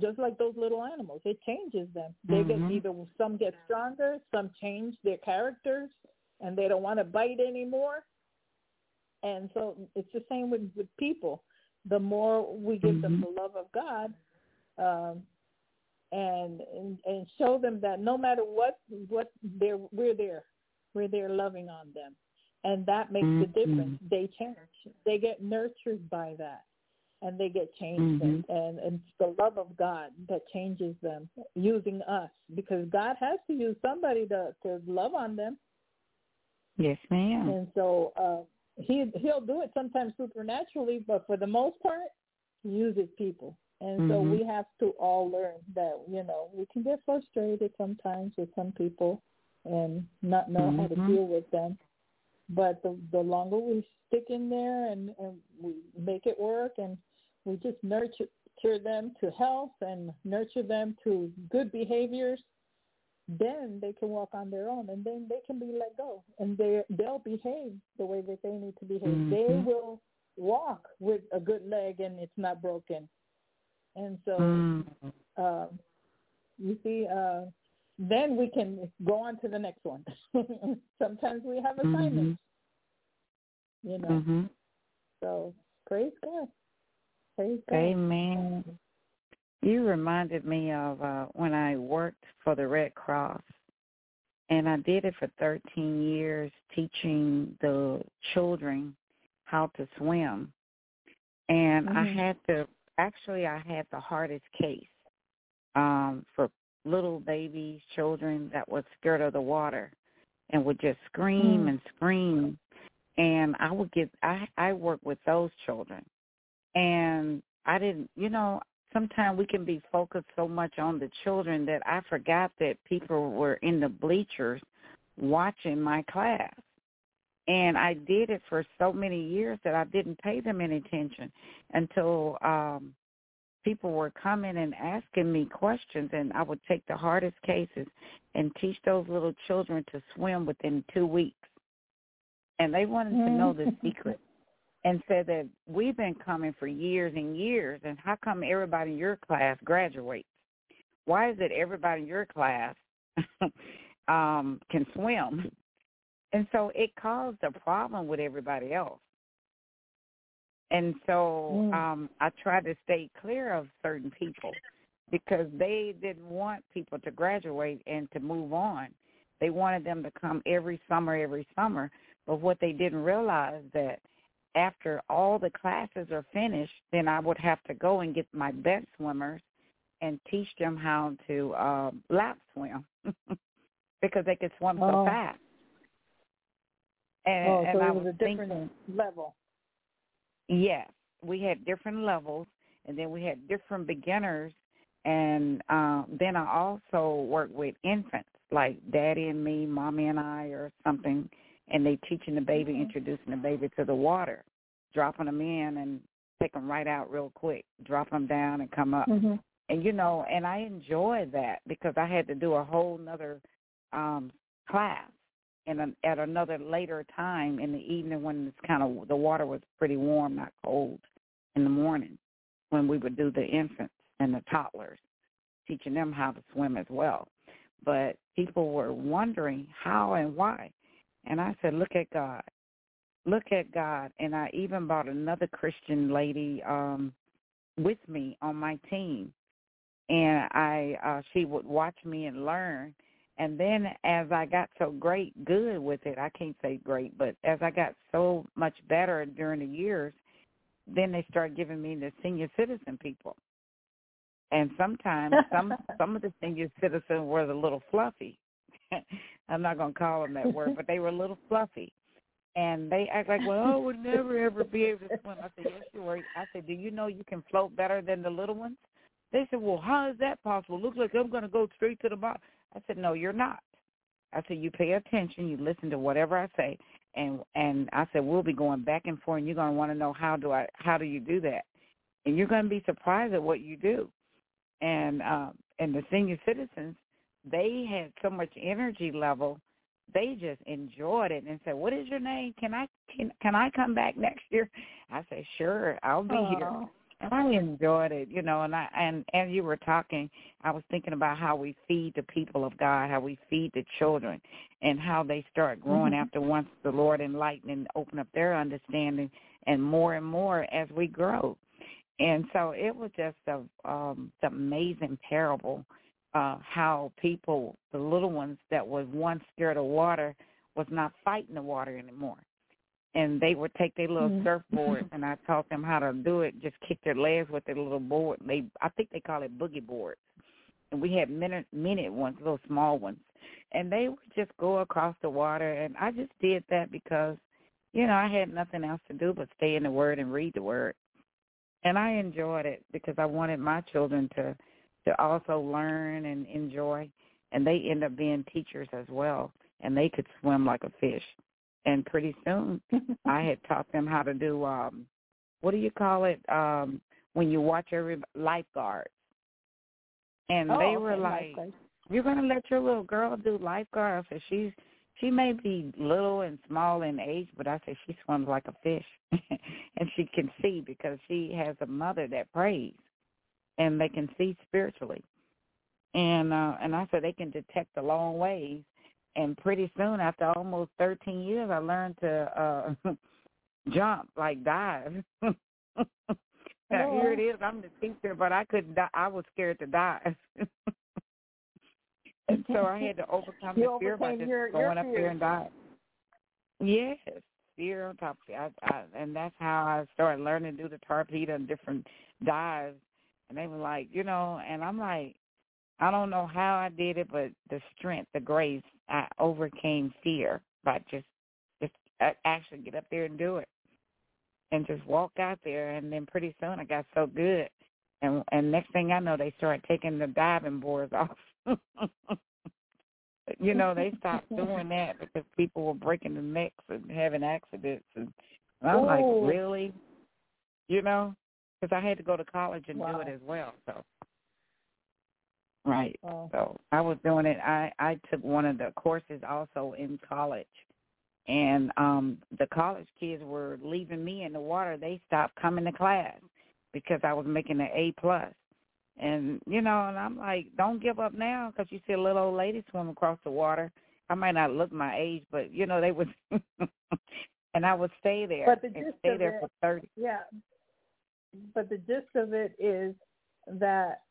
B: just like those little animals it changes them they mm-hmm. get either some get stronger some change their characters and they don't want to bite anymore and so it's the same with with people. The more we give mm-hmm. them the love of god um and, and and show them that no matter what what they're we're there we're there loving on them. And that makes mm-hmm. the difference. They change they get nurtured by that. And they get changed. Mm-hmm. and, and it's the love of god that changes them using us. Because god has to use somebody to to love on them.
F: Yes ma'am.
B: And so uh he he'll do it sometimes supernaturally but for the most part he uses people and mm-hmm. so we have to all learn that, you know, we can get frustrated sometimes with some people and not know mm-hmm. how to mm-hmm. deal with them. But the the longer we stick in there and, and we make it work and we just nurture them to health and nurture them to good behaviors, then they can walk on their own and then they can be let go and they they'll behave the way that they need to behave. Mm-hmm. They will walk with a good leg and it's not broken and so, mm. uh, you see, uh, then we can go on to the next one. Sometimes we have mm-hmm. assignments, mm-hmm. you know. Mm-hmm. So praise God. Praise God.
F: Amen. You reminded me of uh, when I worked for the Red Cross, and I did it for 13 years, teaching the children how to swim. And mm-hmm. I had to actually I had the hardest case um, for little babies, children that was scared of the water and would just scream mm. and scream. And I would get I I work with those children, and I didn't you know sometimes we can be focused so much on the children that I forgot that people were in the bleachers watching my class. And I did it for so many years that I didn't pay them any attention until um people were coming and asking me questions and I would take the hardest cases and teach those little children to swim within two weeks. And they wanted to know the mm. secret and said that we've been coming for years and years and how come everybody in your class graduates? Why is it everybody in your class um can swim and so it caused a problem with everybody else. And so mm. um I tried to stay clear of certain people because they didn't want people to graduate and to move on. They wanted them to come every summer, every summer. But what they didn't realize that after all the classes are finished, then I would have to go and get my best swimmers and teach them how to uh, lap swim because they could swim oh. so fast.
B: And,
F: oh,
B: so
F: and
B: it
F: I
B: was,
F: was
B: a different
F: thinking,
B: level.
F: Yes, we had different levels, and then we had different beginners, and uh, then I also worked with infants, like Daddy and me, Mommy and I, or something, and they teaching the baby, mm-hmm. introducing the baby to the water, dropping them in, and take them right out real quick, drop them down, and come up.
B: Mm-hmm.
F: And you know, and I enjoy that because I had to do a whole nother um class in an, at another later time in the evening when it's kind of the water was pretty warm, not cold, in the morning when we would do the infants and the toddlers, teaching them how to swim as well. But people were wondering how and why. And I said, look at God. Look at God. And I even brought another Christian lady um with me on my team. And I uh she would watch me and learn. And then as I got so great good with it, I can't say great, but as I got so much better during the years, then they started giving me the senior citizen people. And sometimes some some of the senior citizens were a little fluffy. I'm not going to call them that word, but they were a little fluffy. And they act like, well, I would never ever be able to swim. I said, yes, you are. I said, do you know you can float better than the little ones? They said, well, how is that possible? Looks like I'm going to go straight to the bottom. I said, no, you're not. I said, you pay attention, you listen to whatever I say, and and I said, we'll be going back and forth, and you're going to want to know how do I how do you do that, and you're going to be surprised at what you do, and um, and the senior citizens, they had so much energy level, they just enjoyed it and said, what is your name? Can I can can I come back next year? I said, sure, I'll be
B: Aww.
F: here and I enjoyed it, you know. And I and as you were talking, I was thinking about how we feed the people of God, how we feed the children, and how they start growing
B: Mhm.
F: after once the Lord enlighten and open up their understanding, and more and more as we grow. And so it was just a um, amazing parable uh, how people, the little ones that was once scared of water, was not fighting the water anymore and they would take their little
B: Mhm.
F: surfboard and I taught them how to do it, just kick their legs with their little board. They I think they call it boogie boards. And we had minute minute ones, little small ones. And they would just go across the water and I just did that because, you know, I had nothing else to do but stay in the word and read the word. And I enjoyed it because I wanted my children to to also learn and enjoy and they end up being teachers as well and they could swim like a fish and pretty soon I had taught them how to do um what do you call it um when you watch every lifeguard. And
B: oh,
F: they were
B: okay,
F: like. "You're going to let your little girl do lifeguard?" I said, "She's she may be little and small in age, but I said she swims like a fish, and she can see because she has a mother that prays, and they can see spiritually." And uh and I said they can detect the long ways. And pretty soon after almost 13 years i learned to uh jump like dive. Now, here it is. I'm the teacher but i couldn't di- i was scared to dive. And so i had to overcome
B: You
F: the fear by just
B: your-
F: going
B: your
F: up there and dive. Yes fear on top of it. I, I, and that's how i started learning to do the torpedo and different dives and they were like you know and i'm like I don't know how I did it, but the strength, the grace, I overcame fear by just just uh, actually get up there and do it, and just walk out there. And then pretty soon I got so good, and and next thing I know they started taking the diving boards off. you know they stopped doing that because people were breaking their necks and having accidents, and I'm
B: Ooh.
F: like, really, you know, because I had to go to college and
B: Wow.
F: do it as well. So right.
B: Wow.
F: So I was doing it. I I took one of the courses also in college, and um the college kids were leaving me in the water. They stopped coming to class because I was making an A plus. And you know, and I'm like, don't give up now because you see a little old lady swim across the water. I might not look my age, but you know they would, and I would stay there
B: But the
F: and stay there
B: it-
F: for thirty.
B: Yeah, but the gist of it is that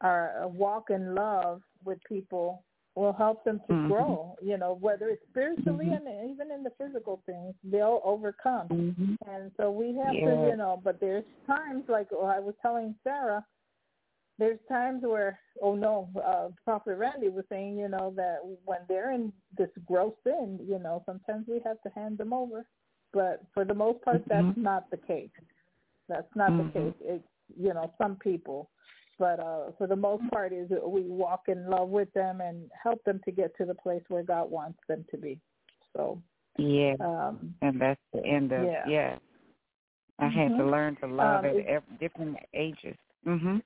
B: our walk in love with people will help them to
F: Mhm.
B: grow. You know, whether it's spiritually
F: Mhm.
B: and even in the physical things, they'll overcome.
F: Mm-hmm.
B: And so we have to, you know, but there's times like oh, I was telling Sarah, there's times where, oh no, uh, Prophet Randy was saying, you know, that when they're in this gross sin, you know, sometimes we have to hand them over. But for the most part, that's
F: Mhm.
B: not the case. That's not
F: Mhm.
B: the case. It's, you know, some people. But uh, for the most part, is we walk in love with them and help them to get to the place where God wants them to be. So,
F: Yeah.
B: um,
F: and that's the end of
B: Yeah.
F: yeah. I had to
B: Mhm.
F: learn to love
B: Um,
F: at
B: is-
F: different ages. Mhm.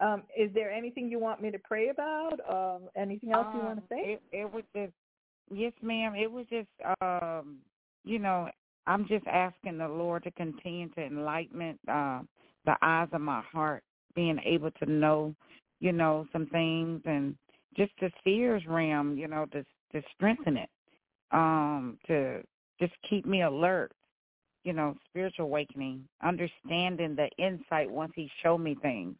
B: um, is there anything you want me to pray about? Um, anything else you want
F: Um,
B: to say?
F: It, it was just yes, ma'am. It was just um, you know, I'm just asking the Lord to continue to enlighten uh, the eyes of my heart, being able to know, you know, some things and just the fears realm, you know, to to strengthen it, um, to just keep me alert. You know, spiritual awakening, understanding the insight once He showed me things.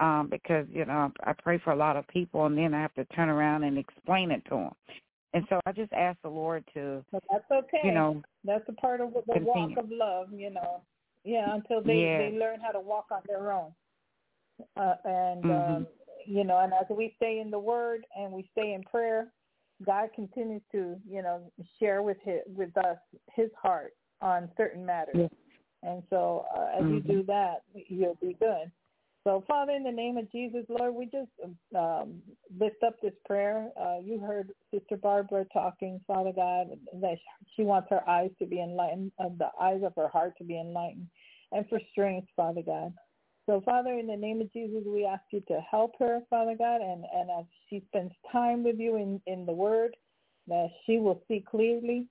F: Um, because you know I pray for a lot of people, and then I have to turn around and explain it to them. And so I just ask the Lord to,
B: but that's okay.
F: you know,
B: that's a part of the
F: continue.
B: walk of love. You know, yeah, until they
F: Yeah.
B: they learn how to walk on their own. Uh, and
F: Mhm.
B: um, you know, and as we stay in the Word and we stay in prayer, God continues to you know share with his, with us His heart on certain matters.
F: Yeah.
B: And so uh, as you
F: Mhm.
B: do that, you'll be good. So, Father, in the name of Jesus, Lord, we just um, lift up this prayer. Uh, you heard Sister Barbara talking, Father God, that she wants her eyes to be enlightened, uh, the eyes of her heart to be enlightened, and for strength, Father God. So, Father, in the name of Jesus, we ask you to help her, Father God, and, and as she spends time with you in, in the Word, that she will see clearly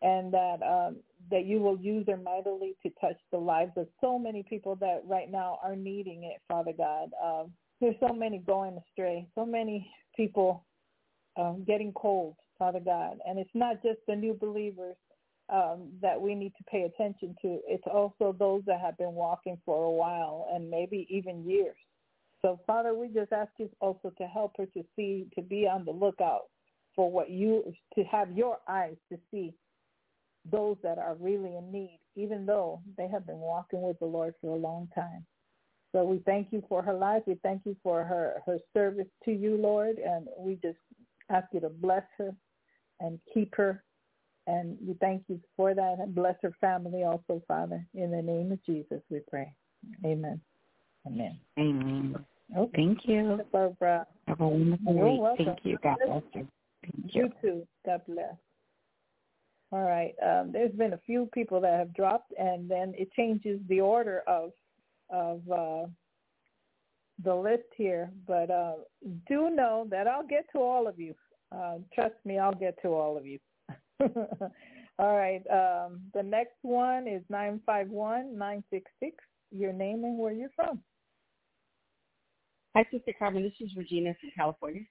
B: and that um, that you will use her mightily to touch the lives of so many people that right now are needing it, Father God. Um, there's so many going astray, so many people um, getting cold, Father God, and it's not just the new believers um, that we need to pay attention to. It's also those that have been walking for a while and maybe even years. So, Father, we just ask you also to help her to see, to be on the lookout for what you, to have your eyes to see those that are really in need, even though they have been walking with the Lord for a long time. So we thank you for her life. We thank you for her, her service to you, Lord, and we just ask you to bless her and keep her. And we thank you for that and bless her family also, Father. In the name of Jesus, we pray. Amen. Amen.
F: Amen.
B: Okay.
F: Thank you.
B: Barbara,
F: Have a wonderful week. Thank you. God bless you. Thank
B: you
F: you.
B: too. God bless. All right. Um, there's been a few people that have dropped, and then it changes the order of of uh, the list here. But uh, do know that I'll get to all of you. Uh, trust me, I'll get to all of you. all right. Um, the next one is nine five one nine six six. Your name and where you're from.
G: Hi, Sister Carmen. This is Regina from California.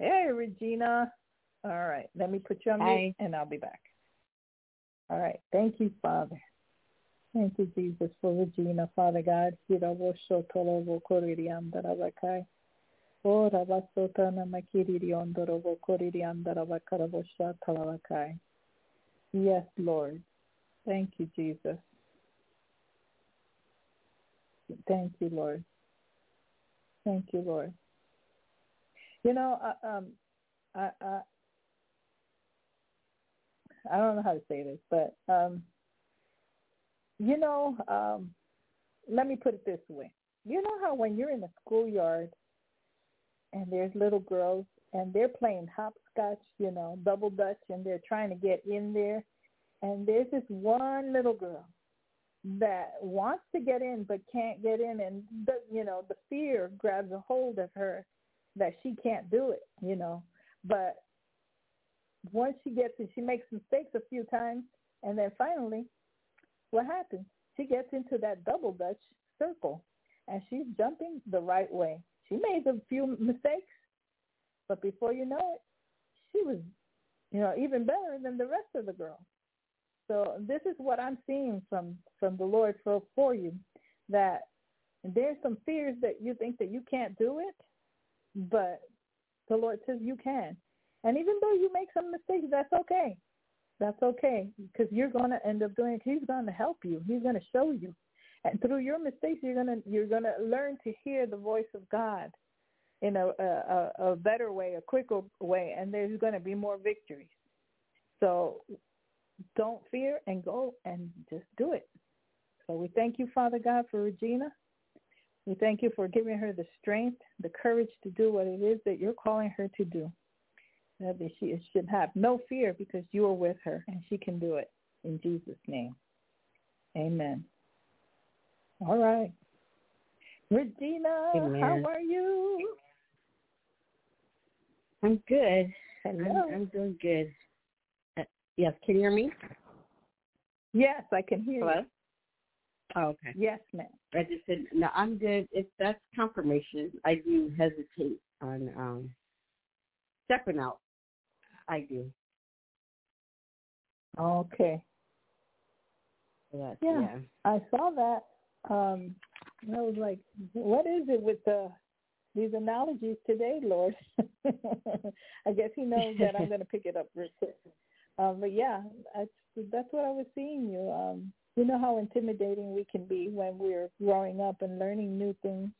B: Hey, Regina. All right. Let me put you on mute, and I'll be back. All right. Thank you, Father. Thank you, Jesus, for Regina, Father God. Yes, Lord. Thank you, Jesus. Thank you, Lord. Thank you, Lord. You know, uh, um, I, I I don't know how to say this, but um, you know, um, let me put it this way. You know how when you're in a schoolyard and there's little girls and they're playing hopscotch, you know, double dutch, and they're trying to get in there, and there's this one little girl that wants to get in but can't get in, and the, you know, the fear grabs a hold of her that she can't do it, you know, but once she gets it, she makes mistakes a few times, and then finally, what happens? She gets into that double dutch circle, and she's jumping the right way. She made a few mistakes, but before you know it, she was, you know, even better than the rest of the girls. So this is what I'm seeing from from the Lord for for you, that there's some fears that you think that you can't do it, but the Lord says you can. And even though you make some mistakes, that's okay. That's okay because you're going to end up doing it. He's going to help you. He's going to show you. And through your mistakes, you're going to you're going to learn to hear the voice of God in a, a a better way, a quicker way, and there's going to be more victories. So don't fear and go and just do it. So we thank you, Father God, for Regina. We thank you for giving her the strength, the courage to do what it is that you're calling her to do. That she should have no fear because you are with her and she can do it. In Jesus' name. Amen. All right. Regina,
G: Amen.
B: how are you?
G: I'm good. I'm, I'm doing good. Uh, yes, can you hear me?
B: Yes, I can hear
G: Hello?
B: you.
G: Oh, okay.
B: Yes, ma'am.
G: I just said, no, I'm good. If that's confirmation, I do hesitate on um, stepping out I do.
B: Okay. Yeah.
G: yeah.
B: I saw that. Um, I was like, what is it with the these analogies today, Lord? I guess he knows that I'm going to pick it up real quick. Um, but yeah, that's that's what I was seeing you. Um, you know how intimidating we can be when we're growing up and learning new things,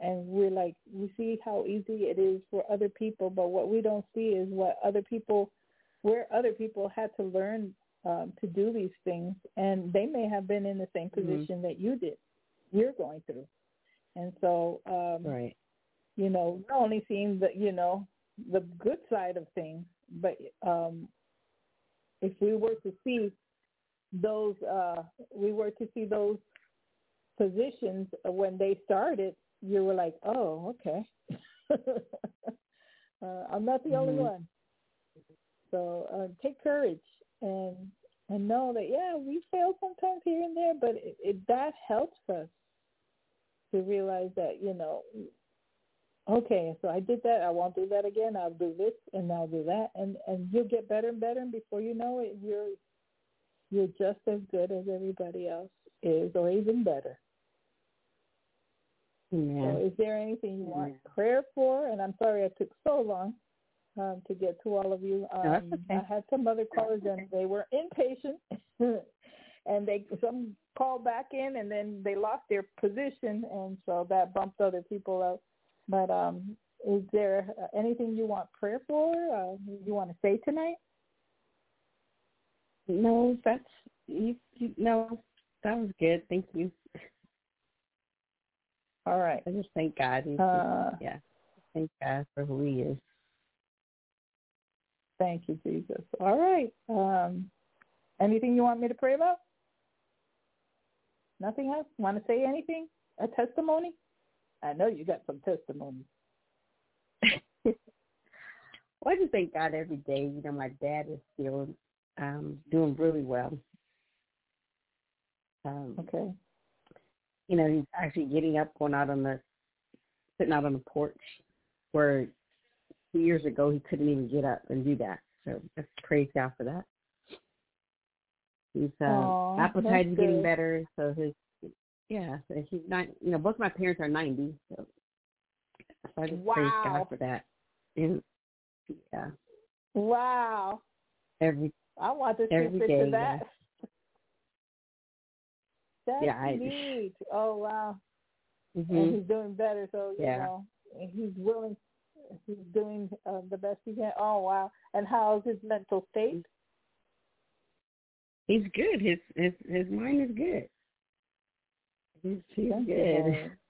B: and we're like, we see how easy it is for other people, but what we don't see is what other people, where other people had to learn um, to do these things, and they may have been in the same
G: Mhm.
B: position that you did, you're going through, and so um,
G: Right.
B: you know, not only seeing the you know the good side of things, but um, if we were to see those, uh, we were to see those positions when they started, you were like, oh, okay, uh, I'm not the only
G: Mhm.
B: one. So uh, take courage and and know that yeah, we fail sometimes here and there, but it, it that helps us to realize that you know okay, so I did that. I won't do that again. I'll do this and I'll do that, and and you'll get better and better. And before you know it, you're you're just as good as everybody else is, or even better. So, is there anything you want
G: Yeah.
B: prayer for? And I'm sorry I took so long um, to get to all of you. Um,
G: that's okay.
B: I had some other callers and they were impatient, and they some called back in and then they lost their position, and so that bumped other people out. But um, is there uh, anything you want prayer for? Uh, you want to say tonight?
G: No, that's you, you. No, that was good. Thank you.
B: All right.
G: I just thank God.
B: Uh,
G: yeah, thank God for who He is.
B: Thank you, Jesus. All right. Um, anything you want me to pray about? Nothing else? Want to say anything? A testimony? I know you got some testimonies.
G: well, I just thank God every day. You know, my dad is still um doing really well. Um,
B: Okay.
G: You know, he's actually getting up, going out on the, sitting out on the porch, where two years ago he couldn't even get up and do that. So let's praise God for that. His uh, appetite is getting
B: good.
G: better. So his, yeah, so he's not. You know, both my parents are ninety. So, so I just praise God for that. And yeah,
B: Wow.
G: every
B: I want to see
G: Every
B: of that. That's
G: Yeah, I-
B: neat. Oh wow.
G: hmm
B: And he's doing better, so you
G: Yeah.
B: know he's willing. He's doing uh, the best he can. Oh wow! And how's his mental state?
G: he's good. His his his mind is good. He's he's good.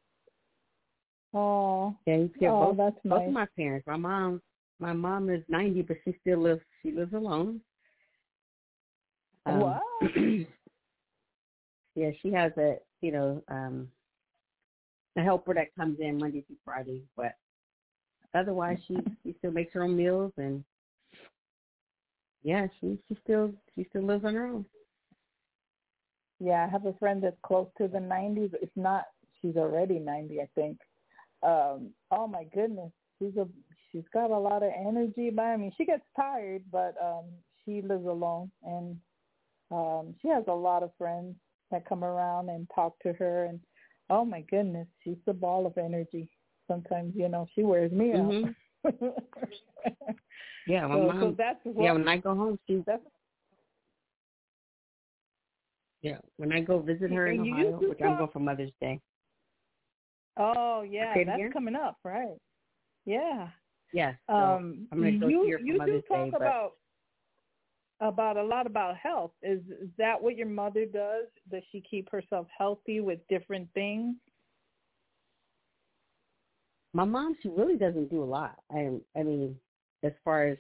B: Oh,
G: Yeah, he's good.
B: oh,
G: both
B: that's
G: both
B: nice.
G: of my parents. My mom, my mom is ninety, but she still lives. She lives alone. Um,
B: Wow.
G: yeah, she has a you know um a helper that comes in Monday through Friday, but otherwise she she still makes her own meals and yeah, she she still she still lives on her own.
B: Yeah, I have a friend that's close to the 90s. If not, she's already 90, I think. Um, oh my goodness, she's a she's got a lot of energy. But I mean, she gets tired, but um, she lives alone, and um, she has a lot of friends that come around and talk to her. And oh my goodness, she's a ball of energy. Sometimes, you know, she wears me
G: Mhm.
B: out.
G: Yeah, my
B: so,
G: mom.
B: so that's what,
G: yeah, when I go home, she
B: that's
G: yeah when I go visit her in Ohio,
B: to
G: which I'm going for Mother's Day.
B: Oh yeah, that's
G: again?
B: coming up, right? Yeah.
G: Yes, so
B: Um,
G: I'm gonna go
B: you
G: see her for
B: you
G: Mother's
B: do talk
G: Day,
B: about about a lot about health. Is is that what your mother does? Does she keep herself healthy with different things?
G: my mom she really doesn't do a lot i i mean as far as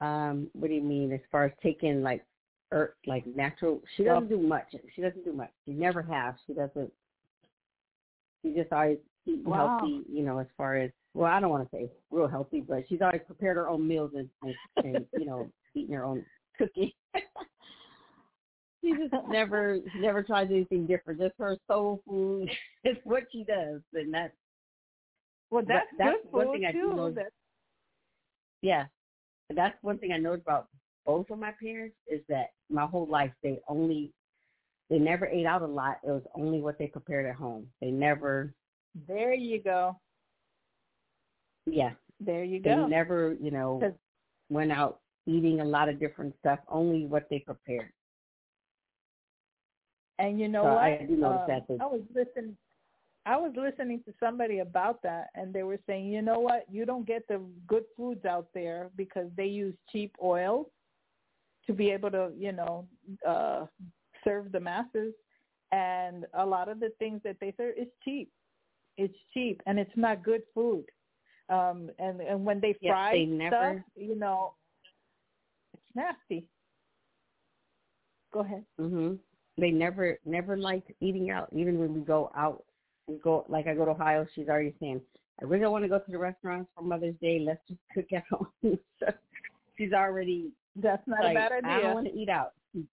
G: um what do you mean as far as taking like earth like natural she doesn't do much she doesn't do much she never has she doesn't she just always eating
B: Wow.
G: healthy you know as far as well i don't want to say real healthy but she's always prepared her own meals and and, and you know eating her own cooking she just never she never tries anything different just her soul food is what she does and that's
B: Well, that's,
G: that's
B: good
G: one thing I do know-
B: That-
G: Yeah. that's one thing I know about both of my parents is that my whole life they only they never ate out a lot. It was only what they prepared at home. They never
B: There you go.
G: yeah.
B: There you go.
G: They never, you know, went out eating a lot of different stuff, only what they prepared.
B: And you know
G: So
B: what?
G: I do notice
B: Um,
G: that too.
B: I was listening. I was listening to somebody about that, and they were saying, you know what? You don't get the good foods out there because they use cheap oils to be able to, you know, uh, serve the masses. And a lot of the things that they serve is cheap. It's cheap, and it's not good food. Um, and and when they fry
G: they never-
B: stuff, you know, nasty. Go ahead.
G: Mhm. They never never liked eating out. Even when we go out, we go like I go to Ohio. She's already saying, "I really don't want to go to the restaurants for Mother's Day. Let's just cook at home." so she's already
B: That's not
G: like,
B: a bad idea.
G: I don't want to eat out. She,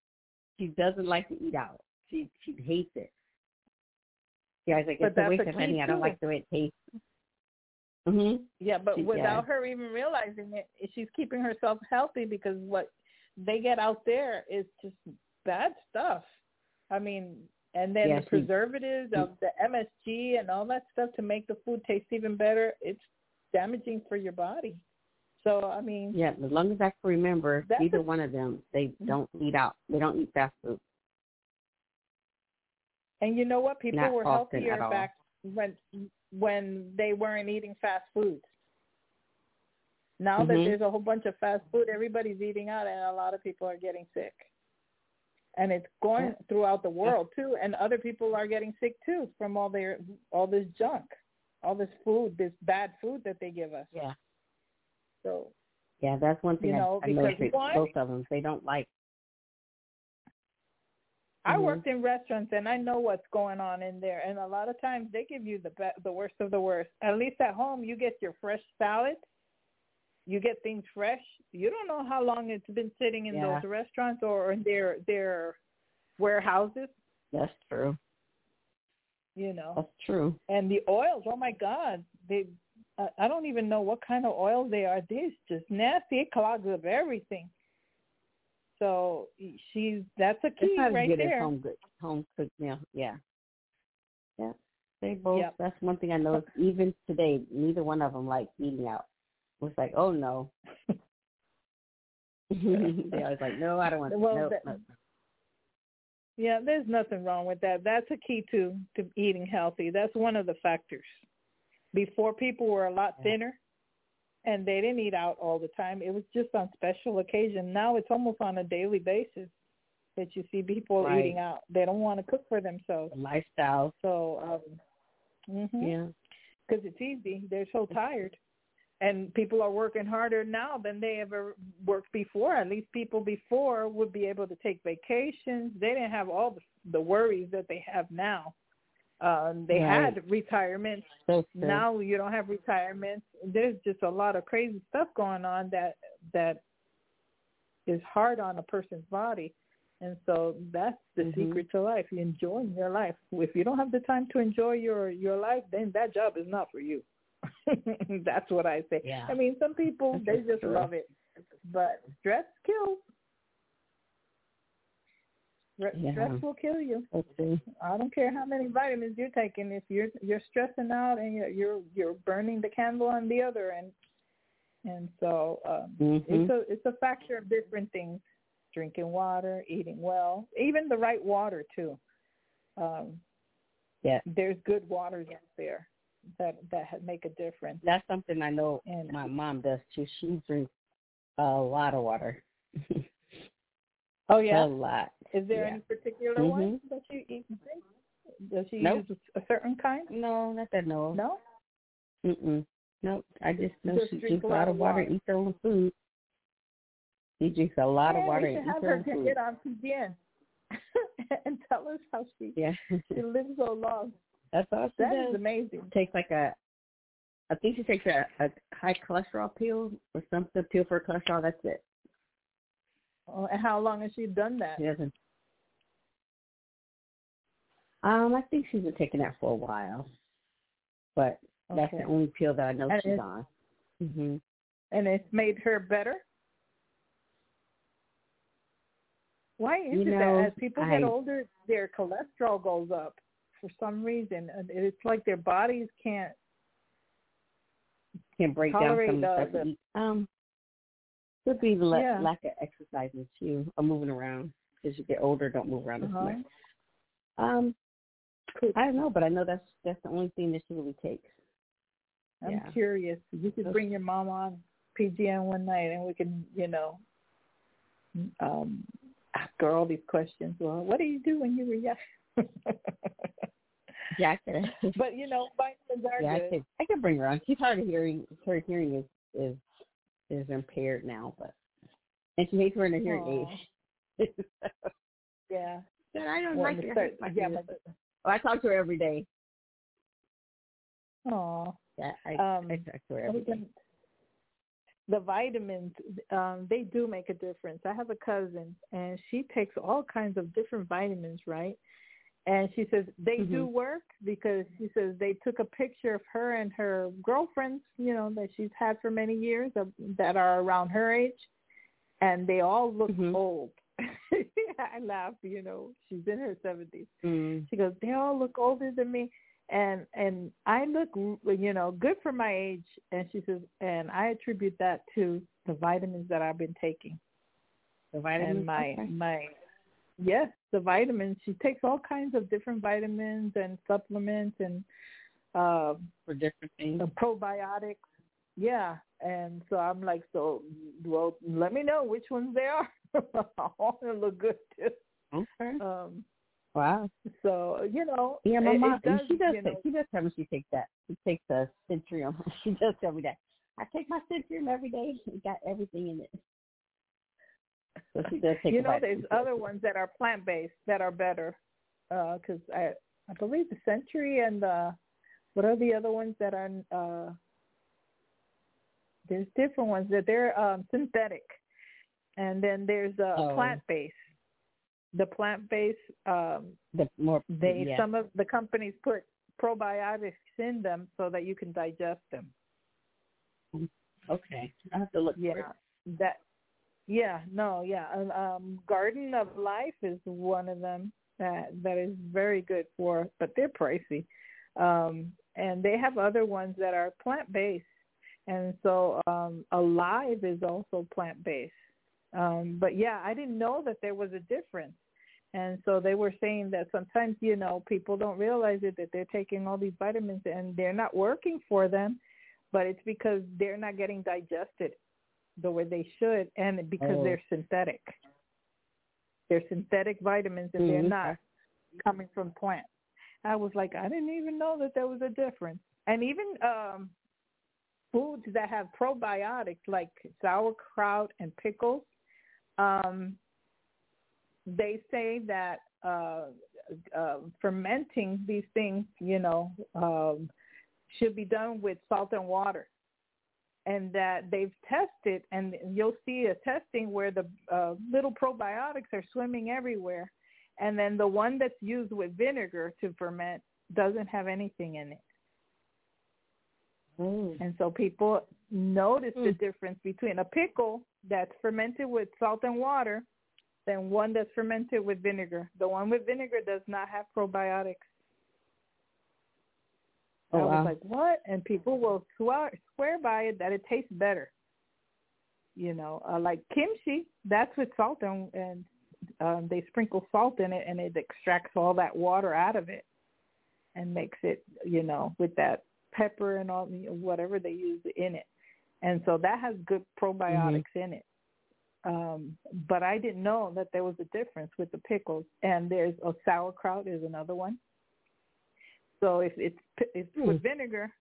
G: she doesn't like to eat out. She she hates it. Yeah, I was like,
B: But
G: it's a waste
B: the
G: of money. I don't like the way it tastes. Mhm.
B: Yeah, but
G: She-
B: without her even realizing it, she's keeping herself healthy because what they get out there is just bad stuff. I mean, and then the
G: she-
B: preservatives of the MSG and all that stuff to make the food taste even better. It's damaging for your body. So I mean,
G: Yeah, as long as I can remember, either
B: a-
G: one of them, they don't eat out. They don't eat fast food.
B: and you know what? People
G: Not
B: were healthier back when when they weren't eating fast food. Now that
G: Mhm.
B: there's a whole bunch of fast food, everybody's eating out, and a lot of people are getting sick. And it's going throughout the world too, and other people are getting sick too from all their all this junk, all this food, this bad food that they give us.
G: Yeah.
B: So
G: Yeah, that's one thing
B: You know,
G: I, I
B: one-
G: Both of them, they don't like.
B: I
G: Mhm.
B: worked in restaurants and I know what's going on in there. And a lot of times they give you the be- the worst of the worst. At least at home, you get your fresh salad. You get things fresh. You don't know how long it's been sitting in
G: Yeah.
B: those restaurants or in their their warehouses.
G: That's true.
B: You know,
G: That's true.
B: and the oils. Oh my God, they. I don't even know what kind of oils they are. These just nasty. It clogs up everything. So she's that's a key
G: as
B: right there.
G: home good home cooked meal. Yeah. Yeah. They both.
B: Yep.
G: That's one thing I know. Even today, neither one of them like eating out. It was like, oh no. they always like, no, I don't want.
B: Well,
G: no,
B: that-
G: no.
B: Yeah, there's nothing wrong with that. That's a key to to eating healthy. That's one of the factors. Before people were a lot thinner and they didn't eat out all the time. It was just on special occasion. Now it's almost on a daily basis that you see people
G: Right.
B: eating out. They don't want to cook for themselves.
G: The lifestyle.
B: So, um mhm
G: Yeah.
B: because it's easy. They're so tired. And people are working harder now than they ever worked before. At least people before would be able to take vacations. They didn't have all the, the worries that they have now. Um, they
G: Right.
B: had retirement.
G: So.
B: Now you don't have retirement. There's just a lot of crazy stuff going on that that is hard on a person's body. And so that's the
G: Mhm.
B: secret to life. You enjoying your life. If you don't have the time to enjoy your your life, then that job is not for you. that's what I say.
G: Yeah.
B: I mean, some people
G: That's
B: they
G: just
B: just
G: true.
B: love it, but stress kills.
G: Yeah.
B: Stress will kill you. I don't care how many vitamins you're taking. If you're you're stressing out and you're you're, you're burning the candle on the other end, and so um,
G: Mhm.
B: it's a it's a factor of different things: drinking water, eating well, even the right water too. Um,
G: Yeah.
B: there's good waters out there that that ha- make a difference.
G: That's something I know
B: And
G: my mom does too. She drinks a lot of water.
B: oh yeah, A
G: lot.
B: Is there
G: yeah.
B: any particular one mm-hmm. that you eat? Does she
G: Nope.
B: use a certain kind?
G: No, not that no.
B: No.
G: Mm-mm. Nope. I just know
B: Just
G: she
B: drink
G: drinks
B: a lot of
G: water,
B: water.
G: eats her own food. She drinks a lot of water
B: we
G: and
B: should
G: eats
B: have
G: her
B: her
G: own
B: to
G: food.
B: get on PGN and tell us how she
G: Yeah.
B: she lives so long.
G: That's all she
B: That
G: does.
B: is amazing.
G: Takes like a, I think she takes a, a high cholesterol pill or something, pill for cholesterol. That's it.
B: Oh, and how long has she done that?
G: She hasn't. Um, I think she's been taking that for a while, but
B: okay.
G: that's the only pill that I know
B: and
G: she's on. hmm
B: And it's made her better. Why is
G: you
B: it
G: know,
B: that as people
G: I,
B: get older, their cholesterol goes up for some reason? It's like their bodies can't
G: can't break down some the, stuff.
B: The,
G: um, could be the
B: Yeah.
G: lack of exercising too, or moving around. As you get older, don't move around as
B: Uh-huh.
G: much. Um, I don't know, but I know that's that's the only thing that she really takes.
B: I'm
G: Yeah.
B: curious. You could bring your mom on PGN one night, and we can, you know, um, ask her all these questions. Well, what do you do when you were young?
G: Yeah, I
B: but you know, vitamins are
G: yeah, I
B: good.
G: could. I could bring her on. She's hard of hearing. Her hearing is is is impaired now, but and she hates wearing a hearing aid.
B: Yeah.
G: Said, I don't
B: Well,
G: like it.
B: Start-
G: my
B: yeah,
G: ears."
B: but-
G: Well, I talk to her every day.
B: Aw.
G: Yeah, I,
B: Um,
G: I talk to her every day.
B: the vitamins um they do make a difference i have a cousin and she takes all kinds of different vitamins right and she says they do
G: Mhm.
B: work because she says they took a picture of her and her girlfriends you know that she's had for many years of, that are around her age and they all look
G: Mhm.
B: old i laugh you know she's in her seventies
G: Mm.
B: she goes, they all look older than me, and and I look, you know, good for my age. And she says, and I attribute that to the vitamins that I've been taking.
G: The vitamins.
B: And my
G: okay.
B: my, yes, the vitamins. She takes all kinds of different vitamins and supplements and uh,
G: for different things.
B: probiotics. Yeah, and so I'm like, so well, let me know which ones they are. I want to look good too.
G: Okay.
B: Um,
G: Wow.
B: so you know,
G: Yeah, my
B: it,
G: mom.
B: it does,
G: she does.
B: you
G: take,
B: know,
G: she does tell me she takes that. She takes a Centrium. She does tell me that. I take my Centrium every day. It got everything in it. Does take.
B: you know, there's other ones that are plant based that are better. Because I I believe the Century and the what are the other ones that are uh there's different ones that they're um synthetic, and then there's uh,
G: Oh.
B: plant based. The plant based um
G: The more
B: they
G: yeah.
B: some of the companies put probiotics in them so that you can digest them.
G: Okay, I have to look. for it.
B: Yeah, that. Yeah, no, yeah. Um, Garden of Life is one of them that that is very good for, but they're pricey. Um, and they have other ones that are plant based, and so um, Alive is also plant based. Um, but yeah, I didn't know that there was a difference. And so they were saying that sometimes, you know, people don't realize it that they're taking all these vitamins and they're not working for them, but it's because they're not getting digested the way they should and because
G: Oh.
B: they're synthetic. They're synthetic vitamins and they're
G: Mm,
B: not coming from plants. I was like, I didn't even know that there was a difference. And even um foods that have probiotics like sauerkraut and pickles, um, they say that uh, uh, fermenting these things, you know, um, should be done with salt and water. And that they've tested, and you'll see a testing where the uh, little probiotics are swimming everywhere, and then the one that's used with vinegar to ferment doesn't have anything in it.
G: Mm.
B: And so people notice the
G: Mm.
B: difference between a pickle that's fermented with salt and water than one that's fermented with vinegar. The one with vinegar does not have probiotics.
G: Oh,
B: I was
G: wow.
B: like, what? And people will swear, swear by it that it tastes better. You know, uh, like kimchi, that's with salt and, and um, they sprinkle salt in it and it extracts all that water out of it and makes it, you know, with that pepper and all, whatever they use in it. And so that has good probiotics in it. Um, but I didn't know that there was a difference with the pickles. And there's a sauerkraut is another one. So if it's it's with hmm. vinegar,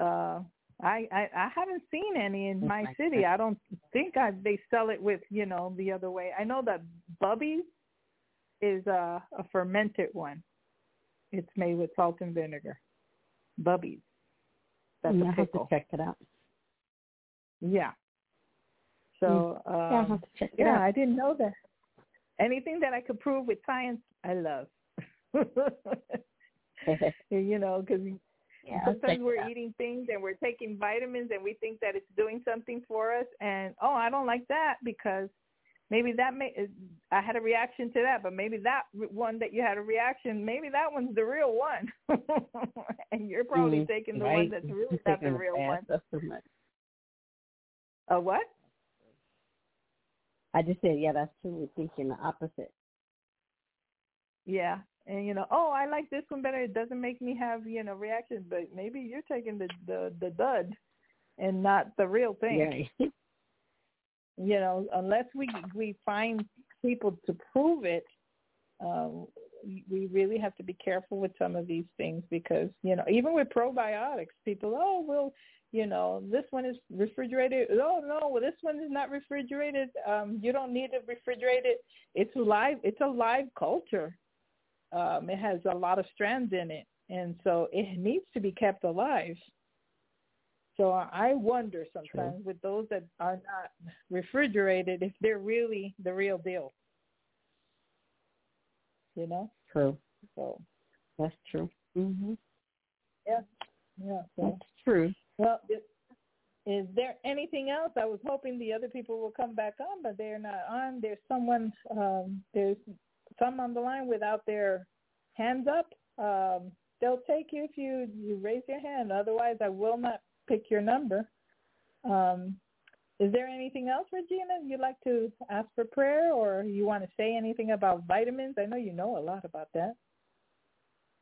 B: uh, I, I I haven't seen any in my city. I don't think I they sell it with you know the other way. I know that Bubbies is a, a fermented one. It's made with salt and vinegar. Bubbies. That's
G: I
B: a
G: have to check it out.
B: Yeah. So mm.
G: um, Yeah, I'll have to check it
B: yeah,
G: out.
B: I didn't know that. Anything that I could prove with science, I love. you know, because
G: yeah,
B: sometimes we're
G: out.
B: eating things and we're taking vitamins and we think that it's doing something for us, and oh, I don't like that because maybe that may I had a reaction to that, but maybe that one that you had a reaction, maybe that one's the real one, and you're probably
G: mm,
B: taking the
G: right.
B: one that's really not the real one. A what?
G: I just said, yeah, that's true. We're thinking the opposite.
B: Yeah, and you know, oh, I like this one better. It doesn't make me have you know reaction, but maybe you're taking the the the dud, and not the real thing.
G: Yeah.
B: you know, unless we we find people to prove it, um, we really have to be careful with some of these things because you know, even with probiotics, people, oh, well, you know, this one is refrigerated. Oh no, well, this one is not refrigerated. Um, you don't need to refrigerate it. It's live. It's a live culture. Um, it has a lot of strands in it, and so it needs to be kept alive. So I wonder sometimes True. with those that are not refrigerated if they're really the real deal. You know?
G: True.
B: So
G: that's true. Mhm.
B: Yeah. Yeah.
G: So. That's true.
B: Well, is, is there anything else? I was hoping the other people will come back on, but they're not on. There's someone. Um, there's some on the line without their hands up. Um, they'll take you if you you raise your hand. Otherwise, I will not pick your number. Um, is there anything else, Regina, you'd like to ask for prayer or you want to say anything about vitamins? I know you know a lot about that.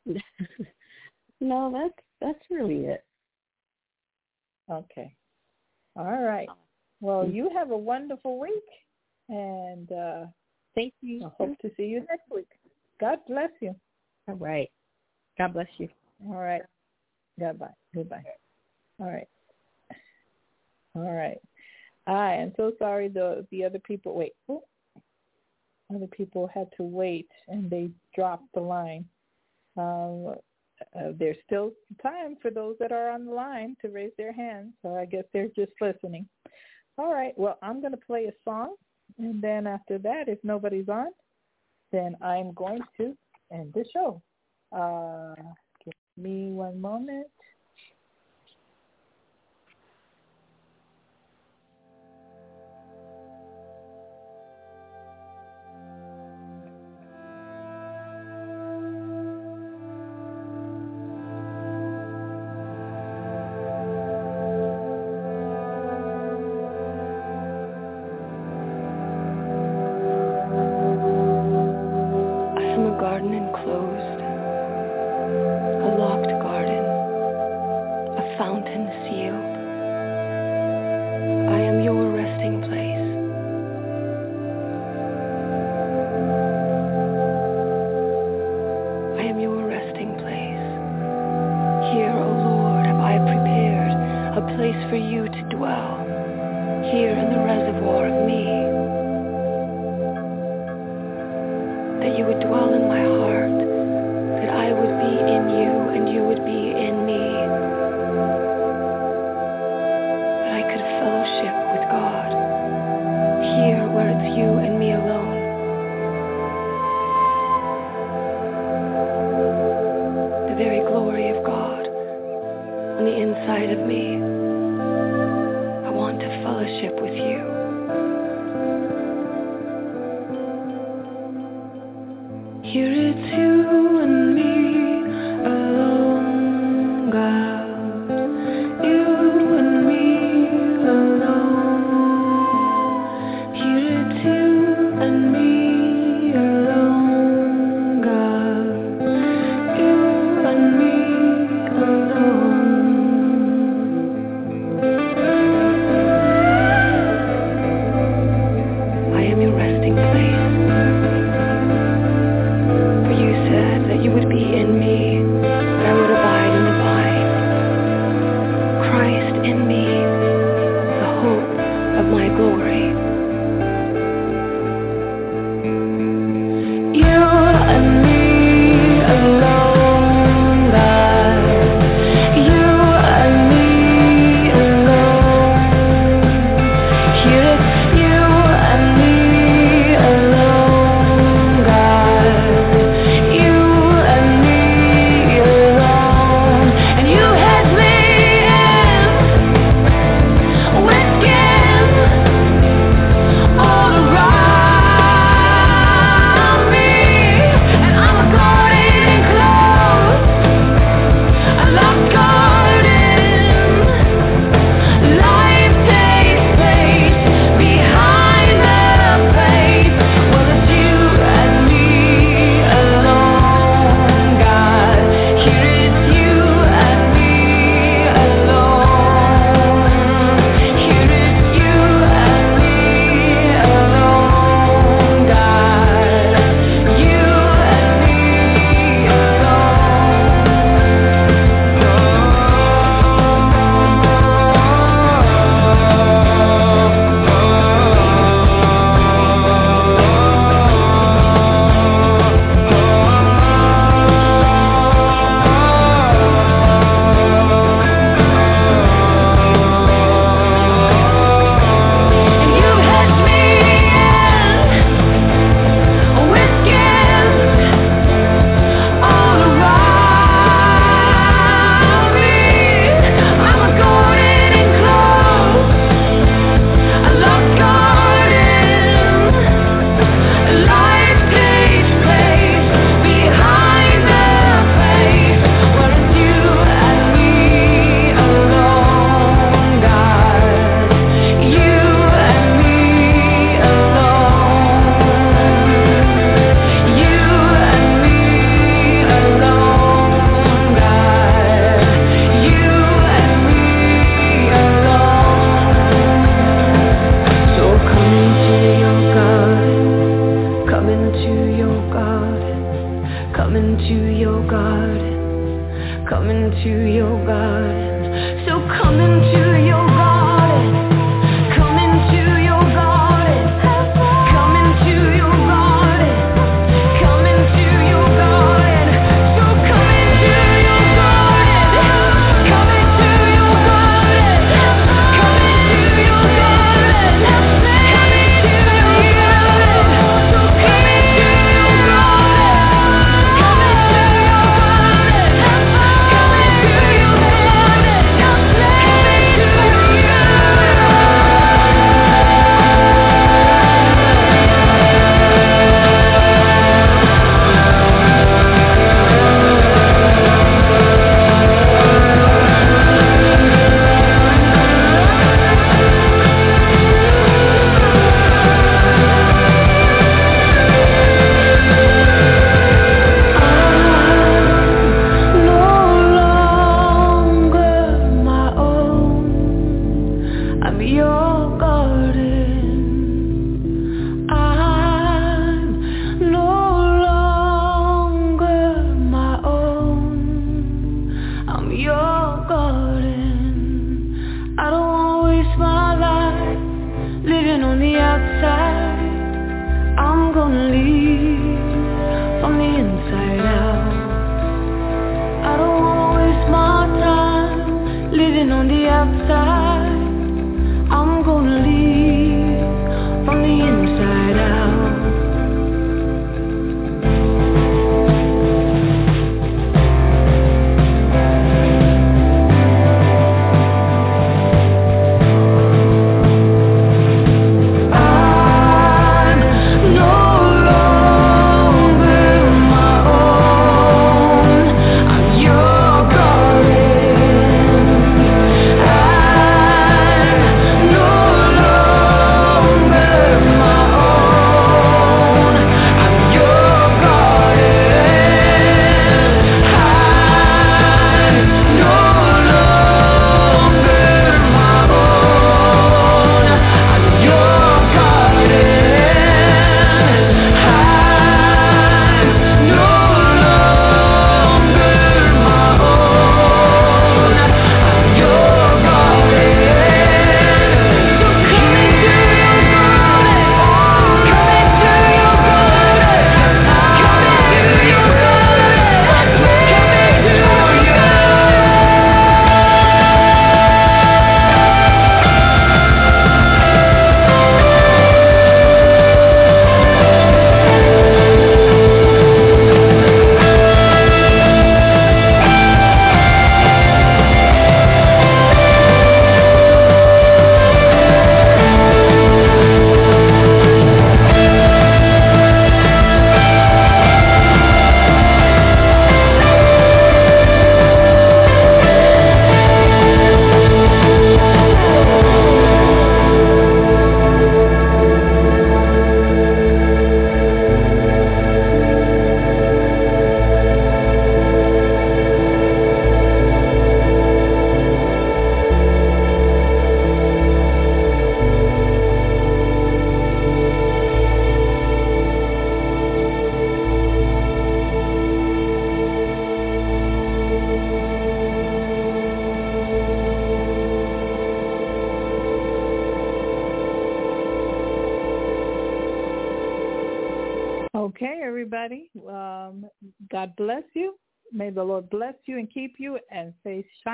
G: no, that's that's really it.
B: Okay. All right. Well, you have a wonderful week and uh
G: thank you.
B: I hope to see you next week. God bless you.
G: All right. God bless you.
B: All right. Goodbye. Goodbye. All right. All right. I am so sorry the the other people wait. Oh, other people had to wait and they dropped the line. Um, uh, there's still time for those that are on the line to raise their hands. So I guess they're just listening. All right. Well, I'm going to play a song, and then after that, if nobody's on, then I'm going to end the show. Uh, give me one moment.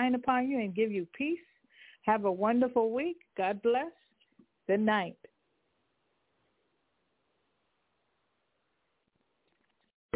B: Shine upon you and give you peace. Have a wonderful week. God bless. Good night.